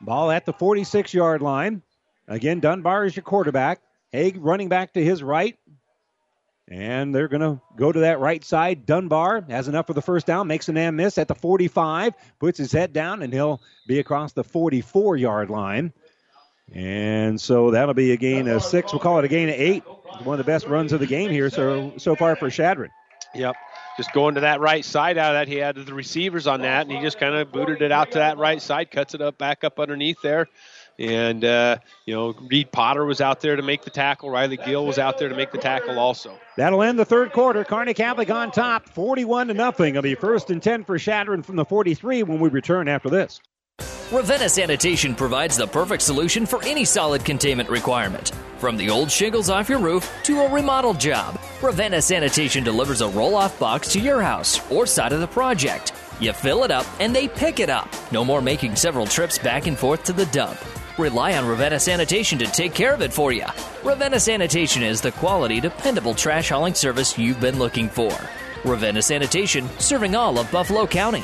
Ball at the 46 yard line. Again, Dunbar is your quarterback. Haig running back to his right. And they're going to go to that right side. Dunbar has enough for the first down, makes an am miss at the 45, puts his head down, and he'll be across the 44 yard line. And so that'll be a gain of six. We'll call it a gain of eight. One of the best runs of the game here so so far for Chadron. Yep. Just going to that right side out of that. He had the receivers on that, and he just kind of booted it out to that right side, cuts it up back up underneath there. And, uh, you know, Reed Potter was out there to make the tackle. Riley Gill was out there to make the tackle also. That'll end the third quarter. Kearney Catholic on top, 41 to nothing. It'll be first and 10 for Chadron from the 43 when we return after this. Ravenna Sanitation provides the perfect solution for any solid containment requirement. From the old shingles off your roof to a remodel job, Ravenna Sanitation delivers a roll off box to your house or side of the project. You fill it up and they pick it up. No more making several trips back and forth to the dump. Rely on Ravenna Sanitation to take care of it for you. Ravenna Sanitation is the quality, dependable trash hauling service you've been looking for. Ravenna Sanitation, serving all of Buffalo County.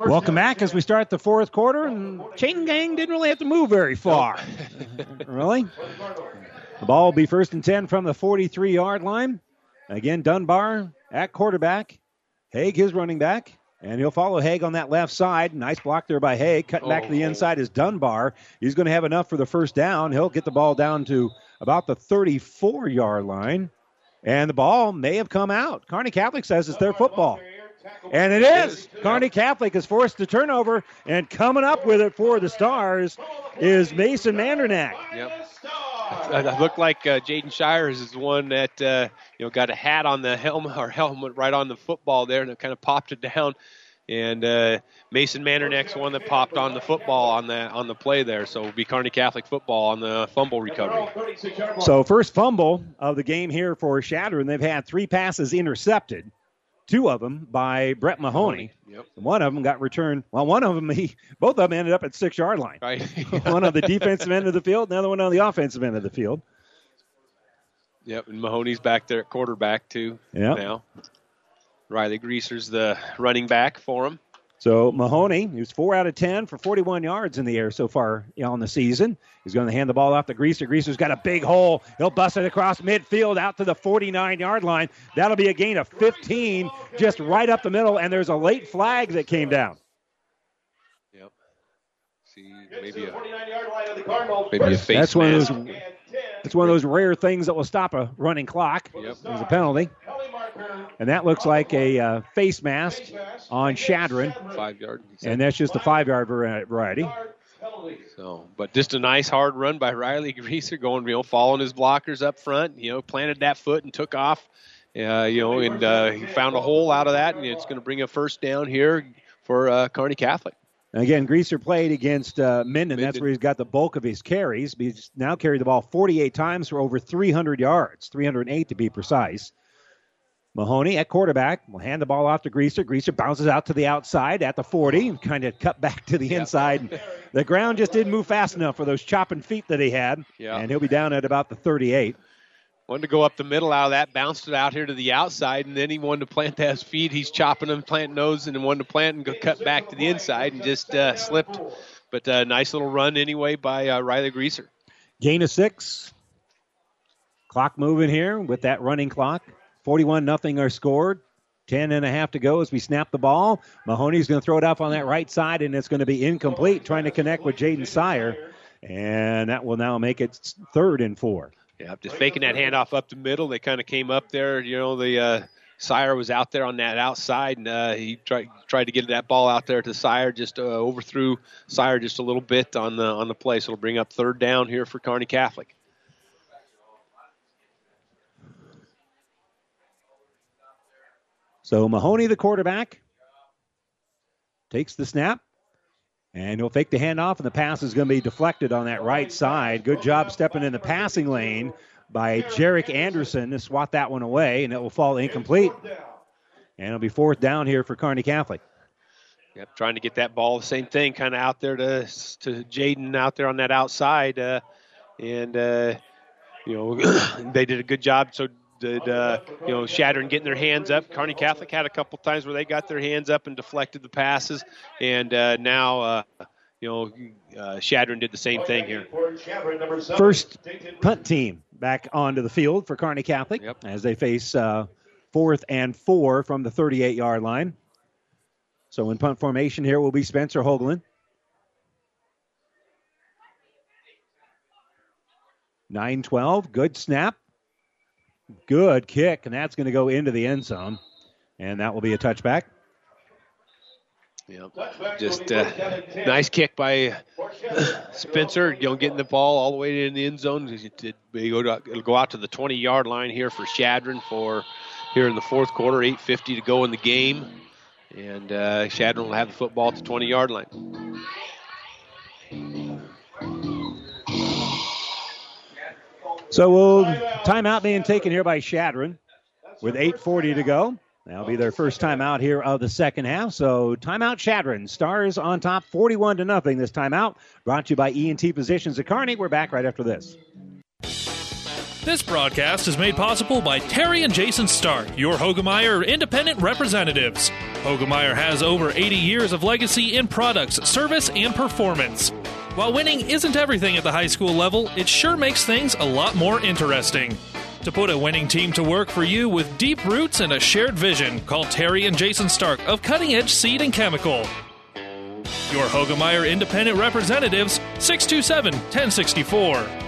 Welcome back as we start the fourth quarter, and Chain Gang didn't really have to move very far. really? The ball will be first and 10 from the 43 yard line. Again, Dunbar at quarterback. Haig, his running back. And he'll follow Haig on that left side. Nice block there by Haig. Cutting back to the oh. inside is Dunbar. He's going to have enough for the first down. He'll get the ball down to about the 34 yard line. And the ball may have come out. Kearney Catholic says it's their football. And it is. Kearney Catholic is forced to turnover, and coming up with it for the Stars is Mason Mandernack. Yep. It looked like uh, Jaden Shires is the one that uh, you know got a hat on the helmet or helmet right on the football there, and it kind of popped it down. And uh, Mason Mandernack's the one that popped on the football on the on the play there. So it'll be Kearney Catholic football on the fumble recovery. So first fumble of the game here for Chadron, and they've had three passes intercepted two of them by Brett Mahoney. Yep. One of them got returned. Well, one of them, he, both of them ended up at six yard line. Right. one on the defensive end of the field, another one on the offensive end of the field. Yep, and Mahoney's back there at quarterback too. Yep. Now, Riley Greaser's the running back for him. So Mahoney, who's four out of ten for 41 yards in the air so far on the season, he's going to hand the ball off to Greaser. Greaser's got a big hole. He'll bust it across midfield out to the 49-yard line. That'll be a gain of 15, just right up the middle. And there's a late flag that came down. Yep. See, maybe a maybe a face That's one of mask. those. It's one of those rare things that will stop a running clock. Yep. There's a penalty. And that looks like a uh, face mask on Chadron. Five yard. And that's just a five yard variety. So, but just a nice hard run by Riley Greaser, going you know following his blockers up front. You know, planted that foot and took off. Uh, you know, and uh, he found a hole out of that, and it's going to bring a first down here for uh, Kearney Catholic. Again, Greaser played against uh, Minden. That's where he's got the bulk of his carries. He's now carried the ball 48 times for over 300 yards, 308 to be precise. Mahoney at quarterback will hand the ball off to Greaser. Greaser bounces out to the outside at the 40, kind of cut back to the inside. The ground just didn't move fast enough for those chopping feet that he had, Yeah. and he'll be down at about the 38. Wanted to go up the middle out of that, bounced it out here to the outside, and then he wanted to plant his feet. He's chopping them, planting those, and then wanted to plant and go cut back to the inside and just uh, slipped. But uh, nice little run anyway by uh, Riley Greaser. Gain of six. Clock moving here with that running clock. 41 nothing are scored. 10 and a half to go as we snap the ball. Mahoney's going to throw it up on that right side, and it's going to be incomplete, trying to connect with Jaden Sire. And that will now make it third and four. Yeah, just faking that handoff up the middle. They kind of came up there. You know, the uh, Sire was out there on that outside, and uh, he tried tried to get that ball out there to Sire. Just uh, overthrew Sire just a little bit on the on the play. So it'll bring up third down here for Kearney Catholic. So Mahoney, the quarterback, takes the snap. And he'll fake the handoff, and the pass is going to be deflected on that right side. Good job stepping in the passing lane by Jarek Anderson to swat that one away, and it will fall incomplete. And it'll be fourth down here for Kearney Catholic. Yep, trying to get that ball, same thing, kind of out there to to Jaden out there on that outside, uh, and uh, you know they did a good job. So did uh, you know Chadron getting their hands up. Kearney Catholic had a couple times where they got their hands up and deflected the passes, and uh, now uh, you know uh, Chadron did the same thing here. First punt team back onto the field for Kearney Catholic as they face uh, fourth and four from the 38 yard line. So in punt formation here will be Spencer Hoagland. Nine twelve, good snap, good kick, and that's going to go into the end zone, and that will be a touchback. Yep. Just uh, nice kick by Spencer. You know, getting the ball all the way in the end zone. It'll go out to the 20 yard line here for Chadron for here in the fourth quarter. 8:50 to go in the game, And uh, Chadron will have the football at the 20 yard line. So we'll timeout being taken here by Chadron with 8:40 to go. That'll be their first timeout here of the second half. So timeout Chadron. Stars on top 41 to nothing this timeout. Brought to you by ENT Physicians at Kearney. We're back right after this. This broadcast is made possible by Terry and Jason Stark, your Hoegemeyer independent representatives. Hoegemeyer has over 80 years of legacy in products, service, and performance. While winning isn't everything at the high school level, it sure makes things a lot more interesting. To put a winning team to work for you with deep roots and a shared vision, call Terry and Jason Stark of Cutting Edge Seed and Chemical. Your Hoegemeyer independent representatives, 627 1064.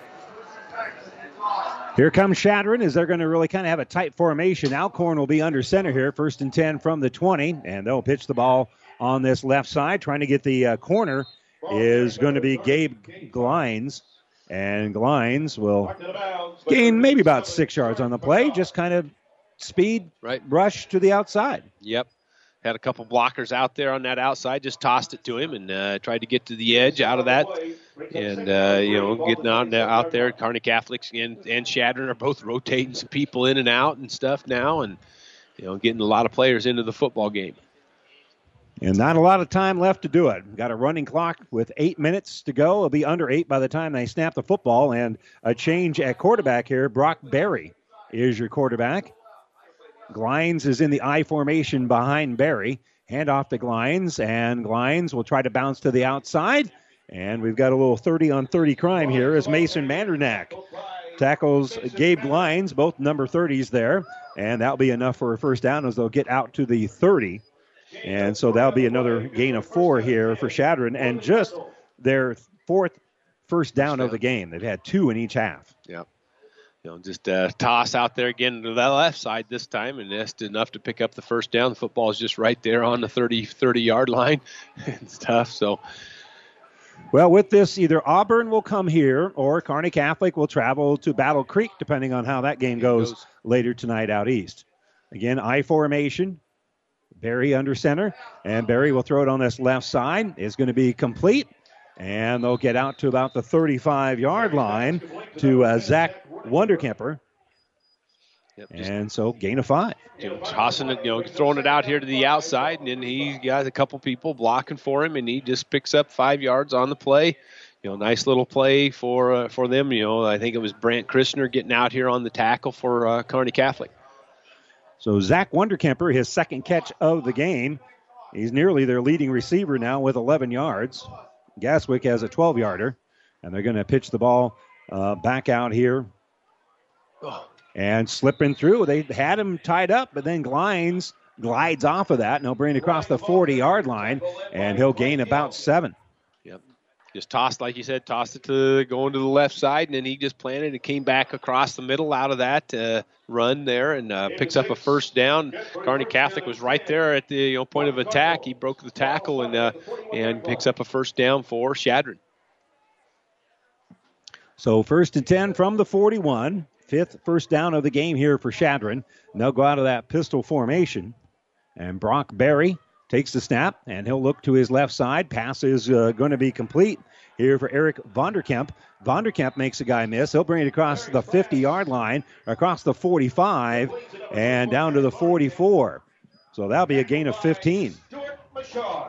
Here comes Chadron as they're going to really kind of have a tight formation. Alcorn will be under center here, first and 10 from the 20, and they'll pitch the ball on this left side. Trying to get the uh, corner is going to be Gabe Glines, and Glines will gain maybe about six yards on the play, just kind of speed right. rush to the outside. Yep. Had a couple blockers out there on that outside, just tossed it to him and uh, tried to get to the edge out of that. And, uh, you know, getting out, out there, Kearney Catholics and, and Chadron are both rotating some people in and out and stuff now and, you know, getting a lot of players into the football game. And not a lot of time left to do it. Got a running clock with eight minutes to go. It'll be under eight by the time they snap the football. And a change at quarterback here. Brock Berry is your quarterback. Glines is in the I formation behind Barry. Hand off to Glines, and Glines will try to bounce to the outside. And we've got a little 30 on 30 crime here as Mason Mandernack tackles Gabe Glines, both number 30s there. And that'll be enough for a first down as they'll get out to the 30. And so that'll be another gain of four here for Chadron, and just their fourth first down of the game. They've had two in each half. You know, just uh, toss out there again to the left side this time, and that's enough to pick up the first down. The football is just right there on the 30, 30 yard line and stuff. So, well, with this, either Auburn will come here or Kearney Catholic will travel to Battle Creek, depending on how that game goes, goes. later tonight out east. Again, I formation. Barry under center, and Barry will throw it on this left side. Is going to be complete, and they'll get out to about the 35 yard line to uh, Zach Wonderkemper. Yep, and so gain of five. Tossing it, you know, throwing it out here to the outside, and then he got a couple people blocking for him, and he just picks up five yards on the play. You know, nice little play for uh, for them. You know, I think it was Brant Christner getting out here on the tackle for uh, Kearney Catholic. So Zach Wonderkemper, his second catch of the game. He's nearly their leading receiver now with 11 yards. Gaswick has a 12 yarder, and they're going to pitch the ball uh, back out here and slipping through. They had him tied up, but then Glines glides off of that, and he'll bring it across the 40 yard line, and he'll gain about seven. Just tossed, like you said, tossed it to going to the left side, and then he just planted and came back across the middle out of that uh, run there and uh, picks up a first down. Kearney Catholic was right there at the you know, point of attack. He broke the tackle and uh, and picks up a first down for Chadron. So first and 10 from the 41. Fifth first down of the game here for Chadron. They'll go out of that pistol formation. And Brock Berry takes the snap, and he'll look to his left side. Pass is uh, going to be complete here for Eric Vonderkemp. Vonderkemp makes a guy miss. He'll bring it across the 50 yard line, across the 45, and down to the 44. So that'll be a gain of 15.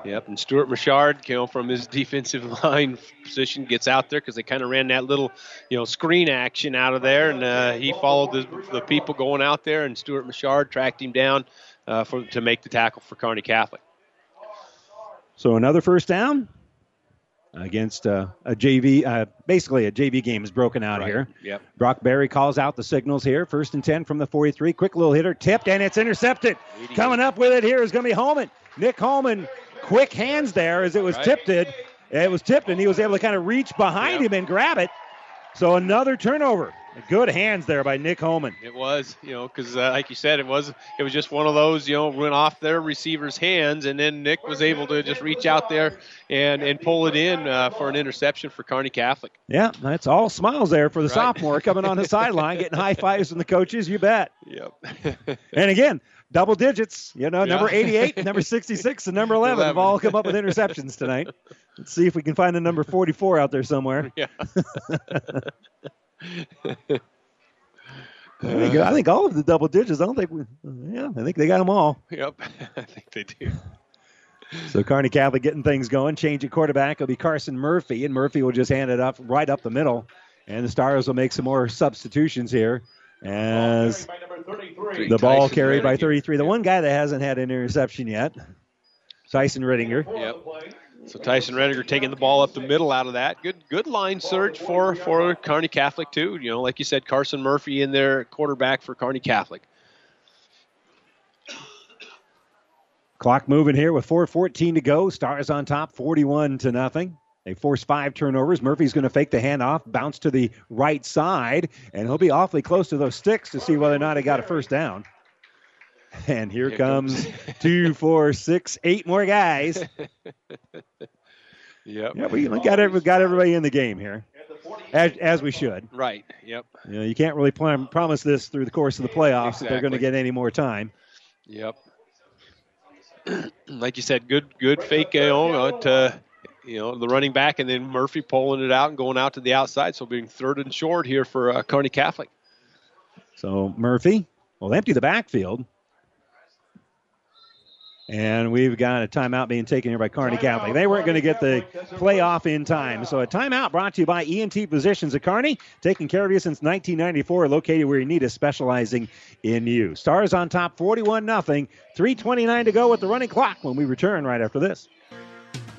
Yep, and Stuart Machard, you know, from his defensive line position, gets out there because they kind of ran that little, you know, screen action out of there, and uh, he followed the, the, people going out there, and Stuart Machard tracked him down uh, for to make the tackle for Kearney Catholic. So another first down. against uh, a JV. Uh, basically, a JV game is broken out Right. here. Yep. Brock Berry calls out the signals here. First and 10 from the 43. Quick little hitter, tipped, and it's intercepted. Coming up with it here is going to be Holman. Nick Holman, quick hands there as it was Right. tipped. It. it was tipped, and he was able to kind of reach behind him and grab it. So another turnover. Good hands there by Nick Holman. It was, you know, because uh, like you said, it was it was just one of those, you know, went off their receiver's hands, and then Nick was able to just reach out there and and pull it in uh, for an interception for Kearney Catholic. Yeah, that's all smiles there for the Right. sophomore coming on the sideline, getting high fives from the coaches. You bet. Yep. And again, double digits. You know, number Yeah. 88, number 66, and number 11 have all come up with interceptions tonight. Let's see if we can find a number 44 out there somewhere. Yeah. You go. I think all of the double digits. I don't think we. Yeah, I think they got them all. Yep, I think they do. So Kearney Catholic getting things going. Change at quarterback. It'll be Carson Murphy, and Murphy will just hand it up right up the middle. And the Stars will make some more substitutions here as the ball carried by 33. The one guy that hasn't had an interception yet, Tyson Rittinger. Yep. So Tyson Rediger taking the ball up the middle out of that. Good good line surge for for Kearney Catholic too. You know, like you said, Carson Murphy in there, quarterback for Kearney Catholic. Clock moving here with 4:14 to go. Stars on top, 41 to nothing. They force five turnovers. Murphy's going to fake the handoff, bounce to the right side, and he'll be awfully close to those sticks to see whether or not he got a first down. And here, Here comes comes- two, four, six, eight more guys. Yep. Yeah, we got every, got everybody in the game here, as, as we should. Right. Yep. You know, you can't really plan, promise this through the course of the playoffs that they're going to get any more time. Yep. like you said, good good fake, know, uh, to you know the running back, and then Murphy pulling it out and going out to the outside. So being third and short here for uh, Kearney Catholic. So Murphy will empty the backfield. And we've got a timeout being taken here by Kearney Catholic. They weren't going to get the playoff in time. So a timeout brought to you by ENT Physicians at Kearney, taking care of you since 1994, located where you need us, specializing in you. Stars on top 41 nothing. 329 to go with the running clock when we return right after this.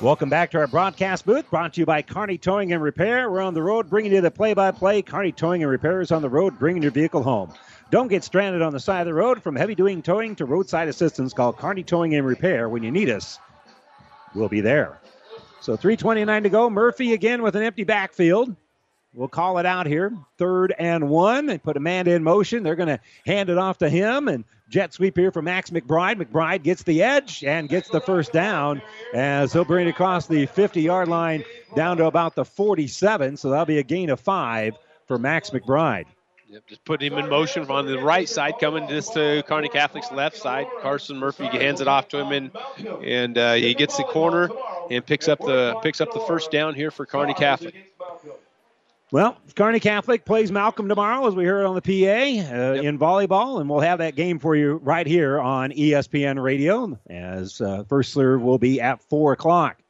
Welcome back to our broadcast booth, brought to you by Kearney Towing and Repair. We're on the road bringing you the play-by-play. Kearney Towing and Repair is on the road bringing your vehicle home. Don't get stranded on the side of the road. From heavy-duty towing to roadside assistance, call Kearney Towing and Repair when you need us. We'll be there. So 3:29 to go. Murphy again with an empty backfield. We'll call it out here. Third and one. They put a man in motion. They're going to hand it off to him. And jet sweep here for Max McBride. McBride gets the edge and gets the first down as he'll bring it across the 50 yard line down to about the 47. So that'll be a gain of five for Max McBride. Yep, just put him in motion on the right side, coming just to Kearney Catholic's left side. Carson Murphy hands it off to him, and and uh, he gets the corner and picks up the picks up the first down here for Kearney Catholic. Well, Kearney Catholic plays Malcolm tomorrow, as we heard on the PA uh, in volleyball, and we'll have that game for you right here on ESPN Radio. As uh, first serve will be at four o'clock.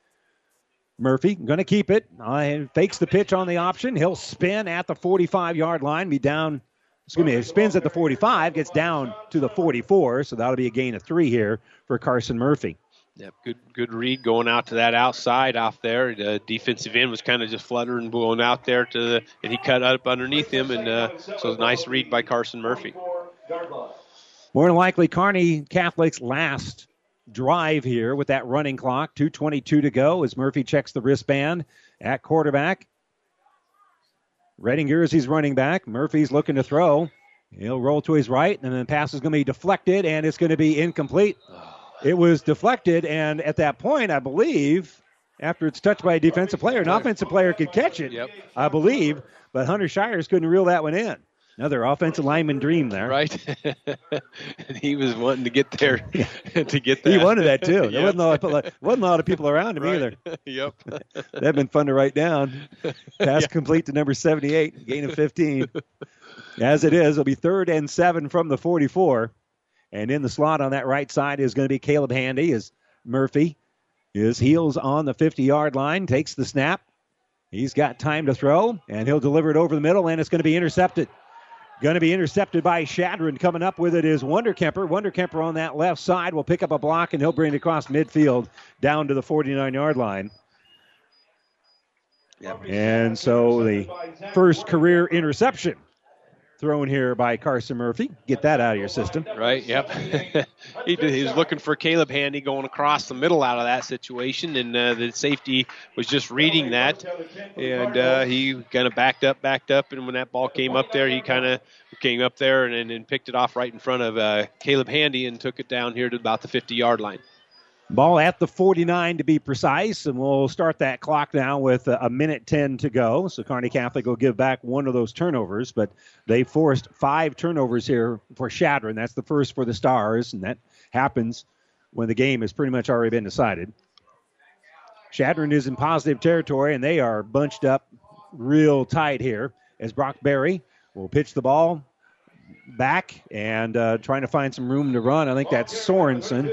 Murphy going to keep it. Uh, fakes the pitch on the option. He'll spin at the 45 yard line. Be down. Excuse me. He spins at the 45, gets down to the 44. So that'll be a gain of three here for Carson Murphy. Yep, good good read going out to that outside off there. The defensive end was kind of just fluttering, going out there to the, and he cut up underneath him, and uh, so nice read by Carson Murphy. More than likely, Kearney Catholic's last drive here with that running clock. 2.22 to go as Murphy checks the wristband at quarterback. Redinger as he's running back. Murphy's looking to throw. He'll roll to his right, and then the pass is going to be deflected, and it's going to be incomplete. It was deflected, and at that point, I believe, after it's touched by a defensive player, an offensive player could catch it, Yep. I believe, but Hunter Shires couldn't reel that one in. Another offensive lineman dream there. Right. he was wanting to get there to get that. He wanted that too. There Yep. wasn't a, lot of, wasn't a lot of people around him Right. either. yep. That'd been fun to write down. Pass complete to number 78, gain of 15. As it is, it'll be third and seven from the 44. And in the slot on that right side is going to be Caleb Handy as Murphy. His heels on the 50 yard line, takes the snap. He's got time to throw, and he'll deliver it over the middle, and it's going to be intercepted. Going to be intercepted by Chadron. Coming up with it is Wonderkemper. Wonderkemper on that left side will pick up a block, and he'll bring it across midfield down to the 49 yard line. And so the first career interception thrown here by Carson Murphy. Get that out of your system. Right. Yep. he, did, he was looking for Caleb Handy going across the middle out of that situation, and uh, the safety was just reading that, and uh, he kind of backed up, backed up, and when that ball came up there, he kind of came up there and, and, picked it off right in front of uh, Caleb Handy and took it down here to about the 50 yard line. Ball at the 49 to be precise, and we'll start that clock now with a minute 10 to go. So Kearney Catholic will give back one of those turnovers, but they forced five turnovers here for Chadron. That's the first for the Stars, and that happens when the game has pretty much already been decided. Chadron is in positive territory, and they are bunched up real tight here as Brock Berry will pitch the ball back and uh, trying to find some room to run. I think that's Sorensen.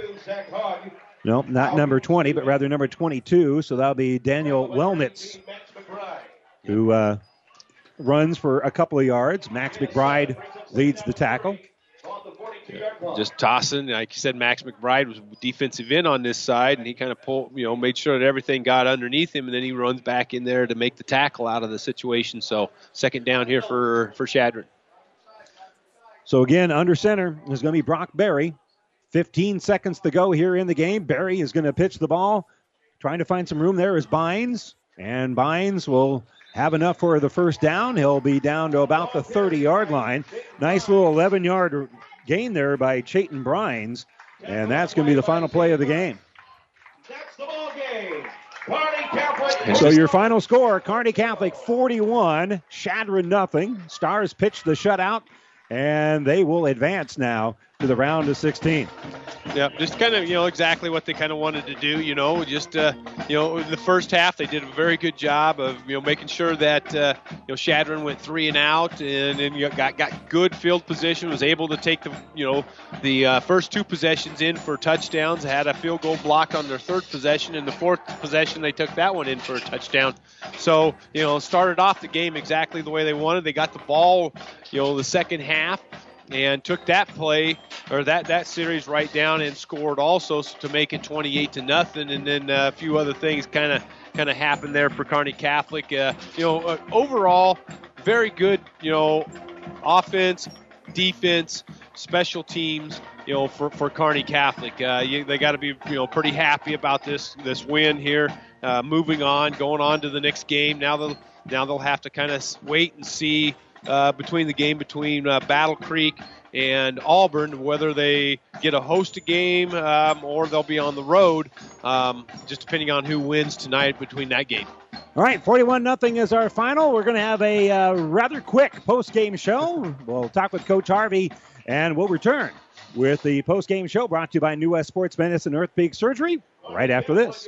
No, not number 20, but rather number 22. So that'll be Daniel Wellnitz, who uh, runs for a couple of yards. Max McBride leads the tackle. just tossing. Like you said, Max McBride was defensive end on this side, and he kind of pulled, you know, made sure that everything got underneath him, and then he runs back in there to make the tackle out of the situation. So second down here for for Chadron. So again, under center is going to be Brock Berry. 15 seconds to go here in the game. Barry is going to pitch the ball. Trying to find some room there is Bynes. And Bynes will have enough for the first down. He'll be down to about the 30 yard line. Nice little 11 yard gain there by Chayton Bynes. And that's going to be the final play of the game. So your final score, Kearney Catholic 41, Chadron nothing. Stars pitch the shutout, and they will advance now to the round of 16. Yeah, just kind of you know exactly what they kind of wanted to do. You know, just uh, you know the first half they did a very good job of you know making sure that uh, you know Chadron went three and out and then you got got good field position, was able to take the you know the uh, first two possessions in for touchdowns, had a field goal block on their third possession, and the fourth possession they took that one in for a touchdown. So you know started off the game exactly the way they wanted. They got the ball you know the second half and took that play or that that series right down and scored also to make it 28 to nothing. And then uh, a few other things kind of kind of happened there for Kearney Catholic. Uh, you know uh, overall very good you know offense defense special teams you know for, for Kearney Catholic. Uh, you, they got to be you know pretty happy about this this win here. Uh, moving on going on to the next game. Now they'll now they'll have to kind of wait and see uh, between the game between uh, Battle Creek and Auburn, whether they get a host a game um, or they'll be on the road, um, just depending on who wins tonight between that game. All right, 41 nothing is our final. We're going to have a uh, rather quick post game show. We'll talk with Coach Harvey, and we'll return with the post game show brought to you by New West Sports Medicine and Orthopedic Surgery right after this.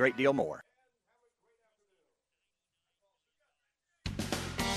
great deal more.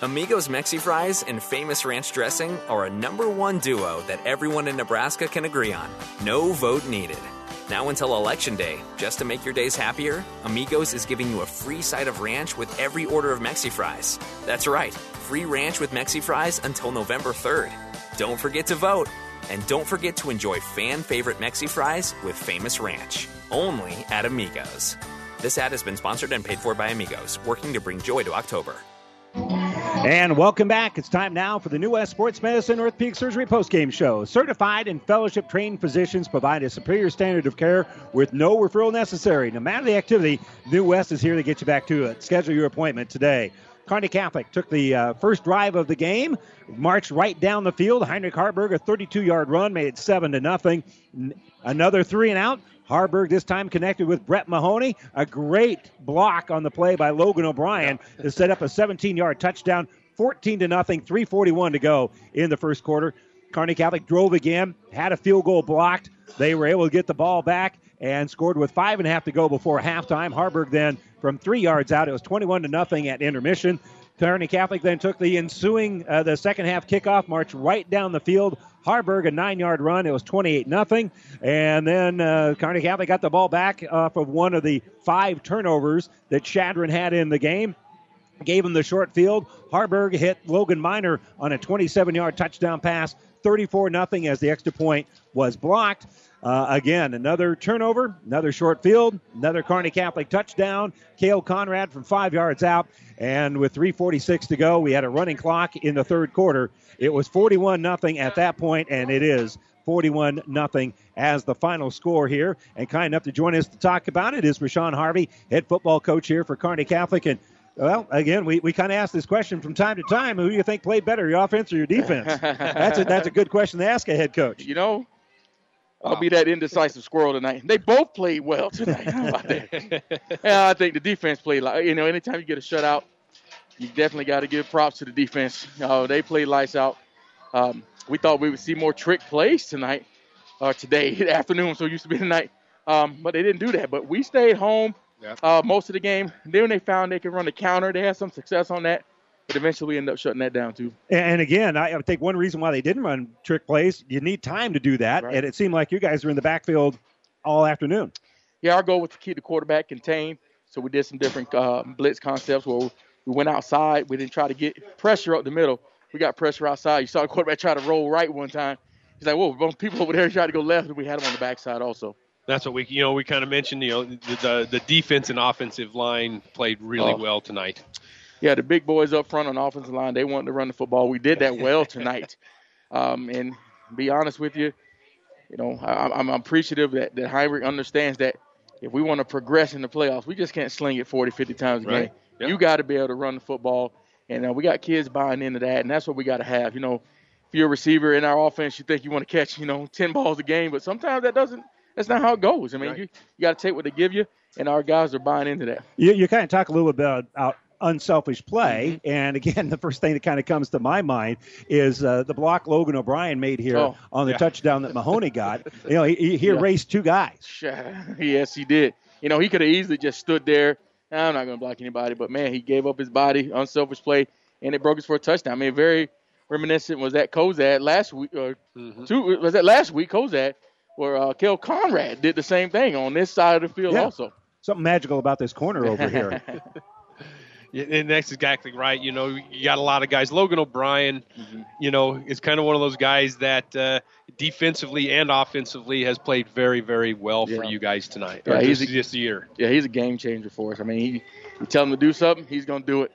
Amigos Mexi Fries and Famous Ranch Dressing are a number one duo that everyone in Nebraska can agree on. No vote needed. Now until Election Day, just to make your days happier, Amigos is giving you a free side of ranch with every order of Mexi Fries. That's right, free ranch with Mexi Fries until November 3rd. Don't forget to vote. And don't forget to enjoy fan favorite Mexi Fries with Famous Ranch. Only at Amigos. This ad has been sponsored and paid for by Amigos, working to bring joy to October. And welcome back. It's time now for the New West Sports Medicine Orthopedic Surgery postgame show. Certified and fellowship trained physicians provide a superior standard of care with no referral necessary. No matter the activity, New West is here to get you back to it. Schedule your appointment today. Kearney Catholic took the uh, first drive of the game, marched right down the field. Heinrich Haarberg, a 32-yard run, made it seven to nothing. Another three and out. Haarberg this time connected with Brett Mahoney. A great block on the play by Logan O'Brien to set up a 17-yard touchdown. 14 to nothing. 3:41 to go in the first quarter. Kearney Catholic drove again, had a field goal blocked. They were able to get the ball back and scored with five and a half to go before halftime. Haarberg then from three yards out. It was 21 to nothing at intermission. Kearney Catholic then took the ensuing uh, the second half kickoff, marched right down the field. Haarberg a nine-yard run. It was 28 nothing, and then uh, Kearney Catholic got the ball back off of one of the five turnovers that Chadron had in the game. Gave him the short field. Haarberg hit Logan Miner on a 27-yard touchdown pass. 34 nothing as the extra point was blocked. Uh, again, another turnover, another short field, another Kearney Catholic touchdown. Kale Conrad from five yards out. And with 3.46 to go, we had a running clock in the third quarter. It was 41 nothing at that point, and it is 41 nothing as the final score here. And kind enough to join us to talk about it is Rashawn Harvey, head football coach here for Kearney Catholic. And well, again, we, we kind of ask this question from time to time. Who do you think played better, your offense or your defense? that's a that's a good question to ask a head coach. You know, I'll be that indecisive squirrel tonight. They both played well tonight. How about that? yeah, I think the defense played like you know. Anytime you get a shutout, you definitely got to give props to the defense. Uh, they played lights out. Um, we thought we would see more trick plays tonight, or today, afternoon. So it used to be tonight, um, but they didn't do that. But we stayed home uh, most of the game. Then they found they could run the counter, they had some success on that. But eventually, we end up shutting that down too. And again, I I think one reason why they didn't run trick plays, you need time to do that. Right. And it seemed like you guys were in the backfield all afternoon. Yeah, our goal was to keep the quarterback contained. So we did some different uh, blitz concepts where we went outside. We didn't try to get pressure up the middle. We got pressure outside. You saw the quarterback try to roll right one time. He's like, whoa, bunch people over there tried to go left, and we had him on the backside also. That's what we, you know, we kind of mentioned. You know, the the, the defense and offensive line played really Oh. well tonight. Yeah, the big boys up front on the offensive line, they wanted to run the football. We did that well tonight. Um, and be honest with you, you know, I, I'm, I'm appreciative that, that Heinrich understands that if we want to progress in the playoffs, we just can't sling it 40, 50 times a Right. game. You got to be able to run the football. And uh, we got kids buying into that, and that's what we got to have. You know, if you're a receiver in our offense, you think you want to catch, you know, 10 balls a game, but sometimes that doesn't, that's not how it goes. I mean, you, you got to take what they give you, and our guys are buying into that. You, you kind of talk a little bit about, about unselfish play. And again, the first thing that kind of comes to my mind is uh, the block Logan O'Brien made here Oh, on the yeah. touchdown that Mahoney got. You know, he, he he Yeah. two guys. yes, he did. You know, he could have easily just stood there. I'm not going to block anybody, but man, he gave up his body, unselfish play, and it broke us for a touchdown. I mean, very reminiscent was that Cozad last week, or two, was that last week, Cozad, where uh, Kale Conrad did the same thing on this side of the field Yeah. also. Something magical about this corner over here. Yeah, and that's exactly right. You know, you got a lot of guys. Logan O'Brien, Mm-hmm. you know, is kind of one of those guys that uh, defensively and offensively has played very, very well for you guys tonight. Yeah, he's this, a- this year. Yeah, he's a game changer for us. I mean, he, you tell him to do something, he's going to do it.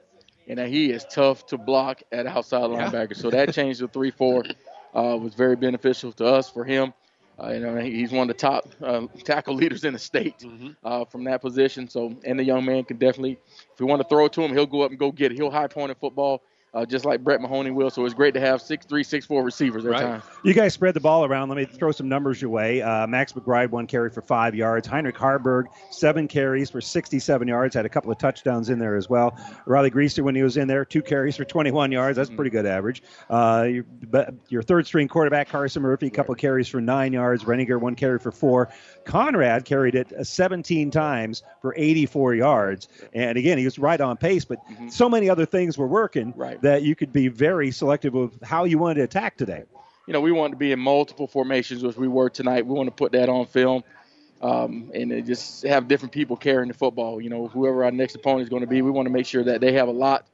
And he is tough to block at outside Yeah. linebacker. So that change to 3 4 uh, was very beneficial to us for him. Uh, you know, he's one of the top uh, tackle leaders in the state Mm-hmm. uh, from that position. So, and the young man can definitely, if we want to throw it to him, he'll go up and go get it. He'll high point in football, uh, just like Brett Mahoney will. So it's great to have six three, six four receivers at times. You guys spread the ball around. Let me throw some numbers your way. Uh, Max McBride, one carry for five yards. Heinrich Haarberg, seven carries for 67 yards. Had a couple of touchdowns in there as well. Riley Greaser, when he was in there, two carries for 21 yards. That's a pretty good average. Uh, your, but your third string quarterback, Carson Murphy, a couple of carries for nine yards. Renninger, one carry for four. Conrad carried it uh, 17 times for 84 yards. And again, he was right on pace, but so many other things were working. Right. that you could be very selective of how you wanted to attack today. You know, we want to be in multiple formations as we were tonight. We want to put that on film. Um, and just have different people carrying the football. You know, whoever our next opponent is going to be, we want to make sure that they have a lot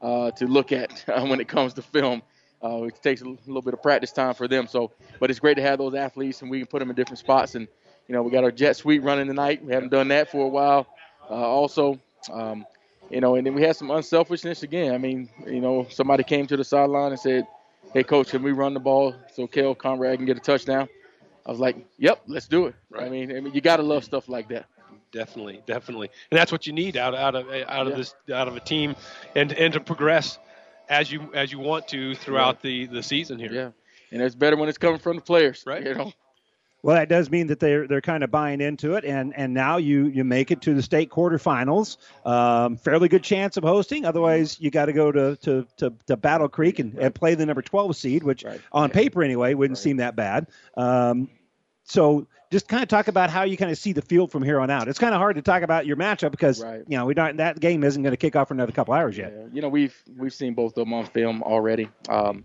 uh, to look at when it comes to film. Uh, it takes a little bit of practice time for them. So, but it's great to have those athletes, and we can put them in different spots. And you know, we got our jet sweep running tonight. We haven't done that for a while. Uh, also, um, you know, and then we had some unselfishness again. I mean, you know, somebody came to the sideline and said, "Hey, coach, can we run the ball so Kale Conrad can get a touchdown?" I was like, "Yep, let's do it." Right. I mean, I mean, you got to love stuff like that definitely, definitely, and that's what you need out out of out of yeah. this out of a team, and and to progress as you as you want to throughout the the season here. Yeah, and it's better when it's coming from the players, right? You know. Well, that does mean that they're they're kind of buying into it, and and now you you make it to the state quarterfinals. Um, fairly good chance of hosting. Otherwise, you got to go to, to to to Battle Creek and, right. and play the number twelve seed, which right. on paper anyway wouldn't right. seem that bad. Um, so just kind of talk about how you kind of see the field from here on out. It's kind of hard to talk about your matchup because right. you know we don't that game isn't going to kick off for another couple hours yet. Yeah. You know we've we've seen both of them on film already. Um,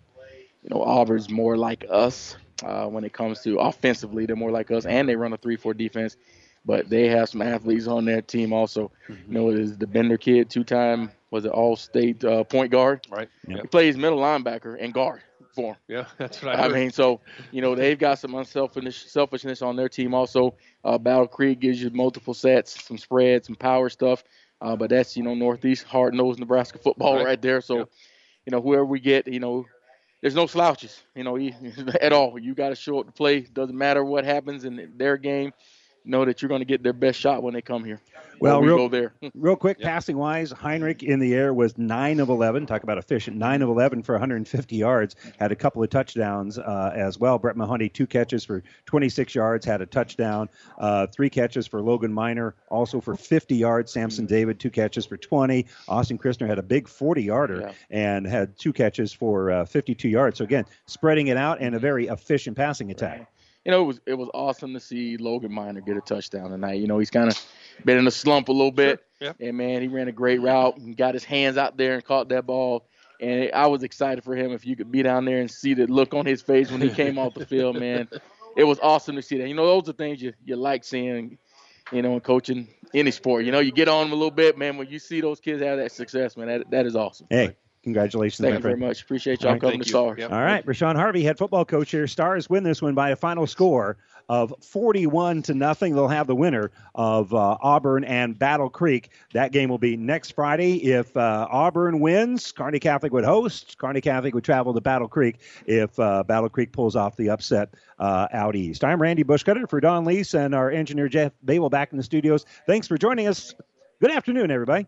you know Auburn's more like us uh, when it comes to offensively. They're more like us, and they run a three-four defense. But they have some athletes on their team also. Mm-hmm. You know, is the Bender kid, two-time was it All-State uh, point guard. Right. Yep. He plays middle linebacker and guard for them. Yeah, that's what I. I mean, so you know they've got some unselfish selfishness on their team. Also, uh, Battle Creek gives you multiple sets, some spreads, some power stuff. Uh, but that's you know Northeast hard nosed Nebraska football right, right there. So, yeah. you know whoever we get, you know, there's no slouches, you know, at all. You got to show up to play. Doesn't matter what happens in their game know that you're going to get their best shot when they come here. Well, we real, go there. real quick, yep. passing wise, Heinrich in the air was nine of eleven. Talk about efficient, nine of eleven for 150 yards. Had a couple of touchdowns uh, as well. Brett Mahoney two catches for 26 yards, had a touchdown. Uh, three catches for Logan Miner, also for 50 yards. Samson David two catches for 20. Austin Christner had a big 40 yarder yeah. and had two catches for uh, 52 yards. So again, spreading it out and a very efficient passing attack. Right you know, it was it was awesome to see Logan Miner get a touchdown tonight. You know, he's kind of been in a slump a little bit, sure. and man, he ran a great route and got his hands out there and caught that ball. And I was excited for him. If you could be down there and see the look on his face when he came off the field, man, it was awesome to see that. You know, those are things you you like seeing. You know, in coaching any sport, you know, you get on them a little bit, man. When you see those kids have that success, man, that that is awesome. Hey, Congratulations, Thank you very much. Appreciate y'all all coming to Stars. Yep. All right, Rashawn Harvey, head football coach here. Stars win this one by a final score of 41 to nothing. They'll have the winner of uh, Auburn and Battle Creek. That game will be next Friday. If uh, Auburn wins, Kearney Catholic would host. Kearney Catholic would travel to Battle Creek if uh, Battle Creek pulls off the upset uh, out east. I'm Randy Bushcutter for Don Lease and our engineer Jeff Babel back in the studios. Thanks for joining us. Good afternoon, everybody.